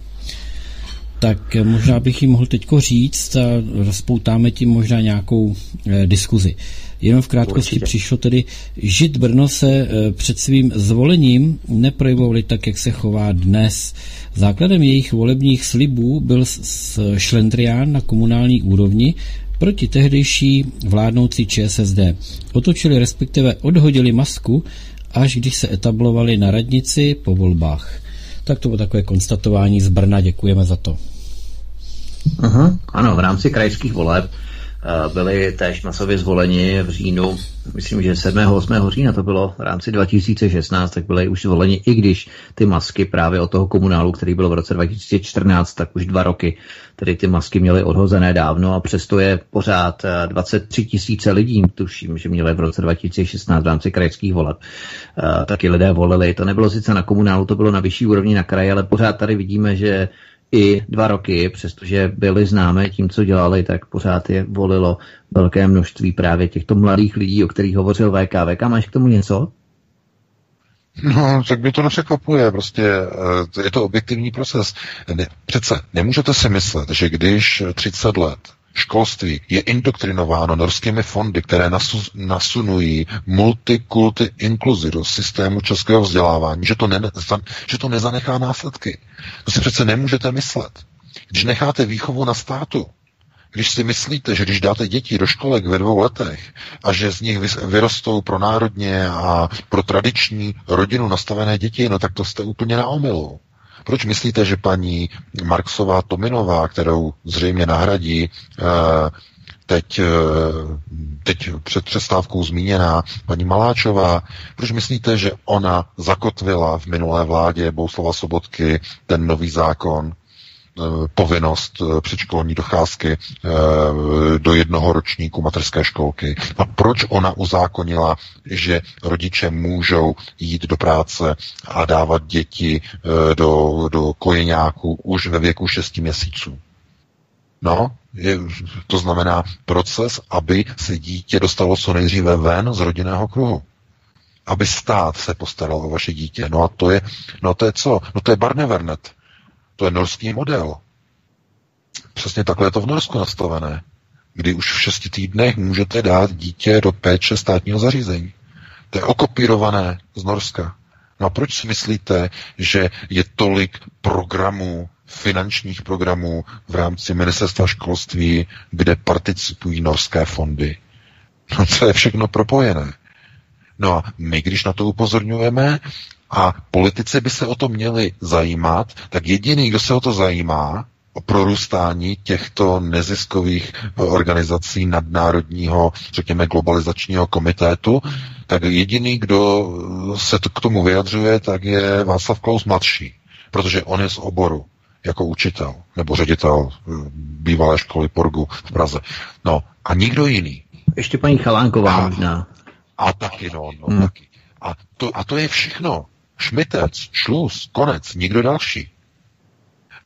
tak možná bych ji mohl teď říct a rozpoutáme tím možná nějakou eh, diskuzi. Jenom v krátkosti Určitě. přišlo tedy, žid Brno se eh, před svým zvolením neprojevovali tak, jak se chová dnes. Základem jejich volebních slibů byl šlendrián na komunální úrovni proti tehdejší vládnoucí ČSSD. Otočili respektive odhodili masku, až když se etablovali na radnici po volbách. Tak to bylo takové konstatování z Brna, děkujeme za to. Uh-huh. Ano, v rámci krajských voleb byli též masově zvoleni v říjnu, myslím, že 7. 8. října to bylo v rámci 2016, tak byli už zvoleni, i když ty masky právě od toho komunálu, který byl v roce 2014, tak už dva roky, tedy ty masky měly odhozené dávno a přesto je pořád 23 eh, tisíce lidí, tuším, že měli v roce 2016 v rámci krajských voleb. Uh, taky lidé volili, to nebylo sice na komunálu, to bylo na vyšší úrovni na kraji, ale pořád tady vidíme, že i dva roky, přestože byli známé tím, co dělali, tak pořád je volilo velké množství právě těchto mladých lidí, o kterých hovořil VK. VK, máš k tomu něco? No, tak mě to nepřekvapuje, prostě eh, je to objektivní proces. Ne, přece nemůžete si myslet, že když 30 let školství je indoktrinováno norskými fondy, které nasu, nasunují multikulty inkluzi do systému českého vzdělávání, že to, ne, že to nezanechá následky. To si přece nemůžete myslet. Když necháte výchovu na státu, když si myslíte, že když dáte děti do školek ve dvou letech a že z nich vyrostou pro národně a pro tradiční rodinu nastavené děti, no tak to jste úplně na omilu. Proč myslíte, že paní Marksová Tominová, kterou zřejmě nahradí eh, teď, eh, teď před přestávkou zmíněná paní Maláčová, proč myslíte, že ona zakotvila v minulé vládě Bouslova Sobotky ten nový zákon, povinnost eh, předškolní docházky eh, do jednoho ročníku materské školky. A proč ona uzákonila, že rodiče můžou jít do práce a dávat děti do, do kojeňáku už ve věku 6 měsíců? No, je, to znamená proces, aby se dítě dostalo co nejdříve ven z rodinného kruhu. Aby stát se postaral o vaše dítě. No a to je, no to je co? No to je Barnevernet. To je norský model. Přesně takhle je to v Norsku nastavené, kdy už v šesti týdnech můžete dát dítě do péče státního zařízení. To je okopírované z Norska. No a proč si myslíte, že je tolik programů, finančních programů v rámci ministerstva školství, kde participují norské fondy? No to je všechno propojené. No a my, když na to upozorňujeme, a politici by se o to měli zajímat, tak jediný, kdo se o to zajímá, o prorůstání těchto neziskových organizací nadnárodního, řekněme, globalizačního komitétu, tak jediný, kdo se to k tomu vyjadřuje, tak je Václav Klaus mladší, protože on je z oboru jako učitel nebo ředitel eh, bývalé školy Porgu v Praze. No a nikdo jiný. Ještě paní Chalánková a, možná. A taky, no, no hmm. taky. A to, a to je všechno. Šmitec, šluz, konec, nikdo další.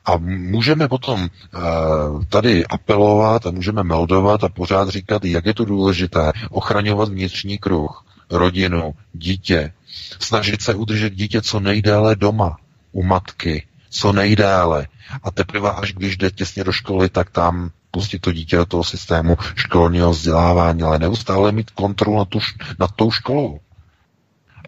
A můžeme potom uh, tady apelovat a můžeme meldovat a pořád říkat, jak je to důležité ochraňovat vnitřní kruh, rodinu, dítě, snažit se udržet dítě co nejdéle doma, u matky, co nejdéle. A teprve až když jde těsně do školy, tak tam pustit to dítě do toho systému školního vzdělávání, ale neustále mít kontrolu nad, tu, nad tou školou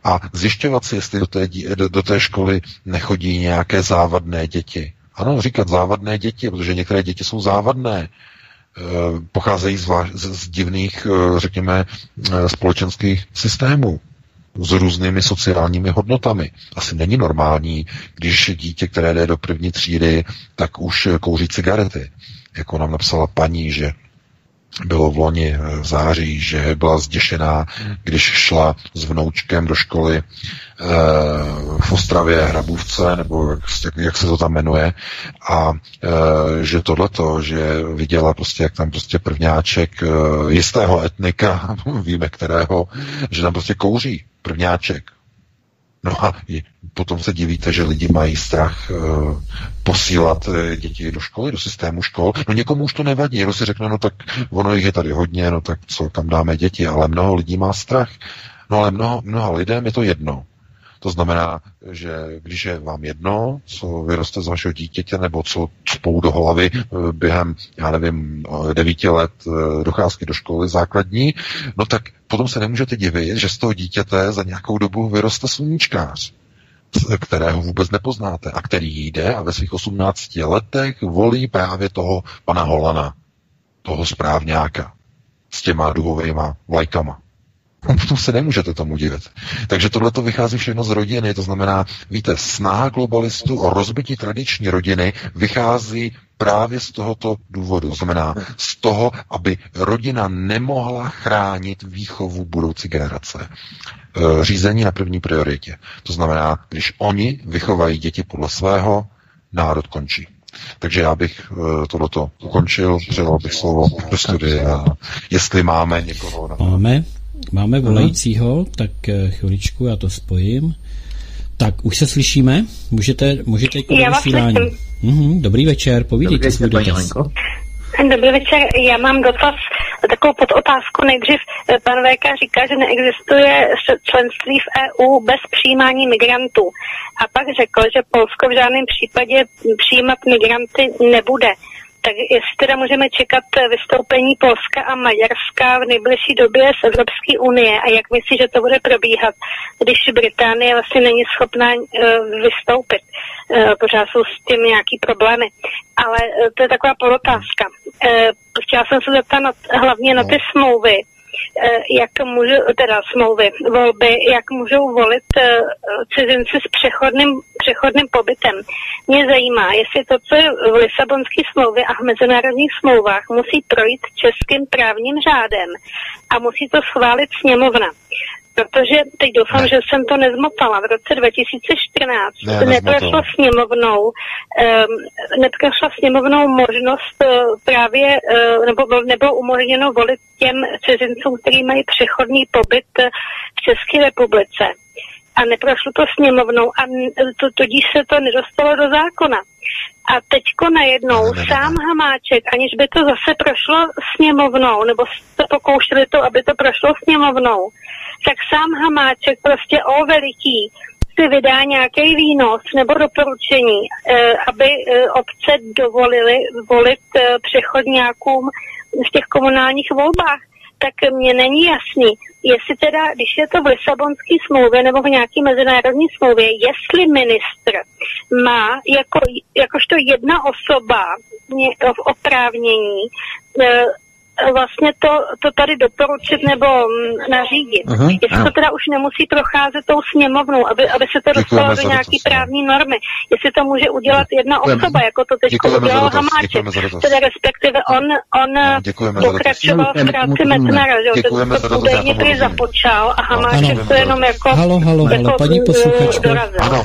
a zjišťovat si, jestli do té, do, do té školy nechodí nějaké závadné děti. Ano, říkat závadné děti, protože některé děti jsou závadné, eh, pocházejí z, z, z divných, eh, řekněme, eh, společenských systémů s různými sociálními hodnotami. Asi není normální, když dítě, které jde do první třídy, tak už kouří cigarety. Jako nám napsala paní, že bylo v loni v září, že byla zděšená, když šla s vnoučkem do školy e, v Ostravě Hrabůvce, nebo jak, jak se to tam jmenuje, a e, že tohleto, že viděla prostě, jak tam prostě prvňáček e, jistého etnika, víme kterého, že tam prostě kouří prvňáček, No a potom se divíte, že lidi mají strach uh, posílat uh, děti do školy, do systému škol. No někomu už to nevadí, jenom si řekne, no tak ono jich je tady hodně, no tak co, kam dáme děti, ale mnoho lidí má strach. No ale mnoho, mnoha lidem je to jedno. To znamená, že když je vám jedno, co vyroste z vašeho dítěte, nebo co spou do hlavy eh, během, já nevím, devíti let eh, docházky do školy základní, no tak potom se nemůžete divit, že z toho dítěte za nějakou dobu vyroste sluníčkář kterého vůbec nepoznáte a který jde a ve svých 18 letech volí právě toho pana Holana, toho správňáka s těma duhovými vlajkama. Potom se nemůžete tomu divit. Takže tohle to vychází všechno z rodiny, to znamená, víte, snaha globalistů o rozbití tradiční rodiny vychází právě z tohoto důvodu. To znamená z toho, aby rodina nemohla chránit výchovu budoucí generace. E, řízení na první prioritě. To znamená, když oni vychovají děti podle svého, národ končí. Takže já bych e, tohleto ukončil, předal bych slovo do studia. Jestli máme někoho na Máme. Máme volajícího, tak eh, chviličku, já to spojím. Tak, už se slyšíme? Můžete, můžete jít vás slyším. Mhm, dobrý večer, povídejte svůj dotaz. Dobrý večer, já mám dotaz, takovou podotázku. Nejdřív eh, pan VK říká, že neexistuje členství v EU bez přijímání migrantů. A pak řekl, že Polsko v žádném případě přijímat migranty nebude. Tak jestli teda můžeme čekat vystoupení Polska a Maďarska v nejbližší době z Evropské unie a jak myslí, že to bude probíhat, když Británie vlastně není schopná uh, vystoupit. Uh, pořád jsou s tím nějaký problémy. Ale uh, to je taková podotázka. Uh, chtěla jsem se zeptat na, hlavně na ty smlouvy, Eh, jak můžu, teda smlouvy, volby, jak můžou volit eh, cizinci s přechodným, přechodným pobytem. Mě zajímá, jestli to, co je v Lisabonské smlouvě a v mezinárodních smlouvách, musí projít českým právním řádem a musí to schválit sněmovna. Protože teď doufám, ne. že jsem to nezmotala. V roce 2014 ne, neprošlo sněmovnou, um, neprošla sněmovnou možnost uh, právě, uh, nebo nebylo umožněno volit těm cizincům, kteří mají přechodný pobyt v České republice. A neprošlo to sněmovnou a to, tudíž se to nedostalo do zákona. A teďko najednou ne, ne, ne, sám Hamáček, aniž by to zase prošlo sněmovnou, nebo se pokoušeli to, aby to prošlo sněmovnou, tak sám Hamáček prostě o veliký si vydá nějaký výnos nebo doporučení, eh, aby eh, obce dovolily volit eh, přechodňákům v těch komunálních volbách, tak mně není jasný, jestli teda, když je to v Lisabonské smlouvě nebo v nějaké mezinárodní smlouvě, jestli ministr má jako, jakožto jedna osoba v oprávnění vlastně to, to tady doporučit nebo mm, nařídit. Uh-huh, Jestli ano. to teda už nemusí procházet tou sněmovnou, aby, aby se to dostalo do nějaký to, právní normy. Jestli to může udělat jedna Děkujeme. osoba, jako to teď udělal Hamáček. Teda respektive on, on pokračoval v práci Metnara, že to údajně prý započal a Hamáček to jenom jako Halo, halo, halo, jako, paní posluchačko. Ano,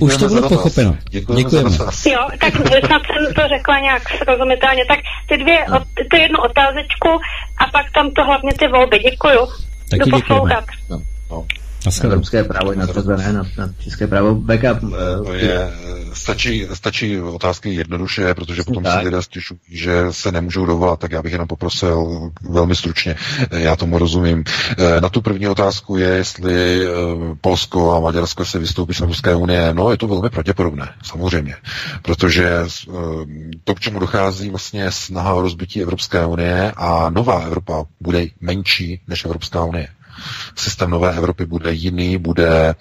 už to bylo pochopeno. Děkujeme. Jo, tak snad jsem to řekla nějak srozumitelně. Tak ty dvě, ty jednu otázečku otázečku a pak tam to hlavně ty volby. Děkuju. Taky děkujeme. No, no. Evropské právo je nadřazené na, na české právo. Backup. To je, stačí, stačí otázky jednoduše, protože potom tak. se lidé stěžují, že se nemůžou dovolat, tak já bych jenom poprosil velmi stručně, já tomu rozumím. Eh, na tu první otázku je, jestli eh, Polsko a Maďarsko se vystoupí z Evropské unie. No, je to velmi pravděpodobné, samozřejmě, protože to, k čemu dochází, vlastně snaha o rozbití Evropské unie a nová Evropa bude menší než Evropská unie. Systém nové Evropy bude jiný, bude e,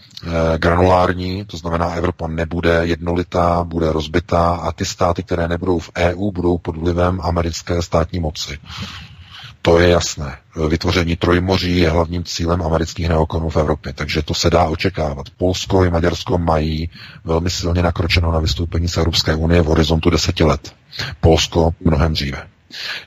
granulární, to znamená, Evropa nebude jednolitá, bude rozbitá a ty státy, které nebudou v EU, budou pod vlivem americké státní moci. To je jasné. Vytvoření trojmoří je hlavním cílem amerických neokonů v Evropě, takže to se dá očekávat. Polsko i Maďarsko mají velmi silně nakročeno na vystoupení z Evropské unie v horizontu deseti let. Polsko mnohem dříve.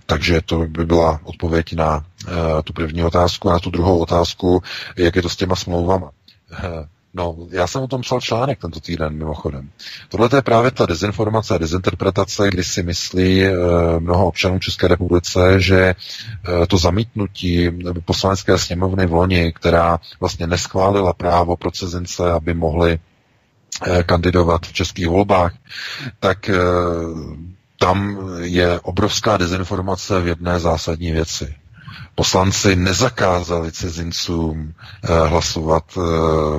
Takže to by byla odpověď na uh, tu první otázku. A na tu druhou otázku, jak je to s těma smlouvama. Uh, No, já jsem o tom psal článek tento týden, mimochodem. Tohle je právě ta dezinformace a dezinterpretace, kdy si myslí e, mnoho občanů České republice, že to zamítnutí poslanecké sněmovny v loni, která vlastně neschválila právo pro cizince, aby mohli kandidovat v českých volbách, tak tam je obrovská dezinformace v jedné zásadní věci. Poslanci nezakázali cizincům eh, hlasovat eh,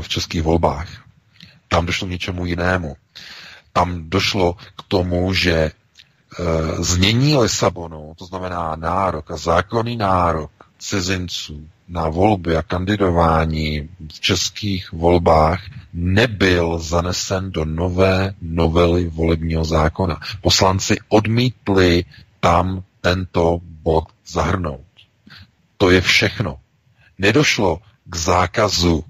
v českých volbách. Tam došlo k něčemu jinému. Tam došlo k tomu, že eh, znění Lisabonu, to znamená nárok a zákonný nárok cizinců na volby a kandidování v českých volbách nebyl zanesen do nové novely volebního zákona. Poslanci odmítli tam tento bod zahrnout. To je všechno. Nedošlo k zákazu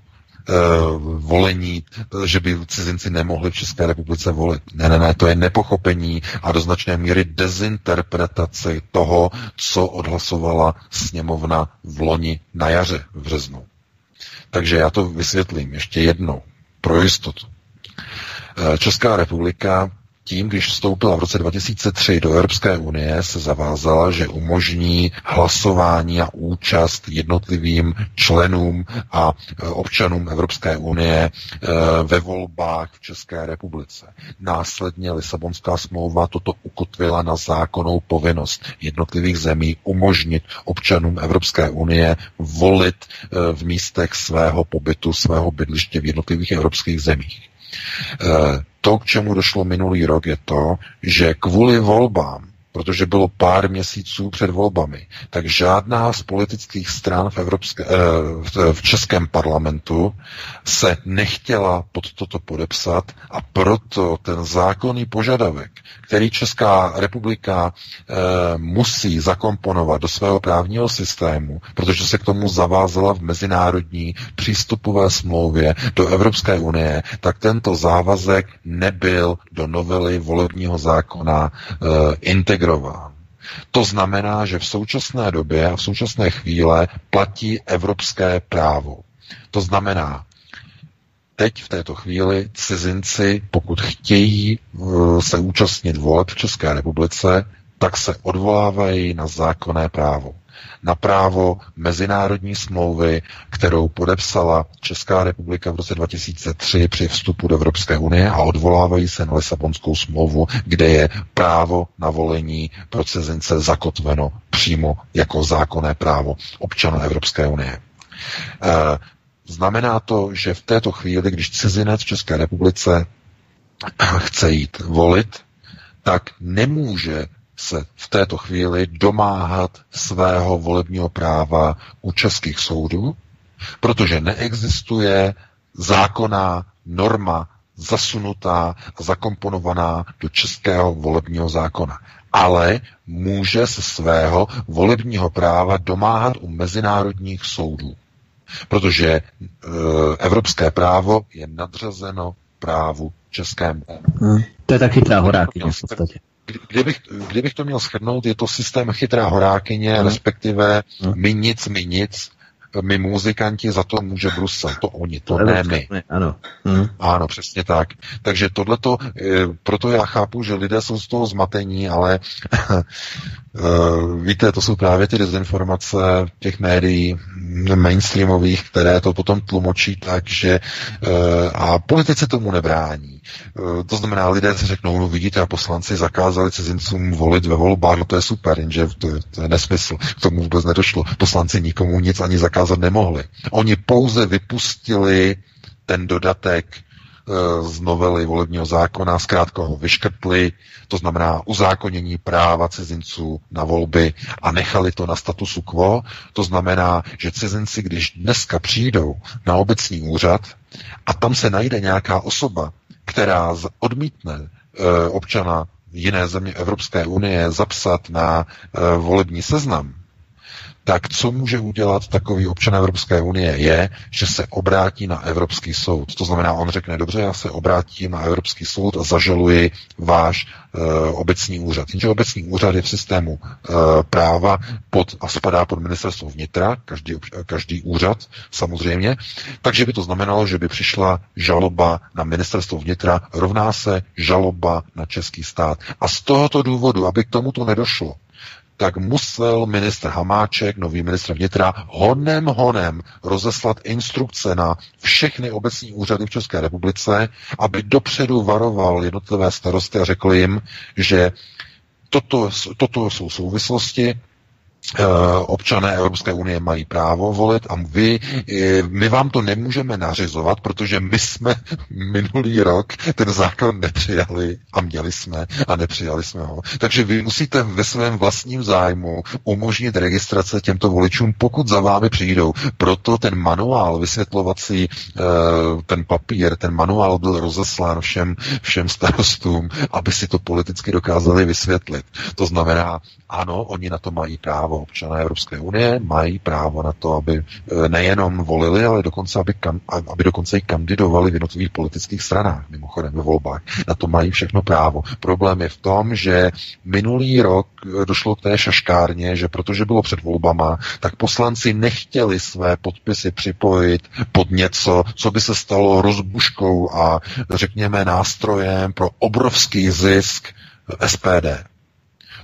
volení, že by cizinci nemohli v České republice volit. Ne, ne, ne, to je nepochopení a do značné míry dezinterpretace toho, co odhlasovala sněmovna v loni na jaře v březnu. Takže já to vysvětlím ještě jednou, pro jistotu. E, Česká republika tím, když vstoupila v roce 2003 do Evropské unie, se zavázala, že umožní hlasování a účast jednotlivým členům a e, občanům Evropské unie e, ve volbách v České republice. Následně Lisabonská smlouva toto ukotvila na zákonnou povinnost jednotlivých zemí umožnit občanům Evropské unie volit e, v místech svého pobytu, svého bydliště v jednotlivých evropských zemích. To, k čemu došlo minulý rok, je to, že kvůli volbám protože bylo pár měsíců před volbami, tak žádná z politických stran v, Evropské, eh, v českém parlamentu se nechtěla pod toto podepsat a proto ten zákonný požadavek, který Česká republika eh, musí zakomponovat do svého právního systému, protože se k tomu zavázala v mezinárodní přístupové smlouvě do Evropské unie, tak tento závazek nebyl do novely volebního zákona eh, integrován. To znamená, že v současné době a v současné chvíle platí evropské právo. To znamená, teď v této chvíli cizinci, pokud chtějí eh, se účastnit voleb v České republice, tak se odvolávají na zákonné právo na právo mezinárodní smlouvy, kterou podepsala Česká republika v roce 2003 při vstupu do Evropské unie a odvolávají se na Lisabonskou smlouvu, kde je právo na volení pro cizince zakotveno přímo jako zákonné právo občana Evropské unie. E, znamená to, že v této chvíli, když cizinec v České republice chce jít volit, tak nemůže se v této chvíli domáhat svého volebního práva u českých soudů, protože neexistuje zákonná norma zasunutá a zakomponovaná do českého volebního zákona. Ale může se svého volebního práva domáhat u mezinárodních soudů. Protože e, evropské právo je nadřazeno právu českému. Hmm, to je tak chytrá horákyně v podstatě kdybych, kdybych to měl shrnout, je to systém chytrá horákyně, hmm. respektive hmm. my nic, my nic, my muzikanti, za to může Brusel, to oni, to, to ne my. Ano. Hmm. Ano, přesně tak. Takže tohleto, eh, proto já chápu, že lidé jsou z toho zmatení, ale eh, víte, to jsou právě ty dezinformace těch médií mainstreamových, které to potom tlumočí tak, že eh, a politici tomu nebrání. To znamená, lidé si řeknou, no vidíte, a poslanci zakázali cizincům volit ve volbách, no to je super, jenže to je, to je nesmysl, k tomu vůbec nedošlo. Poslanci nikomu nic ani zakázat nemohli. Oni pouze vypustili ten dodatek e, z novely volebního zákona, zkrátka ho vyškrtli, to znamená uzákonění práva cizinců na volby a nechali to na statusu quo. To znamená, že cizinci, když dneska přijdou na obecní úřad a tam se najde nějaká osoba, která odmítne e, občana jiné země Evropské unie zapsat na e, volební seznam, tak co může udělat takový občan Evropské unie je, že se obrátí na Evropský soud. To znamená, on řekne, dobře, já se obrátím na Evropský soud a zažaluji váš uh, obecní úřad. Jenže obecní úřad je v systému uh, práva pod, a spadá pod ministerstvo vnitra, každý, každý úřad samozřejmě, takže by to znamenalo, že by přišla žaloba na ministerstvo vnitra, rovná se žaloba na český stát. A z tohoto důvodu, aby k tomuto nedošlo, tak musel ministr Hamáček, nový ministr vnitra, honem honem rozeslat instrukce na všechny obecní úřady v České republice, aby dopředu varoval jednotlivé starosty a řekl jim, že toto, toto jsou souvislosti, občané Evropské unie mají právo volit a vy, eh, my vám to nemůžeme nařizovat, protože my jsme minulý rok ten zákon nepřijali a měli jsme a nepřijali jsme ho. Takže vy musíte ve svém vlastním zájmu umožnit registrace těmto voličům, pokud za vámi přijdou. Proto ten manuál vysvětlovací, eh, ten papír, ten manuál byl rozeslán všem, všem starostům, aby si to politicky dokázali vysvětlit. To znamená, ano, oni na to mají právo. Občané Evropské unie mají právo na to, aby e, nejenom volili, ale dokonce, aby, kam, aby dokonce i kandidovali v jednotlivých politických stranách, mimochodem ve volbách. Na to mají všechno právo. Problém je v tom, že minulý rok došlo k té šaškárně, že protože bylo před volbama, tak poslanci nechtěli své podpisy připojit pod něco, co by se stalo rozbuškou a řekněme nástrojem pro obrovský zisk SPD.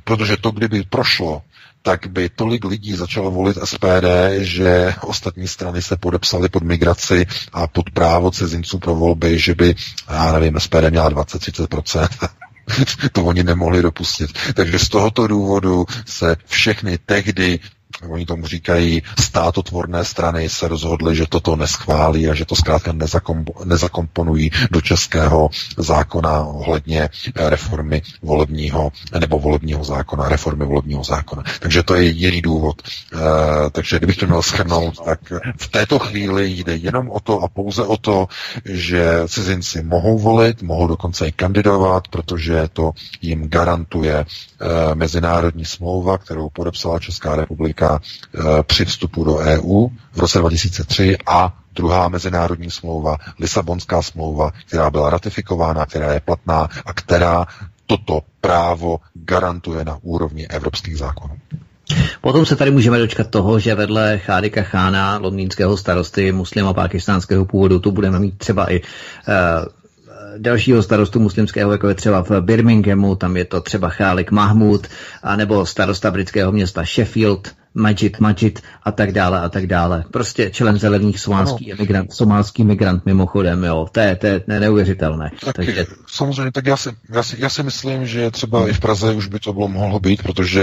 Protože to, kdyby prošlo, tak by tolik lidí začalo volit SPD, že ostatní strany se podepsaly pod migraci a pod právo cizinců pro volby, že by, já nevím, SPD měla 20-30%. to oni nemohli dopustit. Takže z tohoto důvodu se všechny tehdy oni tomu říkají, státotvorné strany se rozhodly, že toto neschválí a že to zkrátka nezakomponují do českého zákona ohledně reformy volebního nebo volebního zákona, reformy volebního zákona. Takže to je jediný důvod. E, takže kdybych to měl schrnout, tak v této chvíli jde jenom o to a pouze o to, že cizinci mohou volit, mohou dokonce i kandidovat, protože to jim garantuje e, mezinárodní smlouva, kterou podepsala Česká republika republika eh, při vstupu do EU v roce 2003 a druhá mezinárodní smlouva, Lisabonská smlouva, která byla ratifikována, která je platná a která toto právo garantuje na úrovni evropských zákonů. Potom se tady můžeme dočkat toho, že vedle Chádika Chána, londýnského starosty muslima pakistánského původu, tu budeme mít třeba i uh, dalšího starostu muslimského, jako je třeba v Birminghamu, tam je to třeba Chálik Mahmud, anebo starosta britského města Sheffield, Majid, Majid a tak dále a tak dále. Prostě člen zelených somálský no. emigrant, somálský migrant mimochodem, jo. To je, to je neuvěřitelné. Tak, Takže... Samozřejmě, tak já si, já, si, já si myslím, že třeba i v Praze už by to bylo mohlo být, protože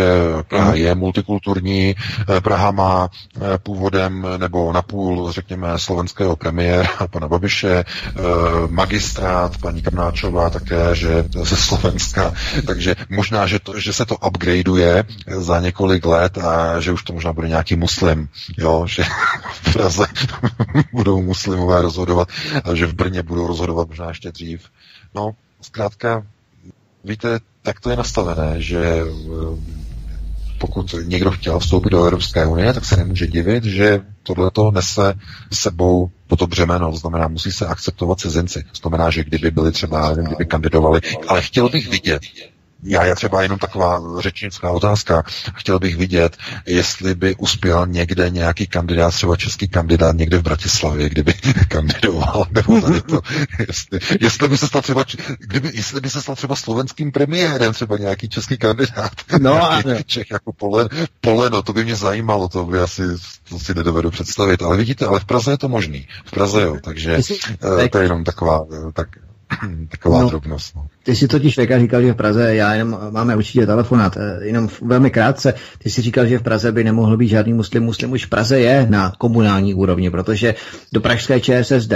Praha je multikulturní, eh, Praha má eh, původem nebo napůl, řekněme, slovenského premiéra, pana Babiše, eh, magistrát, paní Krnáčová také, že ze Slovenska, takže možná, že, to, že se to upgradeuje za několik let a že to možná bude nějaký muslim, jo, že v Praze budou muslimové rozhodovat a že v Brně budou rozhodovat možná ještě dřív. No, zkrátka, víte, tak to je nastavené, že eh, pokud někdo chtěl vstoupit do Evropské unie, tak se nemůže divit, že tohle to nese sebou toto břemeno, to znamená, musí se akceptovat cizinci. To znamená, že kdyby byli třeba, kdyby kandidovali, ale chtěl bych vidět, já je třeba jenom taková řečnická otázka. Chtěl bych vidět, jestli by uspěl někde nějaký kandidát, třeba český kandidát někde v Bratislavě, kdyby kandidoval, nebo tady to, jestli, jestli by se stal třeba, kdyby, jestli by se stal třeba slovenským premiérem, třeba nějaký český kandidát. No a Čech jako Polen, Poleno, to by mě zajímalo, to by asi, to si nedovedu představit, ale vidíte, ale v Praze je to možný. V Praze jo, takže uh, to je jenom taková, eh, tak, Taková no, drobnost. No. Ty si totiž Veka říkal, že v Praze, já jenom máme určitě telefonát, eh, jenom velmi krátce, ty si říkal, že v Praze by nemohl být žádný muslim. Muslim už v Praze je na komunální úrovni, protože do pražské ČSSD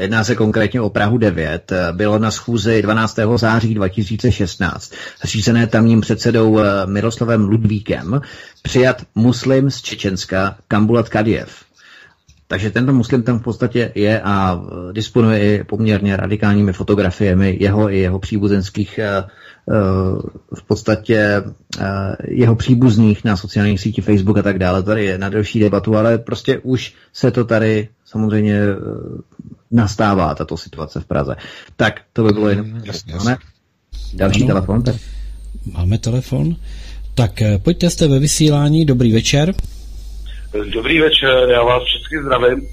Jedná se konkrétně o Prahu 9. Eh, bylo na schůzi 12. září 2016 řízené tamním předsedou eh, Miroslavem Ludvíkem přijat muslim z Čečenska Kambulat Kadiev. Takže tento muslim tam v podstatě je a disponuje i poměrně radikálními fotografiemi jeho i jeho příbuzenských v podstatě jeho příbuzných na sociálních sítích Facebook a tak dále. Tady je na delší debatu, ale prostě už se to tady samozřejmě nastává tato situace v Praze. Tak, to by bylo jenom. Jasně, jasně. Další ano, telefon. Tak. Máme telefon. Tak eh, pojďte, jste ve vysílání. Dobrý večer. Dobrý večer, já vás všechny zdravím.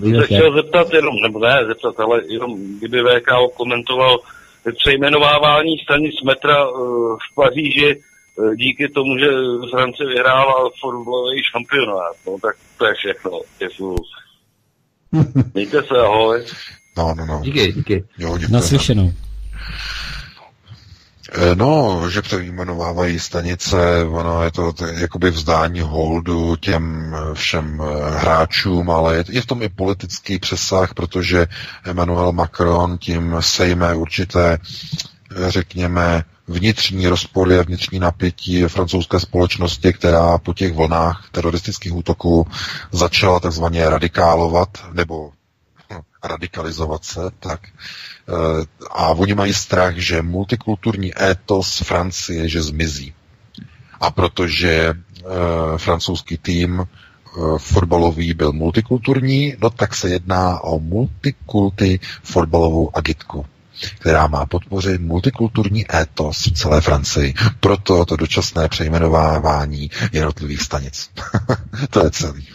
Jsem se chtěl zeptat jenom, nebo ne zeptat, ale jenom kdyby VK komentoval přejmenovávání stanic metra uh, v Paříži uh, díky tomu, že Francie vyhrála formulový šampionát. No tak to je všechno. Mějte se, ahoj. No, no, no. Díky, díky. Jo, děkuji. Naslyšenou. Eh, no, že přejmenovávají stanice, ono je to t- jakoby vzdání holdu těm eh, všem eh, hráčům, ale je, je v tom i politický přesah, protože Emmanuel Macron tím sejme určité, řekněme, vnitřní rozpory a vnitřní napětí francouzské společnosti, která po těch vlnách teroristických útoků začala takzvaně radikálovat, nebo radikalizovat se, tak Eh, a oni mají strach, že multikulturní étos Francie, že zmizí. A protože e, francouzský tým e, fotbalový byl multikulturní, no tak se jedná o multikulty fotbalovou agitku která má podpořit multikulturní étos v celé Francii. Proto to dočasné přejmenovávání jednotlivých stanic. to je celý.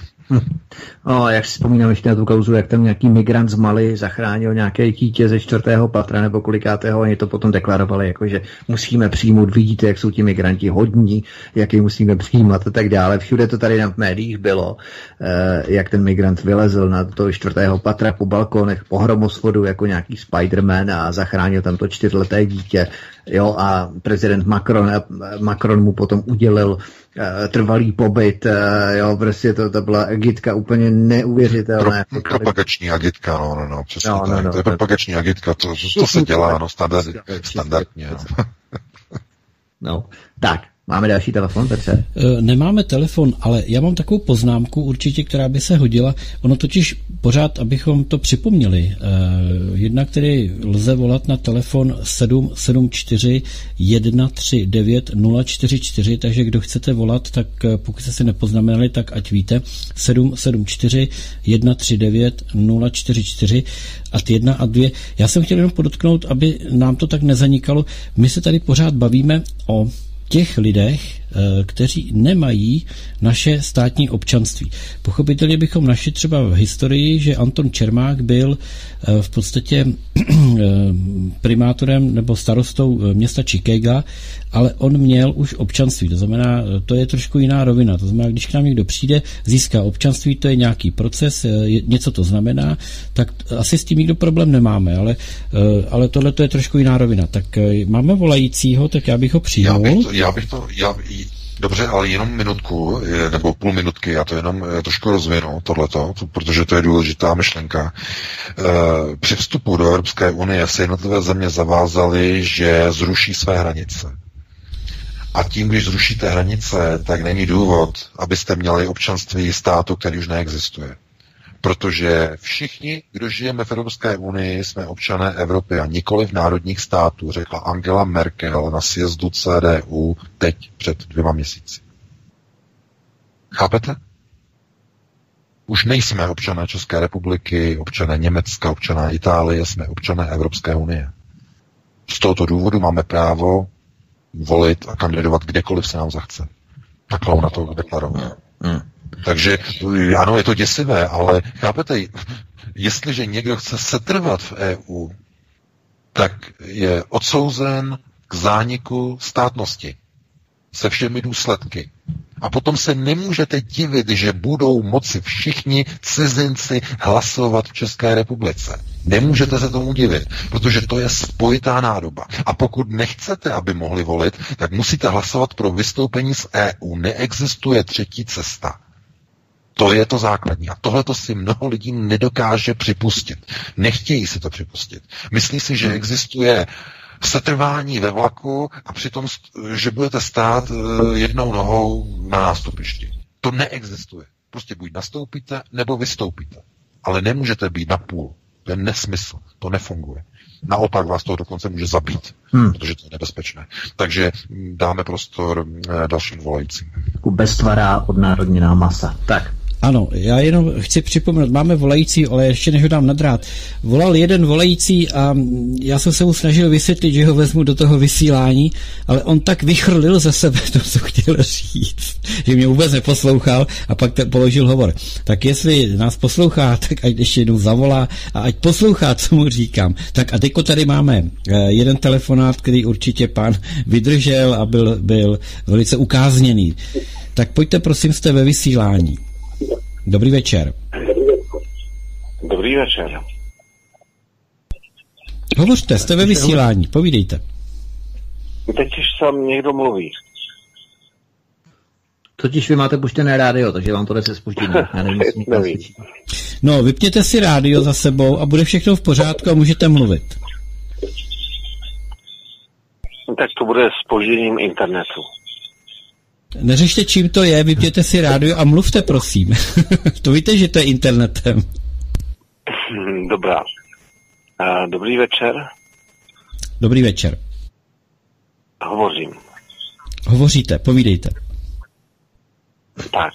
No, jak si vzpomínám ještě na tu kauzu, jak tam nějaký migrant z Mali zachránil nějaké dítě ze čtvrtého patra nebo kolikátého, oni to potom deklarovali, jako že musíme přijmout, vidíte, jak jsou ti migranti hodní, jak je musíme přijímat a tak dále. Všude to tady na médiích bylo, eh, jak ten migrant vylezl na to čtvrtého patra po balkonech, po hromosvodu jako nějaký Spiderman a zachránil tam to čtyřleté dítě. Jo, a prezident Macron, eh, Macron mu potom udělil Eh, trvalý pobyt, eh, jo, prostě to, to byla agitka úplně neuvěřitelná. Pro, propagační agitka, no, no, no, přesně no, no, tak. No, to je propagační agitka, to, to, se dělá, no, standard, standardně. No, tak, Máme další telefon, Petře? E, nemáme telefon, ale já mám takovou poznámku určitě, která by se hodila. Ono totiž pořád, abychom to připomněli, e, jednak tedy lze volat na telefon 774 139 044, takže kdo chcete volat, tak e, pokud jste si nepoznamenali, tak ať víte, 774 139 044 a ty jedna a dvě. Já jsem chtěl jenom podotknout, aby nám to tak nezanikalo. My se tady pořád bavíme o těch lidech, Eh, kteří nemají naše státní občanství. Pochopitelně bychom našli třeba v historii, že Anton Čermák byl eh, v podstatě eh, primátorem nebo starostou města Chicago, ale on měl už občanství. To znamená, to je trošku jiná rovina. To znamená, když k nám někdo přijde, získá občanství, to je nějaký proces, něco to znamená, tak asi s tím nikdo problém nemáme, ale, ale tohle to je trošku jiná rovina. Tak máme volajícího, tak já bych ho přijal. Já bych to, já bych to já, Dobře, ale jenom minutku, nebo půl minutky, já to jenom eh, trošku rozvinu, tohleto, protože to je důležitá myšlenka. Eh, při vstupu do Evropské unie se jednotlivé země zavázaly, že zruší své hranice. A tím, když zrušíte hranice, tak není důvod, abyste měli občanství státu, který už neexistuje protože všichni, kdo žijeme v Evropské unii, jsme občané Evropy a nikoli v národních států, řekla Angela Merkel na sjezdu CDU teď před dvěma měsíci. Chápete? Už nejsme občané České republiky, občané Německa, občané Itálie, jsme občané Evropské unie. Z tohoto důvodu máme právo volit a kandidovat kdekoliv se nám zachce. Takhle na to deklarovat. Mm. Takže ano, je to děsivé, ale chápete, jestliže někdo chce setrvat v EU, tak je odsouzen k zániku státnosti se všemi důsledky. A potom se nemůžete divit, že budou moci všichni cizinci hlasovat v České republice. Nemůžete se tomu divit, protože to je spojitá nádoba. A pokud nechcete, aby mohli volit, tak musíte hlasovat pro vystoupení z EU. Neexistuje třetí cesta. To je to základní. A tohle to si mnoho lidí nedokáže připustit. Nechtějí si to připustit. Myslí si, že existuje setrvání ve vlaku a přitom, že budete stát eh, jednou nohou na nástupišti. To neexistuje. Prostě buď nastoupíte, nebo vystoupíte. Ale nemůžete být na půl. To je nesmysl. To nefunguje. Naopak vás to dokonce může zabít, hmm. protože to je nebezpečné. Takže dáme prostor eh, dalším volajícím. Beztvará odnárodněná masa. Tak, ano, já jenom chci připomenout, máme volající, ale ještě než ho dám nadrát. Volal jeden volající a já jsem se mu snažil vysvětlit, že ho vezmu do toho vysílání, ale on tak vychrlil ze sebe to, co chtěl říct, že mě vůbec neposlouchal a pak te položil hovor. Tak jestli nás poslouchá, tak ať ještě jednou zavolá a ať poslouchá, co mu říkám. Tak a teďko tady máme eh, jeden telefonát, který určitě pán vydržel a byl, byl velice ukázněný. Tak pojďte prosím, jste ve vysílání. Dobrý večer. Dobrý večer. Hovořte, jste ve vysílání, povídejte. Teď už tam někdo mluví. Totiž vy máte puštěné rádio, takže vám to se spuštění. Já nevím, nevím. No, vypněte si rádio za sebou a bude všechno v pořádku a můžete mluvit. Tak to bude s požděním internetu. Neřešte, čím to je, vypněte si rádio a mluvte, prosím. to víte, že to je internetem. Dobrá. Dobrý večer. Dobrý večer. Hovořím. Hovoříte, povídejte. Tak.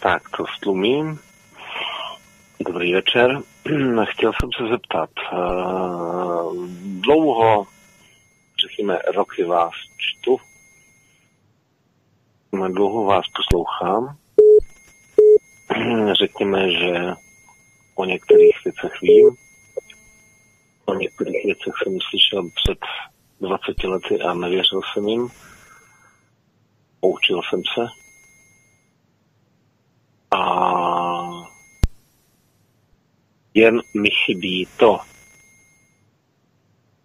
Tak, to stlumím. Dobrý večer. Chtěl jsem se zeptat, dlouho, řekněme, roky vás čtu. Dlouho vás poslouchám. Řekněme, že o některých věcech vím. O některých věcech jsem slyšel před 20 lety a nevěřil jsem jim. Poučil jsem se. A jen mi chybí to,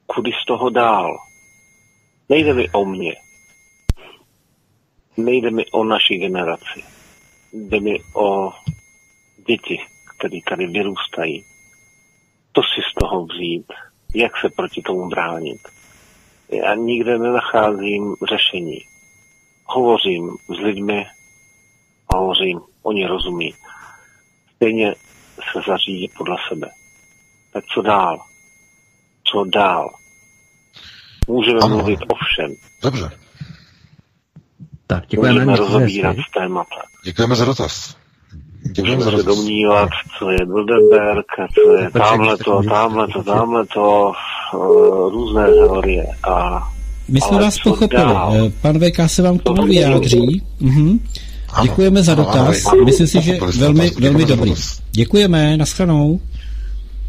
kudy z toho dál. Nejde mi o mě. Nejde mi o naší generaci. Jde mi o děti, které tady vyrůstají. To si z toho vzít, jak se proti tomu bránit. Já nikde nenacházím řešení. Hovořím s lidmi, hovořím, oni rozumí. Stejně se zařídí podle sebe. Tak co dál? Co dál? Můžeme ano. mluvit o všem. Dobře. Tak, děkujeme. Můžeme rozobírat témata. Děkujeme za dotaz. Děkujeme za dotaz. se domnívat, co je Bilderberg, co je tamhle to, tamhle to, tamhle to, různé teorie. A, My jsme vás pochopili. Dál? Eh, pan VK se vám k tomu vyjádří. Mhm. Děkujeme za dotaz. Myslím si, že velmi, velmi dobrý. Děkujeme, naschledanou.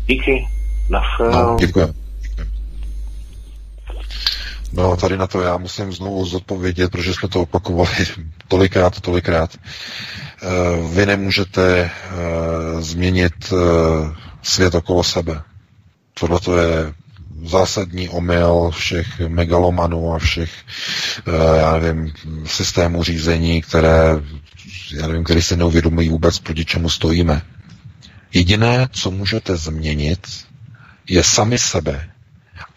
Díky, naschledanou. No, děkujeme. No, tady na to já musím znovu zodpovědět, protože jsme to opakovali tolikrát, tolikrát. Eh, vy nemůžete eh, změnit eh, svět okolo sebe. Tohle to je zásadní omyl všech megalomanů a všech, já nevím, systémů řízení, které, já nevím, který si neuvědomují vůbec, proti čemu stojíme. Jediné, co můžete změnit, je sami sebe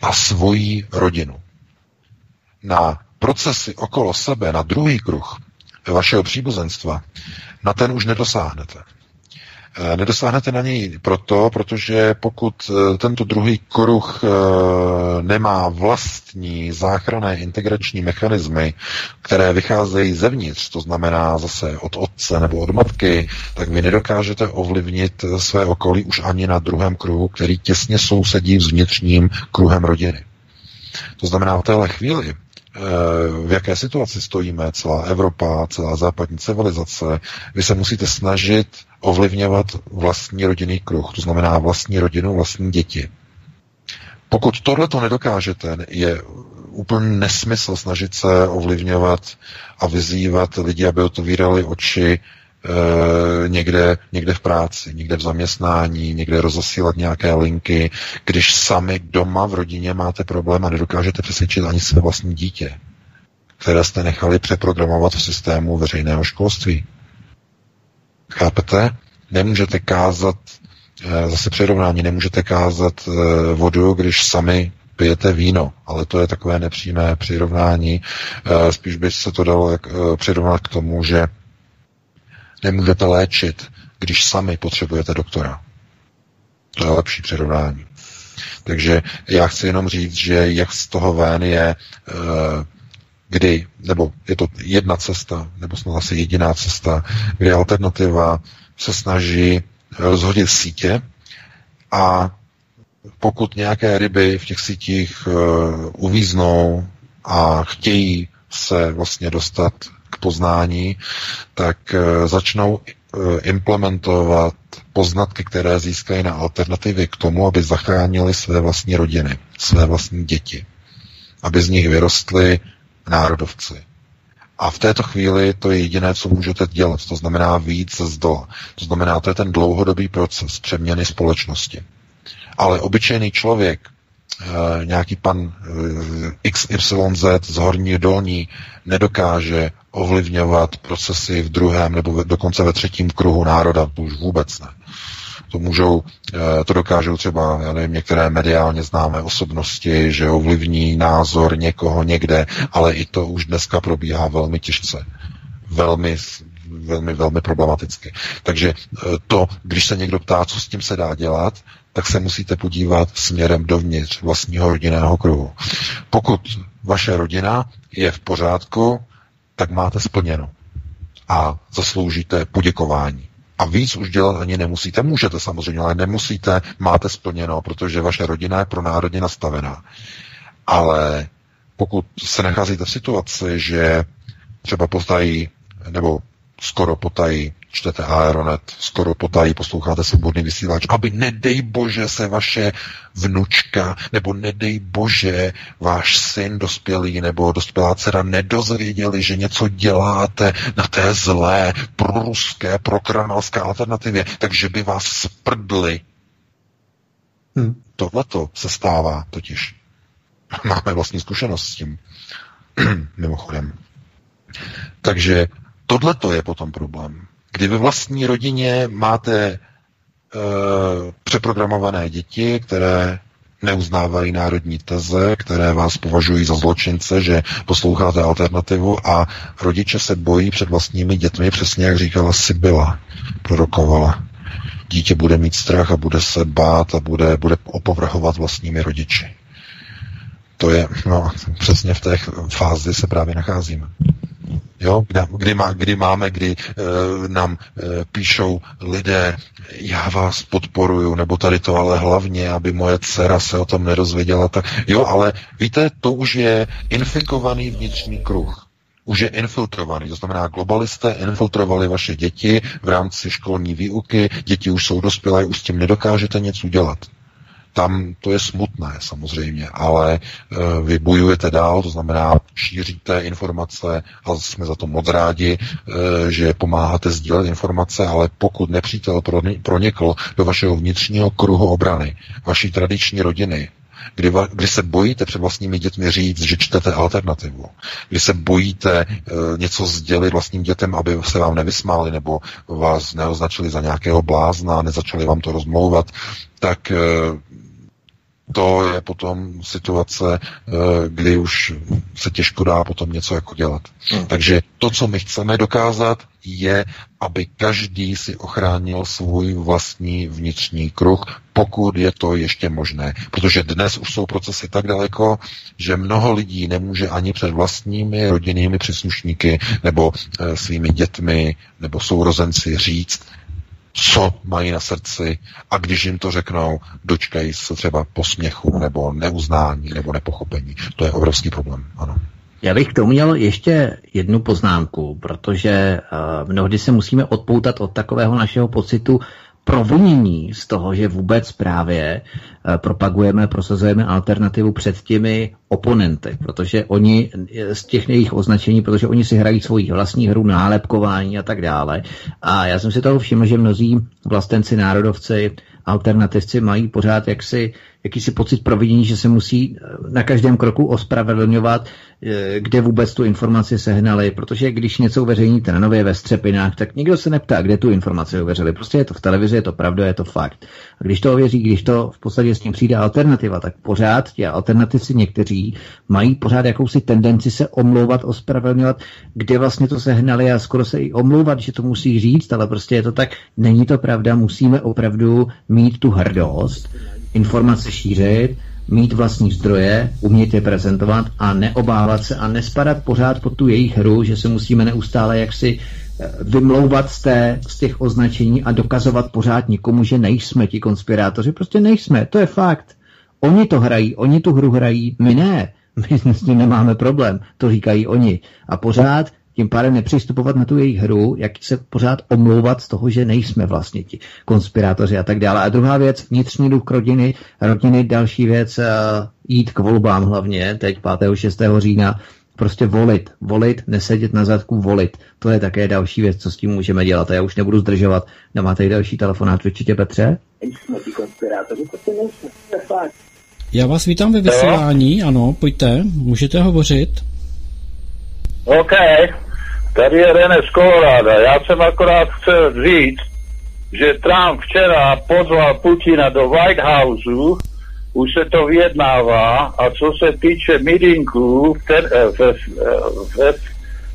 a svoji rodinu na procesy okolo sebe, na druhý kruh vašeho příbuzenstva, na ten už nedosáhnete. Eh, nedosáhnete na něj proto, protože pokud eh, tento druhý kruh eh, nemá vlastní záchranné integrační mechanismy, které vycházejí zevnitř, to znamená zase od otce nebo od matky, tak vy nedokážete ovlivnit své okolí už ani na druhém kruhu, který těsně sousedí s vnitřním kruhem rodiny. To znamená, v téhle chvíli v jaké situaci stojíme, celá Evropa, celá západní civilizace, vy se musíte snažit ovlivňovat vlastní rodinný kruh, to znamená vlastní rodinu, vlastní děti. Pokud tohle to nedokážete, je úplně nesmysl snažit se ovlivňovat a vyzývat lidi, aby otevírali oči e, někde, někde v práci, někde v zaměstnání, někde rozesílat nějaké linky, když sami doma v rodině máte problém a nedokážete přesvědčit ani své vlastní dítě, které jste nechali přeprogramovat v systému veřejného školství. Chápete? Nemůžete kázat, e, zase přirovnání, nemůžete kázat e, vodu, když sami pijete víno, ale to je takové nepřímé přirovnání. Spíš by se to dalo přirovnat k tomu, že Nemůžete léčit, když sami potřebujete doktora. To je lepší přirovnání. Takže já chci jenom říct, že jak z toho ven je, eh, kdy, nebo je to jedna cesta, nebo snad asi jediná cesta, kdy alternativa se snaží rozhodit sítě a pokud nějaké ryby v těch sítích uh, uvíznou a chtějí se vlastně dostat k poznání, tak uh, začnou uh, implementovat poznatky, které získají na alternativy k tomu, aby zachránili své vlastní rodiny, své vlastní děti, aby z nich vyrostly národovci. A v této chvíli to je jediné, co můžete dělat. To znamená víc z dola. To znamená, to je ten dlouhodobý proces přeměny společnosti. Ale obyčejný člověk, eh, nějaký pan eh, XYZ z horní dolní nedokáže ovlivňovat procesy v druhém nebo dokonce ve třetím kruhu národa, to už vůbec ne. To můžou, eh, to dokážou třeba, já nevím, některé mediálně známé osobnosti, že ovlivní názor někoho někde, ale i to už dneska probíhá velmi těžce. Velmi, velmi, velmi problematicky. Takže to, když se někdo ptá, co s tím se dá dělat, tak se musíte podívat směrem dovnitř vlastního rodinného kruhu. Pokud vaše rodina je v pořádku, tak máte splněno a zasloužíte poděkování. A víc už dělat ani nemusíte. Můžete samozřejmě, ale nemusíte, máte splněno, protože vaše rodina je pro národně nastavená. Ale pokud se nacházíte v situaci, že třeba potají, nebo skoro potají čtete Aeronet, skoro potají posloucháte svobodný vysílač, aby nedej bože se vaše vnučka, nebo nedej bože váš syn dospělý, nebo dospělá dcera nedozvěděli, že něco děláte na té zlé, proruské, prokranalské alternativě, takže by vás sprdli. Hmm. Tohleto se stává totiž. Máme vlastní zkušenost s tím. Mimochodem. Takže tohle to je potom problém. Kdy ve vlastní rodině máte e, přeprogramované děti, které neuznávají národní teze, které vás považují za zločince, že posloucháte alternativu a rodiče se bojí před vlastními dětmi, přesně jak říkala Sibila, prorokovala. Dítě bude mít strach a bude se bát a bude, bude opovrhovat vlastními rodiči. To je, no, přesně v té fázi se právě nacházíme. Jo, kdy, má, kdy máme, kdy e, nám e, píšou lidé, já vás podporuju, nebo tady to, ale hlavně, aby moje dcera se o tom nedozvěděla. Tak, jo, ale víte, to už je infikovaný vnitřní kruh už je infiltrovaný. To znamená, globalisté infiltrovali vaše děti v rámci školní výuky, děti už jsou dospělé, už s tím nedokážete něco dělat tam to je smutné samozřejmě, ale e, vy bojujete dál, to znamená šíříte informace a jsme za to moc rádi, e, že pomáháte sdílet informace, ale pokud nepřítel pronikl do vašeho vnitřního kruhu obrany, vaší tradiční rodiny, kdy, kdy se bojíte před vlastními dětmi říct, že čtete alternativu, kdy se bojíte e, něco sdělit vlastním dětem, aby se vám nevysmáli nebo vás neoznačili za nějakého blázna, nezačali vám to rozmlouvat, tak e, to je potom situace, eh, kdy už se těžko dá potom něco jako dělat. Hmm. Takže to, co my chceme dokázat, je, aby každý si ochránil svůj vlastní vnitřní kruh, pokud je to ještě možné. Protože dnes už jsou procesy tak daleko, že mnoho lidí nemůže ani před vlastními rodinnými příslušníky nebo e, svými dětmi nebo sourozenci říct, co mají na srdci a když jim to řeknou, dočkají se třeba posměchu nebo neuznání nebo nepochopení. To je obrovský problém, ano. Já bych to měl ještě jednu poznámku, protože uh, mnohdy se musíme odpoutat od takového našeho pocitu provinění z toho, že vůbec právě eh, propagujeme, prosazujeme alternativu před těmi oponenty, protože oni eh, z těch jejich označení, protože oni si hrají svoji vlastní hru, nálepkování a tak dále. A já jsem si toho všiml, že mnozí vlastenci, národovci alternativci mají pořád jaksi jakýsi pocit providění, že se musí eh, na každém kroku ospravedlňovat, kde vůbec tu informaci sehnali, protože když něco uveřejníte na nově ve Střepinách, tak nikdo se neptá, kde tu informaci uvěřili. Prostě je to v televizi, je to pravda, je to fakt. A když to ověří, když to v podstatě s tím přijde alternativa, tak pořád ti alternativci někteří mají pořád jakousi tendenci se omlouvat, ospravedlňovat, kde vlastně to sehnali a skoro se i omlouvat, že to musí říct, ale prostě je to tak, není to pravda, musíme opravdu mít tu hrdost informace šířit, mít vlastní zdroje, umět je prezentovat a neobávat se a nespadat pořád pod tu jejich hru, že se musíme neustále jaksi eh, vymlouvat z, té, z těch označení a dokazovat pořád nikomu, že nejsme ti konspirátoři. Prostě nejsme, to je fakt. Oni to hrají, oni tu hru hrají, my ne. My s tím nemáme problém, to říkají oni. A pořád tím pádem nepřistupovat na tu jejich hru, jak se pořád omlouvat z toho, že nejsme vlastně ti konspirátoři a tak dále. A druhá věc, vnitřní duch rodiny, rodiny, další věc, uh, jít k volbám hlavně, teď 5. 6. října, prostě volit, volit, nesedět na zadku, volit. To je také další věc, co s tím můžeme dělat. A já už nebudu zdržovat. Máte další telefonát určitě, Petře? Jsme ti konspirátoři, nejsme. To je fakt. Já vás vítám ve vysílání, ano, pojďte, můžete hovořit. OK, tady je René z Colorado. Já jsem akorát chtěl říct, že Trump včera pozval Putina do White Houseu, už se to vyjednává a co se týče eh, ve, ve,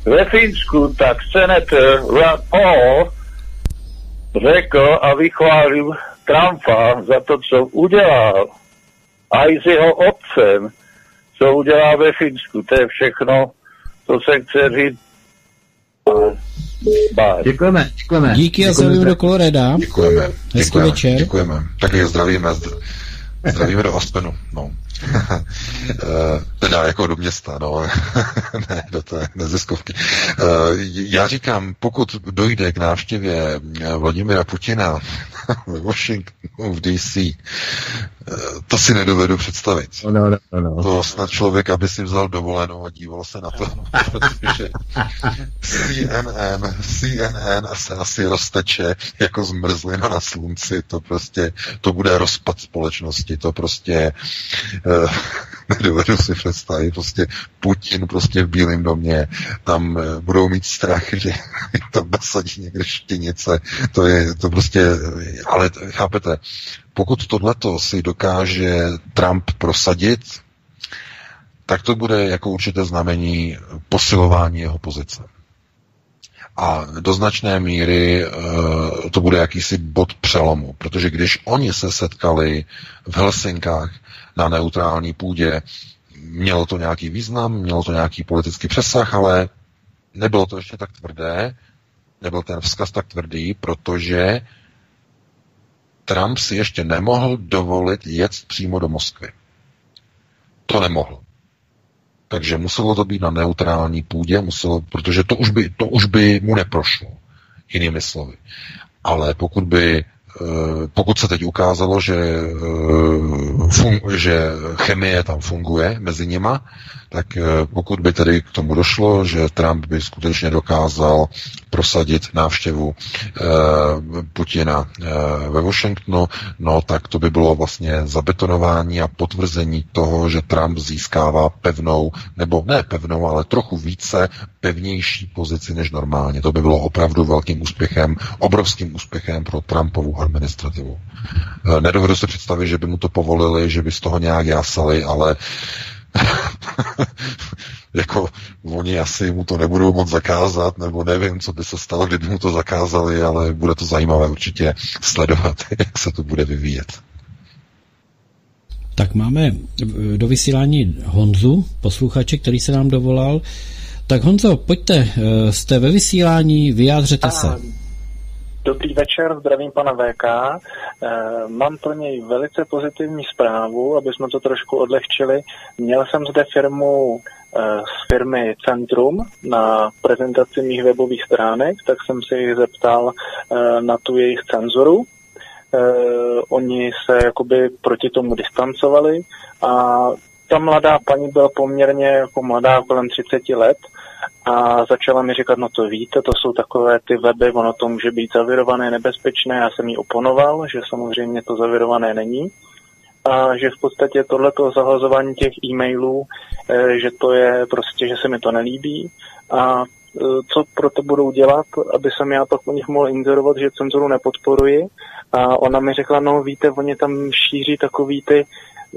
ve Finsku, tak senator Rand Paul řekl a vychválil Trumpa za to, co udělal. A i s jeho otcem, co udělal ve Finsku. To je všechno to se chce říct. Bye. Děkujeme, děkujeme. Díky a zdravím do Koloreda. Děkujeme. Hezký děkujeme, večer. Děkujeme. Taky zdravíme. Zdravíme do Aspenu. No. Eh, teda jako do města, no. ne, do té neziskovky. Eh, já říkám, pokud dojde k návštěvě Vladimira Putina ve Washingtonu, v DC, eh, to si nedovedu představit. No, no, no, no. To snad člověk, aby si vzal dovolenou a díval se na to, protože CNN, CNN se asi rozteče jako zmrzlina na slunci, to prostě, to bude rozpad společnosti, to prostě nedovedu si představit, prostě Putin prostě v Bílém domě, tam uh, budou mít strach, že tam nasadí někde štěnice, to je, to prostě, ale chápete, pokud tohleto si dokáže Trump prosadit, tak to bude jako určité znamení posilování jeho pozice. A do značné míry uh, to bude jakýsi bod přelomu, protože když oni se setkali v Helsinkách na neutrální půdě, mělo to nějaký význam, mělo to nějaký politický přesah, ale nebylo to ještě tak tvrdé, nebyl ten vzkaz tak tvrdý, protože Trump si ještě nemohl dovolit jet přímo do Moskvy. To nemohl. Takže muselo to být na neutrální půdě, muselo, protože to už by, to už by mu neprošlo, jinými slovy. Ale pokud by pokud se teď ukázalo, že, eh, fun- že chemie tam funguje mezi nima, tak eh, pokud by tedy k tomu došlo, že Trump by skutečně dokázal prosadit návštěvu Putina ve Washingtonu, no tak to by bylo vlastně zabetonování a potvrzení toho, že Trump získává pevnou, nebo ne pevnou, ale trochu více pevnější pozici než normálně. To by bylo opravdu velkým úspěchem, obrovským úspěchem pro Trumpovu administrativu. Eh, nedovedu se představit, že by mu to povolili, že by z toho nějak jásali, ale jako oni asi mu to nebudou moc zakázat, nebo nevím, co by se stalo, kdyby mu to zakázali, ale bude to zajímavé určitě sledovat, jak se to bude vyvíjet. Tak máme do vysílání Honzu, posluchače, který se nám dovolal. Tak Honzo, pojďte, eh, jste ve vysílání, vyjádřete se. Dobrý večer, zdravím pana VK. Eh, mám pro něj velice pozitivní zprávu, aby jsme to trošku odlehčili. Měl jsem zde firmu eh, z firmy Centrum na prezentaci mých webových stránek, tak jsem se jich zeptal na tu jejich cenzuru. Oni se jakoby proti tomu distancovali a ta mladá paní byla poměrně jako mladá kolem 30 let a začala mi říkat, no to víte, to jsou takové ty weby, ono to může být zavirované, nebezpečné, já jsem jí oponoval, že samozřejmě to zavirované není a že v podstatě tohleto zahlazování těch e-mailů, eh, že to je prostě, že se mi to nelíbí a eh, co pro to budou dělat, aby jsem já pak o nich mohl inzerovat, že cenzuru nepodporuji. A ona mi řekla, no víte, oni tam šíří takový ty,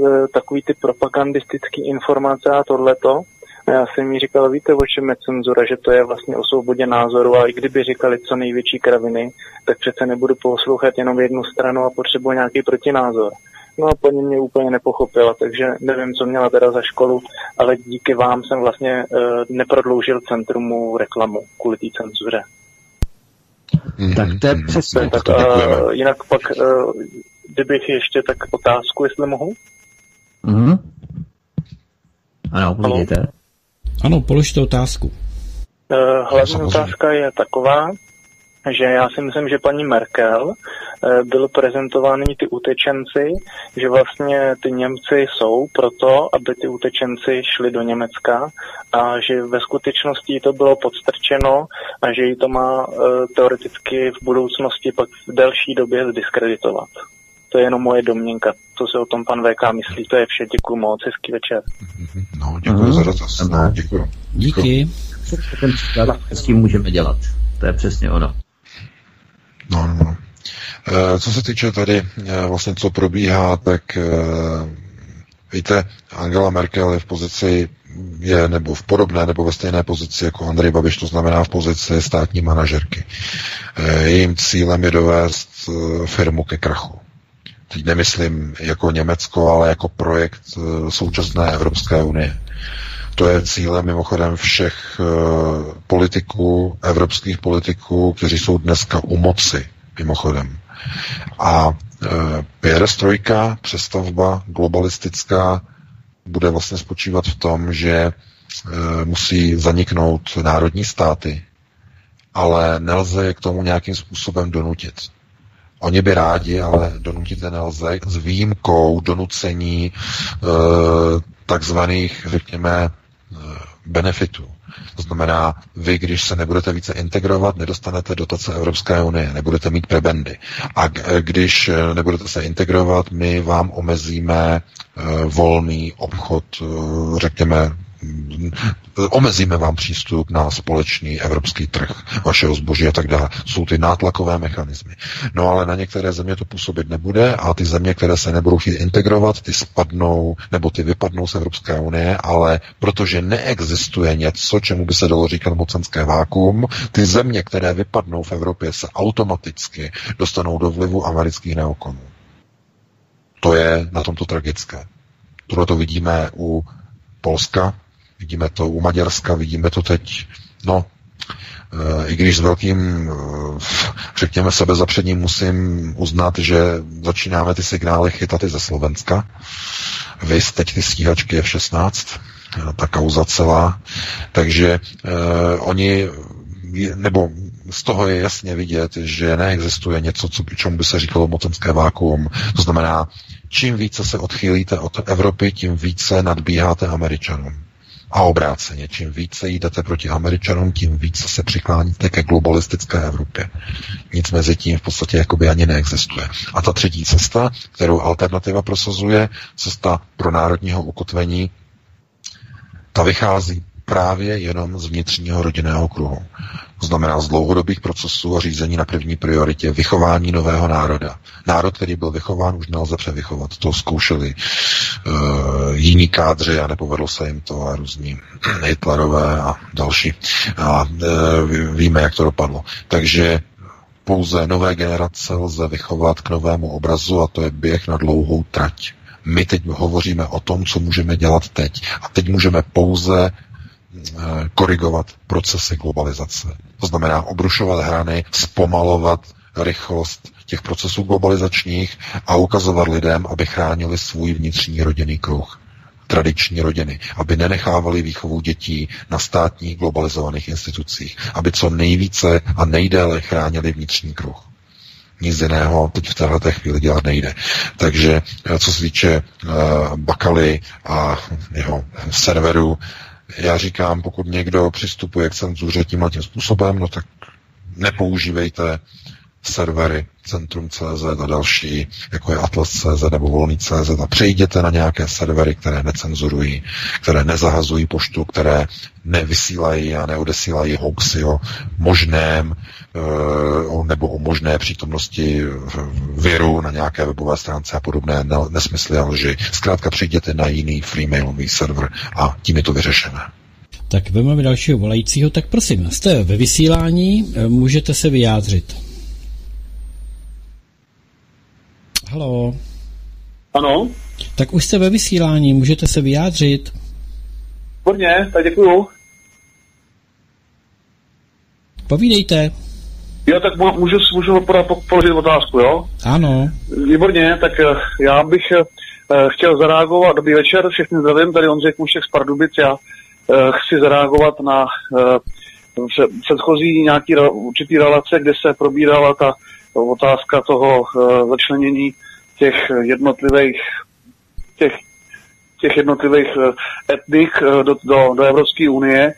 eh, takový ty propagandistické informace a tohleto. A já jsem mi říkal, víte, o čem je cenzura, že to je vlastně o svobodě názoru a i kdyby říkali co největší kraviny, tak přece nebudu poslouchat jenom jednu stranu a potřebuji nějaký protinázor. No a paní mě úplně nepochopila, takže nevím, co měla teda za školu, ale díky vám jsem vlastně uh, neprodloužil centrumu reklamu kvůli té cenzuře. Mm, tak to je přesně. Tak, uh, jinak pak, uh, kdybych ještě tak otázku, jestli mohu? Mm-hmm. Ano, povídejte. Ano, položte otázku. Uh, hlavní otázka je taková, že já si myslím, že paní Merkel eh, byl prezentovány ty utečenci, že vlastně ty Němci jsou proto, aby ty utečenci šli do Německa a že ve skutečnosti to bylo podstrčeno a že jí to má eh, teoreticky v budoucnosti pak v delší době zdiskreditovat. To je jenom moje domněnka. Co si o tom pan VK myslí, to je vše. Děkuji moc, hezký večer. No, děkuji mm-hmm. za dotaz. No, děkuji. Díky. Ten příklad, s tím můžeme dělat. To je přesně ono. No, no, no. E, co se týče tady e, vlastně, co probíhá, tak e, víte, Angela Merkel je v pozici je nebo v podobné nebo ve stejné pozici jako Andrej Babiš, to znamená v pozici státní manažerky. Jejím cílem je dovést firmu ke krachu. Teď nemyslím jako Německo, ale jako projekt současné Evropské unie. To je cílem mimochodem všech uh, politiků, evropských politiků, kteří jsou dneska u moci, mimochodem. A uh, perestrojka, přestavba globalistická, bude vlastně spočívat v tom, že musí zaniknout národní státy, ale nelze je k tomu nějakým způsobem donutit. Oni by rádi, ale donutit nelze s výjimkou donucení e, takzvaných, řekněme, benefitů. To znamená, vy, když se nebudete více integrovat, nedostanete dotace Evropské unie, nebudete mít prebendy. A když nebudete se integrovat, my vám omezíme eh, volný obchod, eh, řekněme, omezíme vám přístup na společný evropský trh vašeho zboží a tak dále. Jsou ty nátlakové mechanismy. No ale na některé země to působit nebude a ty země, které se nebudou chtít integrovat, ty spadnou nebo ty vypadnou z Evropské unie, ale protože neexistuje něco, čemu by se dalo říkat mocenské vákum, ty země, které vypadnou v Evropě, se automaticky dostanou do vlivu amerických neokonů. To je na tomto tragické. Tohle to vidíme u Polska, Vidíme to u Maďarska, vidíme to teď, no, eh, i když s velkým, eh, řekněme, sebezapředním musím uznat, že začínáme ty signály chytat i ze Slovenska. Vy teď ty stíhačky F-16, eh, ta kauza celá. Takže eh, oni, nebo z toho je jasně vidět, že neexistuje něco, co, čemu by se říkalo mocenské vákuum. To znamená, čím více se odchýlíte od Evropy, tím více nadbíháte Američanům. A obráceně, čím více jdete proti Američanům, tím více se přikláníte ke globalistické Evropě. Nic mezi tím v podstatě jakoby ani neexistuje. A ta třetí cesta, kterou alternativa prosazuje, cesta pro národního ukotvení, ta vychází právě jenom z vnitřního rodinného kruhu. To znamená z dlouhodobých procesů a řízení na první prioritě vychování nového národa. Národ, který byl vychován, už nelze převychovat. To zkoušeli uh, jiní kádři a nepovedlo se jim to a různí Hitlerové a další. A uh, víme, jak to dopadlo. Takže pouze nové generace lze vychovat k novému obrazu a to je běh na dlouhou trať. My teď hovoříme o tom, co můžeme dělat teď. A teď můžeme pouze korigovat procesy globalizace. To znamená obrušovat hrany, zpomalovat rychlost těch procesů globalizačních a ukazovat lidem, aby chránili svůj vnitřní rodinný kruh tradiční rodiny, aby nenechávali výchovu dětí na státních globalizovaných institucích, aby co nejvíce a nejdéle chránili vnitřní kruh. Nic jiného teď v této chvíli dělat nejde. Takže eh, co se týče uh, Bakaly a jeho serveru, já říkám, pokud někdo přistupuje k cenzuře tímhle tím způsobem, no tak nepoužívejte servery Centrum.cz a další, jako je Atlas.cz nebo Volný.cz a přejděte na nějaké servery, které necenzurují, které nezahazují poštu, které nevysílají a neodesílají hoaxy o možném eh, nebo o možné přítomnosti viru na nějaké webové stránce a podobné nesmysly a lži. Zkrátka přijděte na jiný freemailový server a tím je to vyřešené. Tak vezmeme dalšího volajícího, tak prosím, jste ve vysílání, eh, můžete se vyjádřit. Halo. Ano. Tak už jste ve vysílání, můžete se vyjádřit. Výborně, tak děkuju. Povídejte. Jo, tak můžu, můžu položit otázku, jo? Ano. Výborně, tak eh, já bych eh, chtěl zareagovat, dobrý večer, všechny zdravím, tady Ondřej Kůšek z Pardubic, já eh, chci zareagovat na předchozí nějaký určitý relace, kde se probírala ta otázka toho začlenění těch jednotlivých těch, těch jednotlivých etnik do, do, do Evropské unie.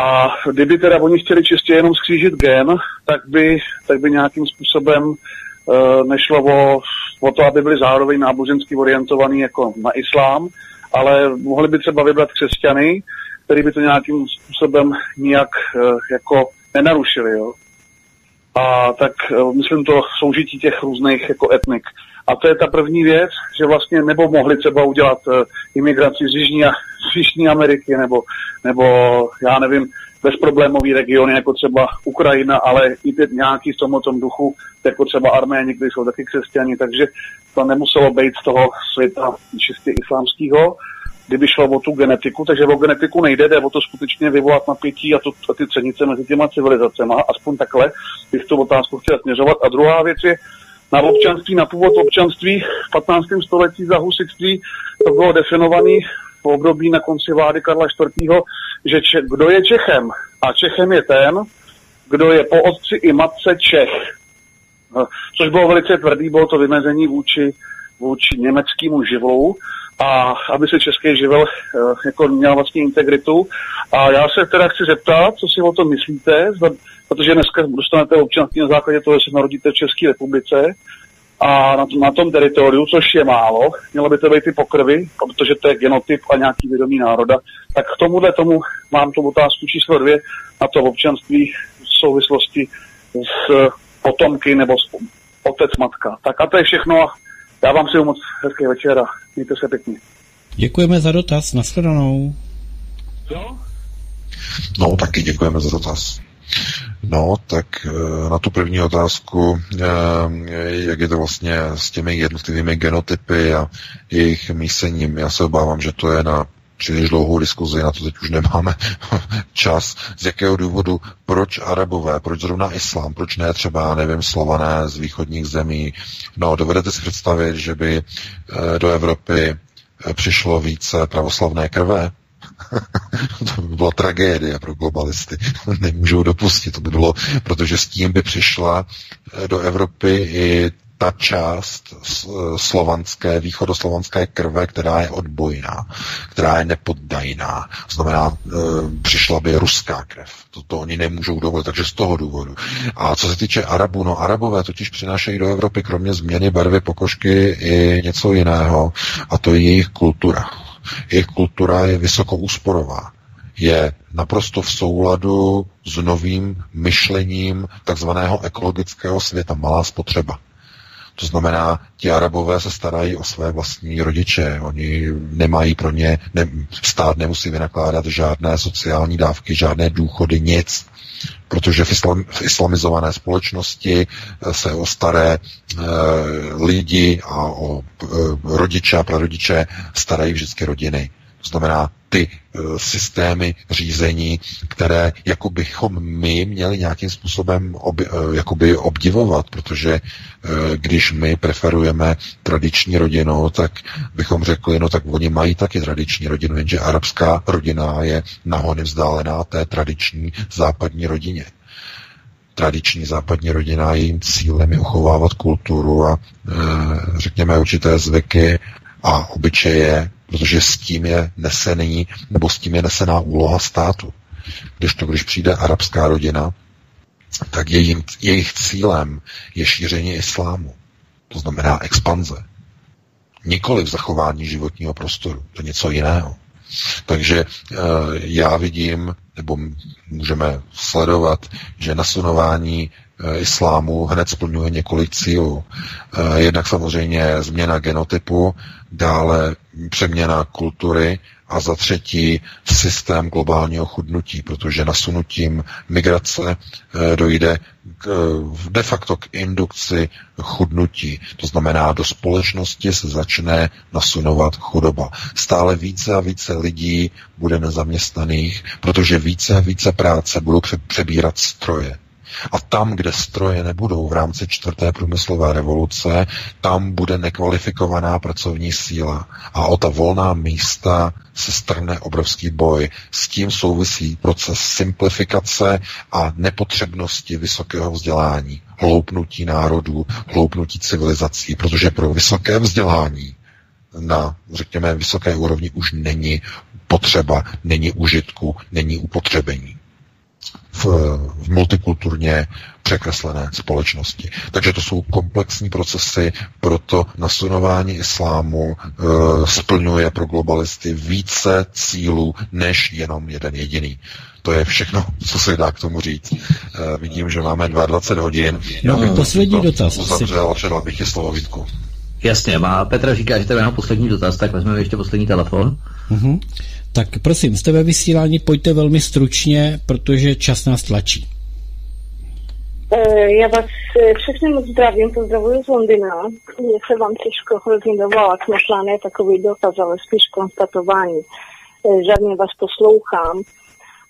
A kdyby teda oni chtěli čistě jenom skřížit gen, tak by, tak by nějakým způsobem uh, nešlo o, o to, aby byli zároveň nábožensky orientovaní jako na islám, ale mohli by třeba vybrat křesťany, který by to nějakým způsobem nijak uh, jako nenarušili. Jo? A tak uh, myslím to soužití těch různých jako etnik. A to je ta první věc, že vlastně nebo mohli třeba udělat uh, imigraci z Jižní, z Jižní Ameriky nebo, nebo já nevím, bezproblémový regiony, jako třeba Ukrajina, ale i ty nějaký v tomto duchu, jako třeba Arméni, kdy jsou taky křesťani, takže to nemuselo být z toho světa čistě islámského, kdyby šlo o tu genetiku, takže o genetiku nejde, jde o to skutečně vyvolat napětí a, to, a ty třenice mezi těma civilizacemi. Aspoň takhle bych tu otázku chtěl směřovat. A druhá věc je, na občanství, na původ občanství v 15. století za husitství to bylo definované v období na konci vlády Karla IV., že če, kdo je Čechem? A Čechem je ten, kdo je po otci i matce Čech. No, což bylo velice tvrdý, bylo to vymezení vůči, vůči německému živlu a aby se český živel eh, jako měl vlastně integritu. A já se teda chci zeptat, co si o tom myslíte, protože dneska dostanete občanství na základě toho, že se narodíte v České republice a na, na tom teritoriu, což je málo, mělo by to být i pokrvy, protože to je genotyp a nějaký vědomí národa. Tak k tomuhle tomu mám tu otázku číslo dvě na to občanství v souvislosti s potomky nebo s otec, matka. Tak a to je všechno já vám si moc hezký večer a mějte se pěkně. Děkujeme za dotaz, nashledanou. Jo? No, taky děkujeme za dotaz. No, tak eh, na tu první otázku, eh, jak je to vlastně s těmi jednotlivými genotypy a jejich mísením, já se obávám, že to je na příliš dlouhou diskuzi, na to teď už nemáme čas. Z jakého důvodu, proč arabové, proč zrovna islám, proč ne třeba, nevím, slované z východních zemí. No, dovedete si představit, že by eh, do Evropy přišlo více pravoslavné krve? to by byla tragédie pro globalisty. Nemůžou dopustit, to by bylo, protože s tím by přišla eh, do Evropy i ta část slovanské, východoslovanské krve, která je odbojná, která je nepoddajná. Znamená, e, přišla by ruská krev. To, oni nemůžou dovolit, takže z toho důvodu. A co se týče Arabů, no Arabové totiž přinášejí do Evropy kromě změny barvy pokožky i něco jiného, a to je jejich kultura. Jejich kultura je vysokoúsporová je naprosto v souladu s novým myšlením takzvaného ekologického světa, malá spotřeba. To znamená, ti arabové se starají o své vlastní rodiče, oni nemají pro ně, ne, stát nemusí vynakládat žádné sociální dávky, žádné důchody, nic protože v, islam, v islamizované společnosti se o staré e, lidi a o e, rodiče a prarodiče starají vždycky rodiny. To znamená ty e, systémy řízení, které jako bychom my měli nějakým způsobem ob, e, jakoby obdivovat, protože e, když my preferujeme tradiční rodinu, tak bychom řekli, no tak oni mají taky tradiční rodinu, jenže arabská rodina je nahony vzdálená té tradiční západní rodině. Tradiční západní rodina, jejím cílem je uchovávat kulturu a e, řekněme určité zvyky a obyčeje, protože s tím je nesený, nebo s tím je nesená úloha státu. Když to, když přijde arabská rodina, tak jejím, jejich cílem je šíření islámu. To znamená expanze. Nikoli zachování životního prostoru. To je něco jiného. Takže e, já vidím, nebo můžeme sledovat, že nasunování e, islámu hned splňuje několik cílů. E, jednak samozřejmě změna genotypu, dále přeměna kultury a za třetí systém globálního chudnutí, protože nasunutím migrace eh, dojde k, eh, de facto k indukci chudnutí. To znamená, do společnosti se začne nasunovat chudoba. Stále více a více lidí bude nezaměstnaných, protože více a více práce budou přebírat stroje. A tam, kde stroje nebudou v rámci čtvrté průmyslové revoluce, tam bude nekvalifikovaná pracovní síla. A o ta volná místa se strne obrovský boj. S tím souvisí proces simplifikace a nepotřebnosti vysokého vzdělání, hloupnutí národů, hloupnutí civilizací, protože pro vysoké vzdělání na, řekněme, vysoké úrovni už není potřeba, není užitku, není upotřebení v, v multikulturně překreslené společnosti. Takže to jsou komplexní procesy, proto nasunování islámu e, splňuje pro globalisty více cílů než jenom jeden jediný. To je všechno, co se dá k tomu říct. E, vidím, že máme 22 hodin. No, bych poslední to dotaz. Uzavřel a předal bych ti slovo Vítku. Jasně, má Petra říká, že to je poslední dotaz, tak vezmeme ještě poslední telefon. Uh-huh. Tak prosím, jste ve vysílání, pojďte velmi stručně, protože čas nás tlačí. Eh, já vás eh, všechny moc zdravím, pozdravuji z Londýna. Je se vám těžko hrozně dovolat, možná ne takový dotaz, ale spíš konstatování. Eh, žádně vás poslouchám.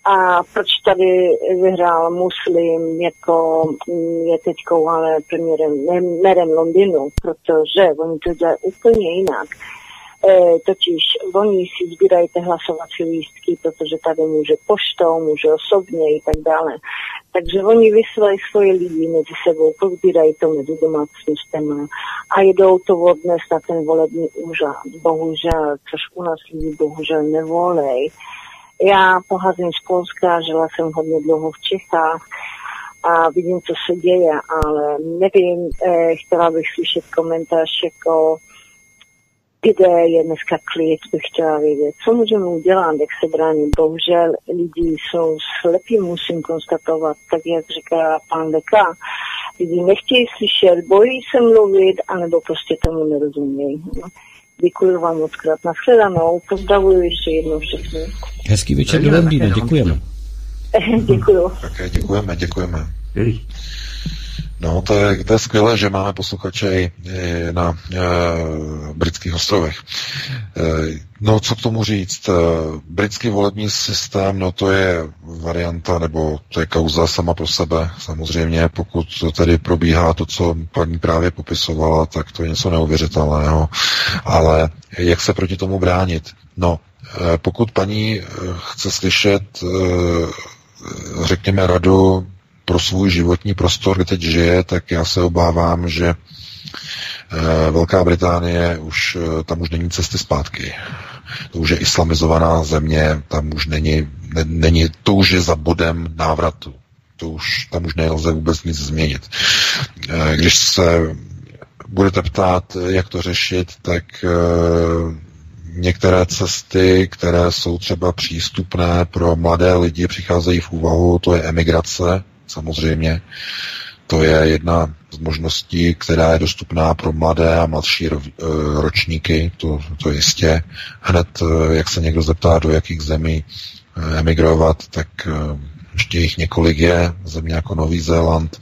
A proč tady vyhrál muslim jako mm, je teďkou ale premiérem, merem Londýnu, protože oni to dělají úplně jinak. E, totiž oni si sbírají ty hlasovací lístky, protože tady může poštou, může osobně i tak dále. Takže oni vysílají svoje lidi mezi sebou, pozbírají to mezi domácnostmi a jedou to odnes na ten volební úřad. Bohužel, což u nás lidi bohužel nevolej. Já pocházím z Polska, žila jsem hodně dlouho v Čechách a vidím, co se děje, ale nevím, eh, chtěla bych slyšet komentář jako kde je dneska klid, bych chtěla vědět. Co můžeme udělat, jak se bránit? Bohužel lidi jsou slepí, musím konstatovat, tak jak říká pan Leka. Lidi nechtějí slyšet, bojí se mluvit, anebo prostě tomu nerozumějí. Děkuji vám moc krát. Nashledanou. Pozdravuji ještě jednou všechny. Hezký večer do Londýna. Děkujeme. Děkuji. Také děkujeme, děkujeme. No, to je, to je skvělé, že máme posluchače i na e, britských ostrovech. E, no, co k tomu říct? E, britský volební systém, no to je varianta, nebo to je kauza sama pro sebe. Samozřejmě, pokud to tedy probíhá to, co paní právě popisovala, tak to je něco neuvěřitelného. Ale jak se proti tomu bránit? No, e, pokud paní e, chce slyšet, e, řekněme, radu pro svůj životní prostor, kde teď žije, tak já se obávám, že eh, Velká Británie už, eh, tam už není cesty zpátky. To už je islamizovaná země, tam už není, ne, není to už je za bodem návratu. To už, tam už nelze vůbec nic změnit. Eh, když se budete ptát, jak to řešit, tak některé cesty, které jsou třeba přístupné pro mladé lidi, přicházejí v úvahu, to je emigrace, samozřejmě. To je jedna z možností, která je dostupná pro mladé a mladší eh, ročníky, to, to jistě. Hned, eh, jak se někdo zeptá, do jakých zemí eh, emigrovat, tak ještě jich několik je, země jako Nový Zéland,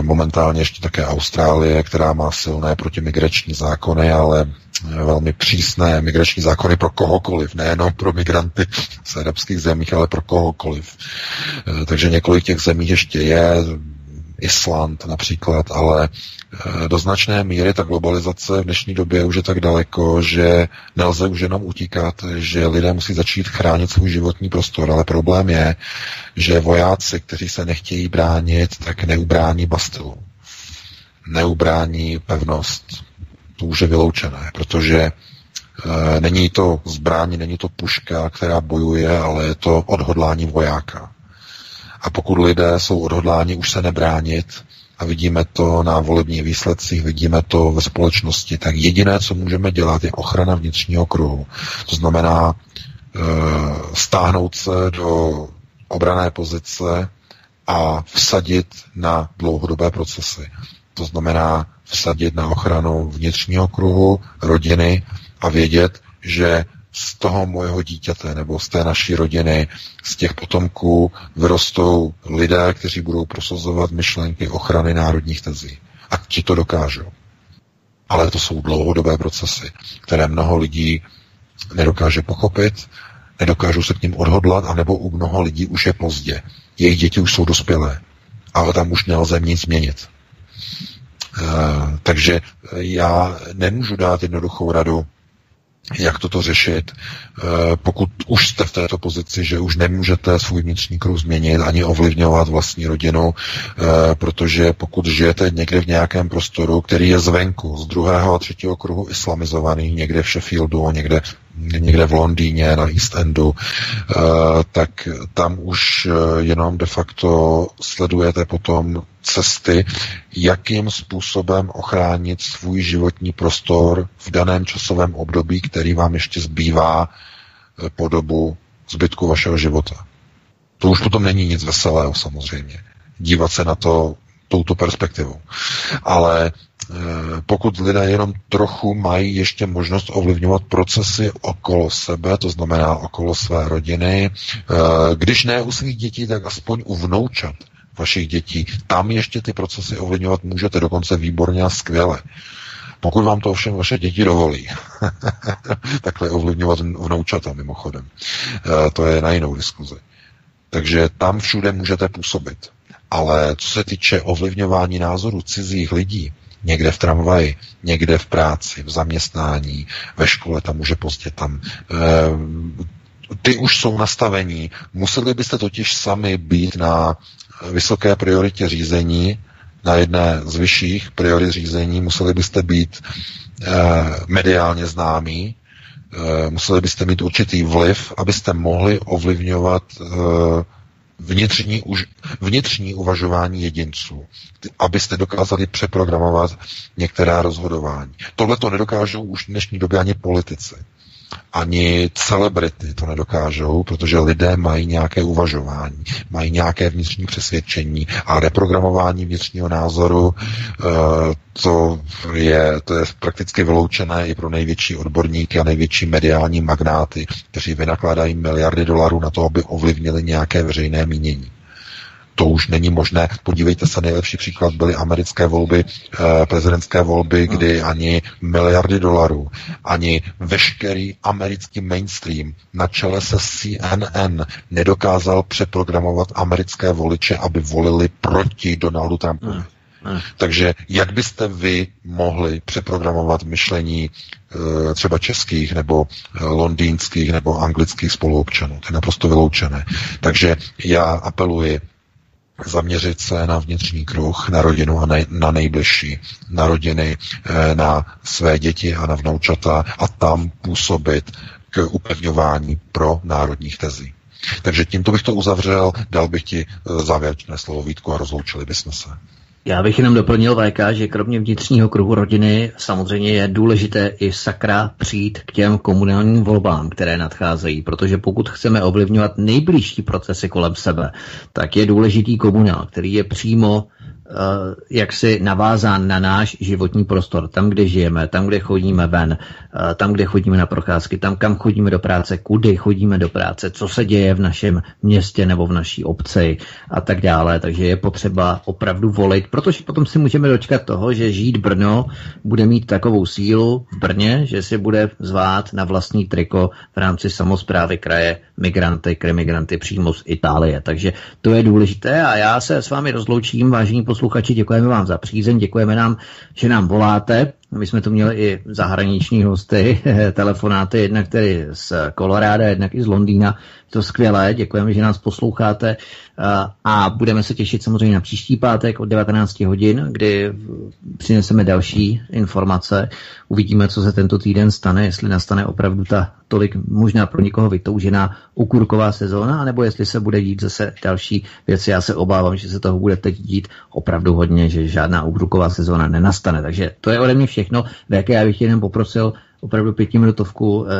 momentálně ještě také Austrálie, která má silné protimigrační zákony, ale velmi přísné migrační zákony pro kohokoliv, nejenom pro migranty z arabských zemích, ale pro kohokoliv. Eh, takže několik těch zemí ještě je, Island například, ale eh, do značné míry ta globalizace v dnešní době už je tak daleko, že nelze už jenom utíkat, že lidé musí začít chránit svůj životní prostor, ale problém je, že vojáci, kteří se nechtějí bránit, tak neubrání Bastilu. Neubrání pevnost To už je vyloučené, protože e, není to zbraň, není to puška, která bojuje, ale je to odhodlání vojáka. A pokud lidé jsou odhodláni už se nebránit, a vidíme to na volebních výsledcích, vidíme to ve společnosti, tak jediné, co můžeme dělat, je ochrana vnitřního kruhu. To znamená e, stáhnout se do obrané pozice a vsadit na dlouhodobé procesy. To znamená vsadit na ochranu vnitřního kruhu, rodiny a vědět, že z toho mojeho dítěte nebo z té naší rodiny, z těch potomků vyrostou lidé, kteří budou prosazovat myšlenky ochrany národních tezí. A ti to dokážou. Ale to jsou dlouhodobé procesy, které mnoho lidí nedokáže pochopit, nedokážou se k ním odhodlat, anebo u mnoho lidí už je pozdě. Jejich děti už jsou dospělé, ale tam už nelze nic změnit. E, takže já nemůžu dát jednoduchou radu, jak toto řešit, eh, pokud už jste v této pozici, že už nemůžete svůj vnitřní kruh změnit ani ovlivňovat vlastní rodinu, eh, protože pokud žijete někde v nějakém prostoru, který je zvenku, z druhého a třetího kruhu islamizovaný, někde v Sheffieldu, někde někde v Londýně, na East Endu, eh, tak tam už jenom de facto sledujete potom cesty, jakým způsobem ochránit svůj životní prostor v daném časovém období, který vám ještě zbývá eh, po dobu zbytku vašeho života. To už potom není nic veselého samozřejmě. Dívat se na to touto perspektivou. Ale eh, pokud lidé jenom trochu mají ještě možnost ovlivňovat procesy okolo sebe, to znamená okolo své rodiny, eh, když ne u svých dětí, tak aspoň u vnoučat, vašich dětí. Tam ještě ty procesy ovlivňovat můžete dokonce výborně a skvěle. Pokud vám to ovšem vaše děti dovolí, takhle ovlivňovat vnoučata mimochodem, eh, to je na jinou diskuzi. Takže tam všude můžete působit. Ale co se týče ovlivňování názorů cizích lidí, někde v tramvaji, někde v práci, v zaměstnání, ve škole, tam může pozdě, tam e, ty už jsou nastavení. Museli byste totiž sami být na vysoké prioritě řízení, na jedné z vyšších priorit řízení, museli byste být e, mediálně známí, e, museli byste mít určitý vliv, abyste mohli ovlivňovat e, vnitřní, už, vnitřní uvažování jedinců, abyste dokázali přeprogramovat některá rozhodování. Tohle to nedokážou už v dnešní době ani politici ani celebrity to nedokážou, protože lidé mají nějaké uvažování, mají nějaké vnitřní přesvědčení a reprogramování vnitřního názoru eh, to je, to je prakticky vyloučené i pro největší odborníky a největší mediální magnáty, kteří vynakládají miliardy dolarů na to, aby ovlivnili nějaké veřejné mínění. To už není možné. Podívejte se, nejlepší příklad byly americké volby, eh, prezidentské volby, kdy ani miliardy dolarů, ani veškerý americký mainstream na čele se CNN nedokázal přeprogramovat americké voliče, aby volili proti Donaldu Trumpovi. Hmm. Hmm. Takže jak byste vy mohli přeprogramovat myšlení e, třeba českých nebo e, londýnských nebo anglických spoluobčanů? To je naprosto vyloučené. Takže já apeluji zaměřit se na vnitřní kruh, na rodinu a na nejbližší, na rodiny, eh, na své děti a na vnoučata a tam působit k upevňování pro národních tezí. Takže tímto bych to uzavřel, dal bych ti eh, závěrečné slovo Vítku a rozloučili bychom se. Já bych jenom doplnil VK, že kromě vnitřního kruhu rodiny samozřejmě je důležité i sakra přijít k těm komunálním volbám, které nadcházejí, protože pokud chceme ovlivňovat nejbližší procesy kolem sebe, tak je důležitý komunál, který je přímo Eh, jaksi navázán na náš životní prostor, tam, kde žijeme, tam, kde chodíme ven, eh, tam, kde chodíme na procházky, tam, kam chodíme do práce, kudy chodíme do práce, co se děje v našem městě nebo v naší obci a tak dále. Takže je potřeba opravdu volit, protože potom si můžeme dočkat toho, že žít Brno bude mít takovou sílu v Brně, že si bude zvát na vlastní triko v rámci samozprávy kraje migranty, kremigranty přímo z Itálie. Takže to je důležité a já se s vámi rozloučím, vážení posluchači, děkujeme vám za přízeň, děkujeme nám, že nám voláte. My jsme tu měli i zahraniční hosty, telefonáty, jednak tedy z Koloráda, jednak i z Londýna. To skvělé, děkujeme, že nás posloucháte a budeme se těšit samozřejmě na příští pátek od 19 hodin, kdy přineseme další informace. Uvidíme, co se tento týden stane, jestli nastane opravdu ta tolik možná pro někoho vytoužená okurková sezóna, anebo jestli se bude dít zase další věci. Já se obávám, že se toho bude teď dít opravdu hodně, že žádná okurková sezóna nenastane. Takže to je ode mě všechno. VK, já bych jenom poprosil opravdu pětiminutovku eh,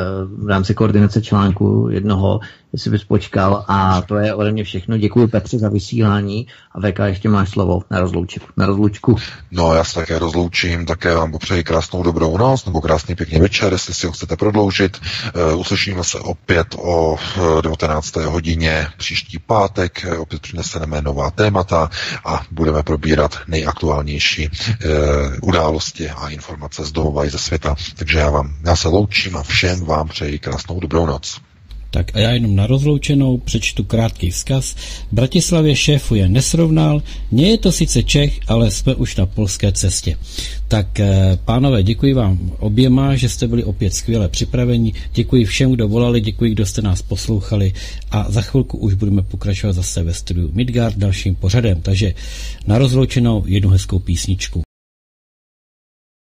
v rámci koordinace článku jednoho, jestli bys počkal a to je ode mě všechno. Děkuji Petře za vysílání a VK ještě máš slovo na rozloučku. Na rozloučku. No já se také rozloučím, také vám popřeji krásnou dobrou noc nebo krásný pěkný večer, jestli si ho chcete prodloužit. Uh, uslyšíme se opět o 19. Eh, hodině příští pátek, opět přineseme nová témata a budeme probírat nejaktuálnější uh, události a informace z domova i ze světa. Takže já vám, já se loučím a všem vám přeji krásnou dobrou noc. Tak a já jenom na rozloučenou přečtu krátký vzkaz. Bratislavě šéfuje nesrovnal, nie je to sice Čech, ale jsme už na polské cestě. Tak eh, pánové, děkuji vám oběma, že jste byli opět skvěle připraveni. Děkuji všem, kdo volali, děkuji, kdo jste nás poslouchali a za chvilku už budeme pokračovat zase ve studiu Midgard dalším pořadem. Takže na rozloučenou jednu hezkou písničku.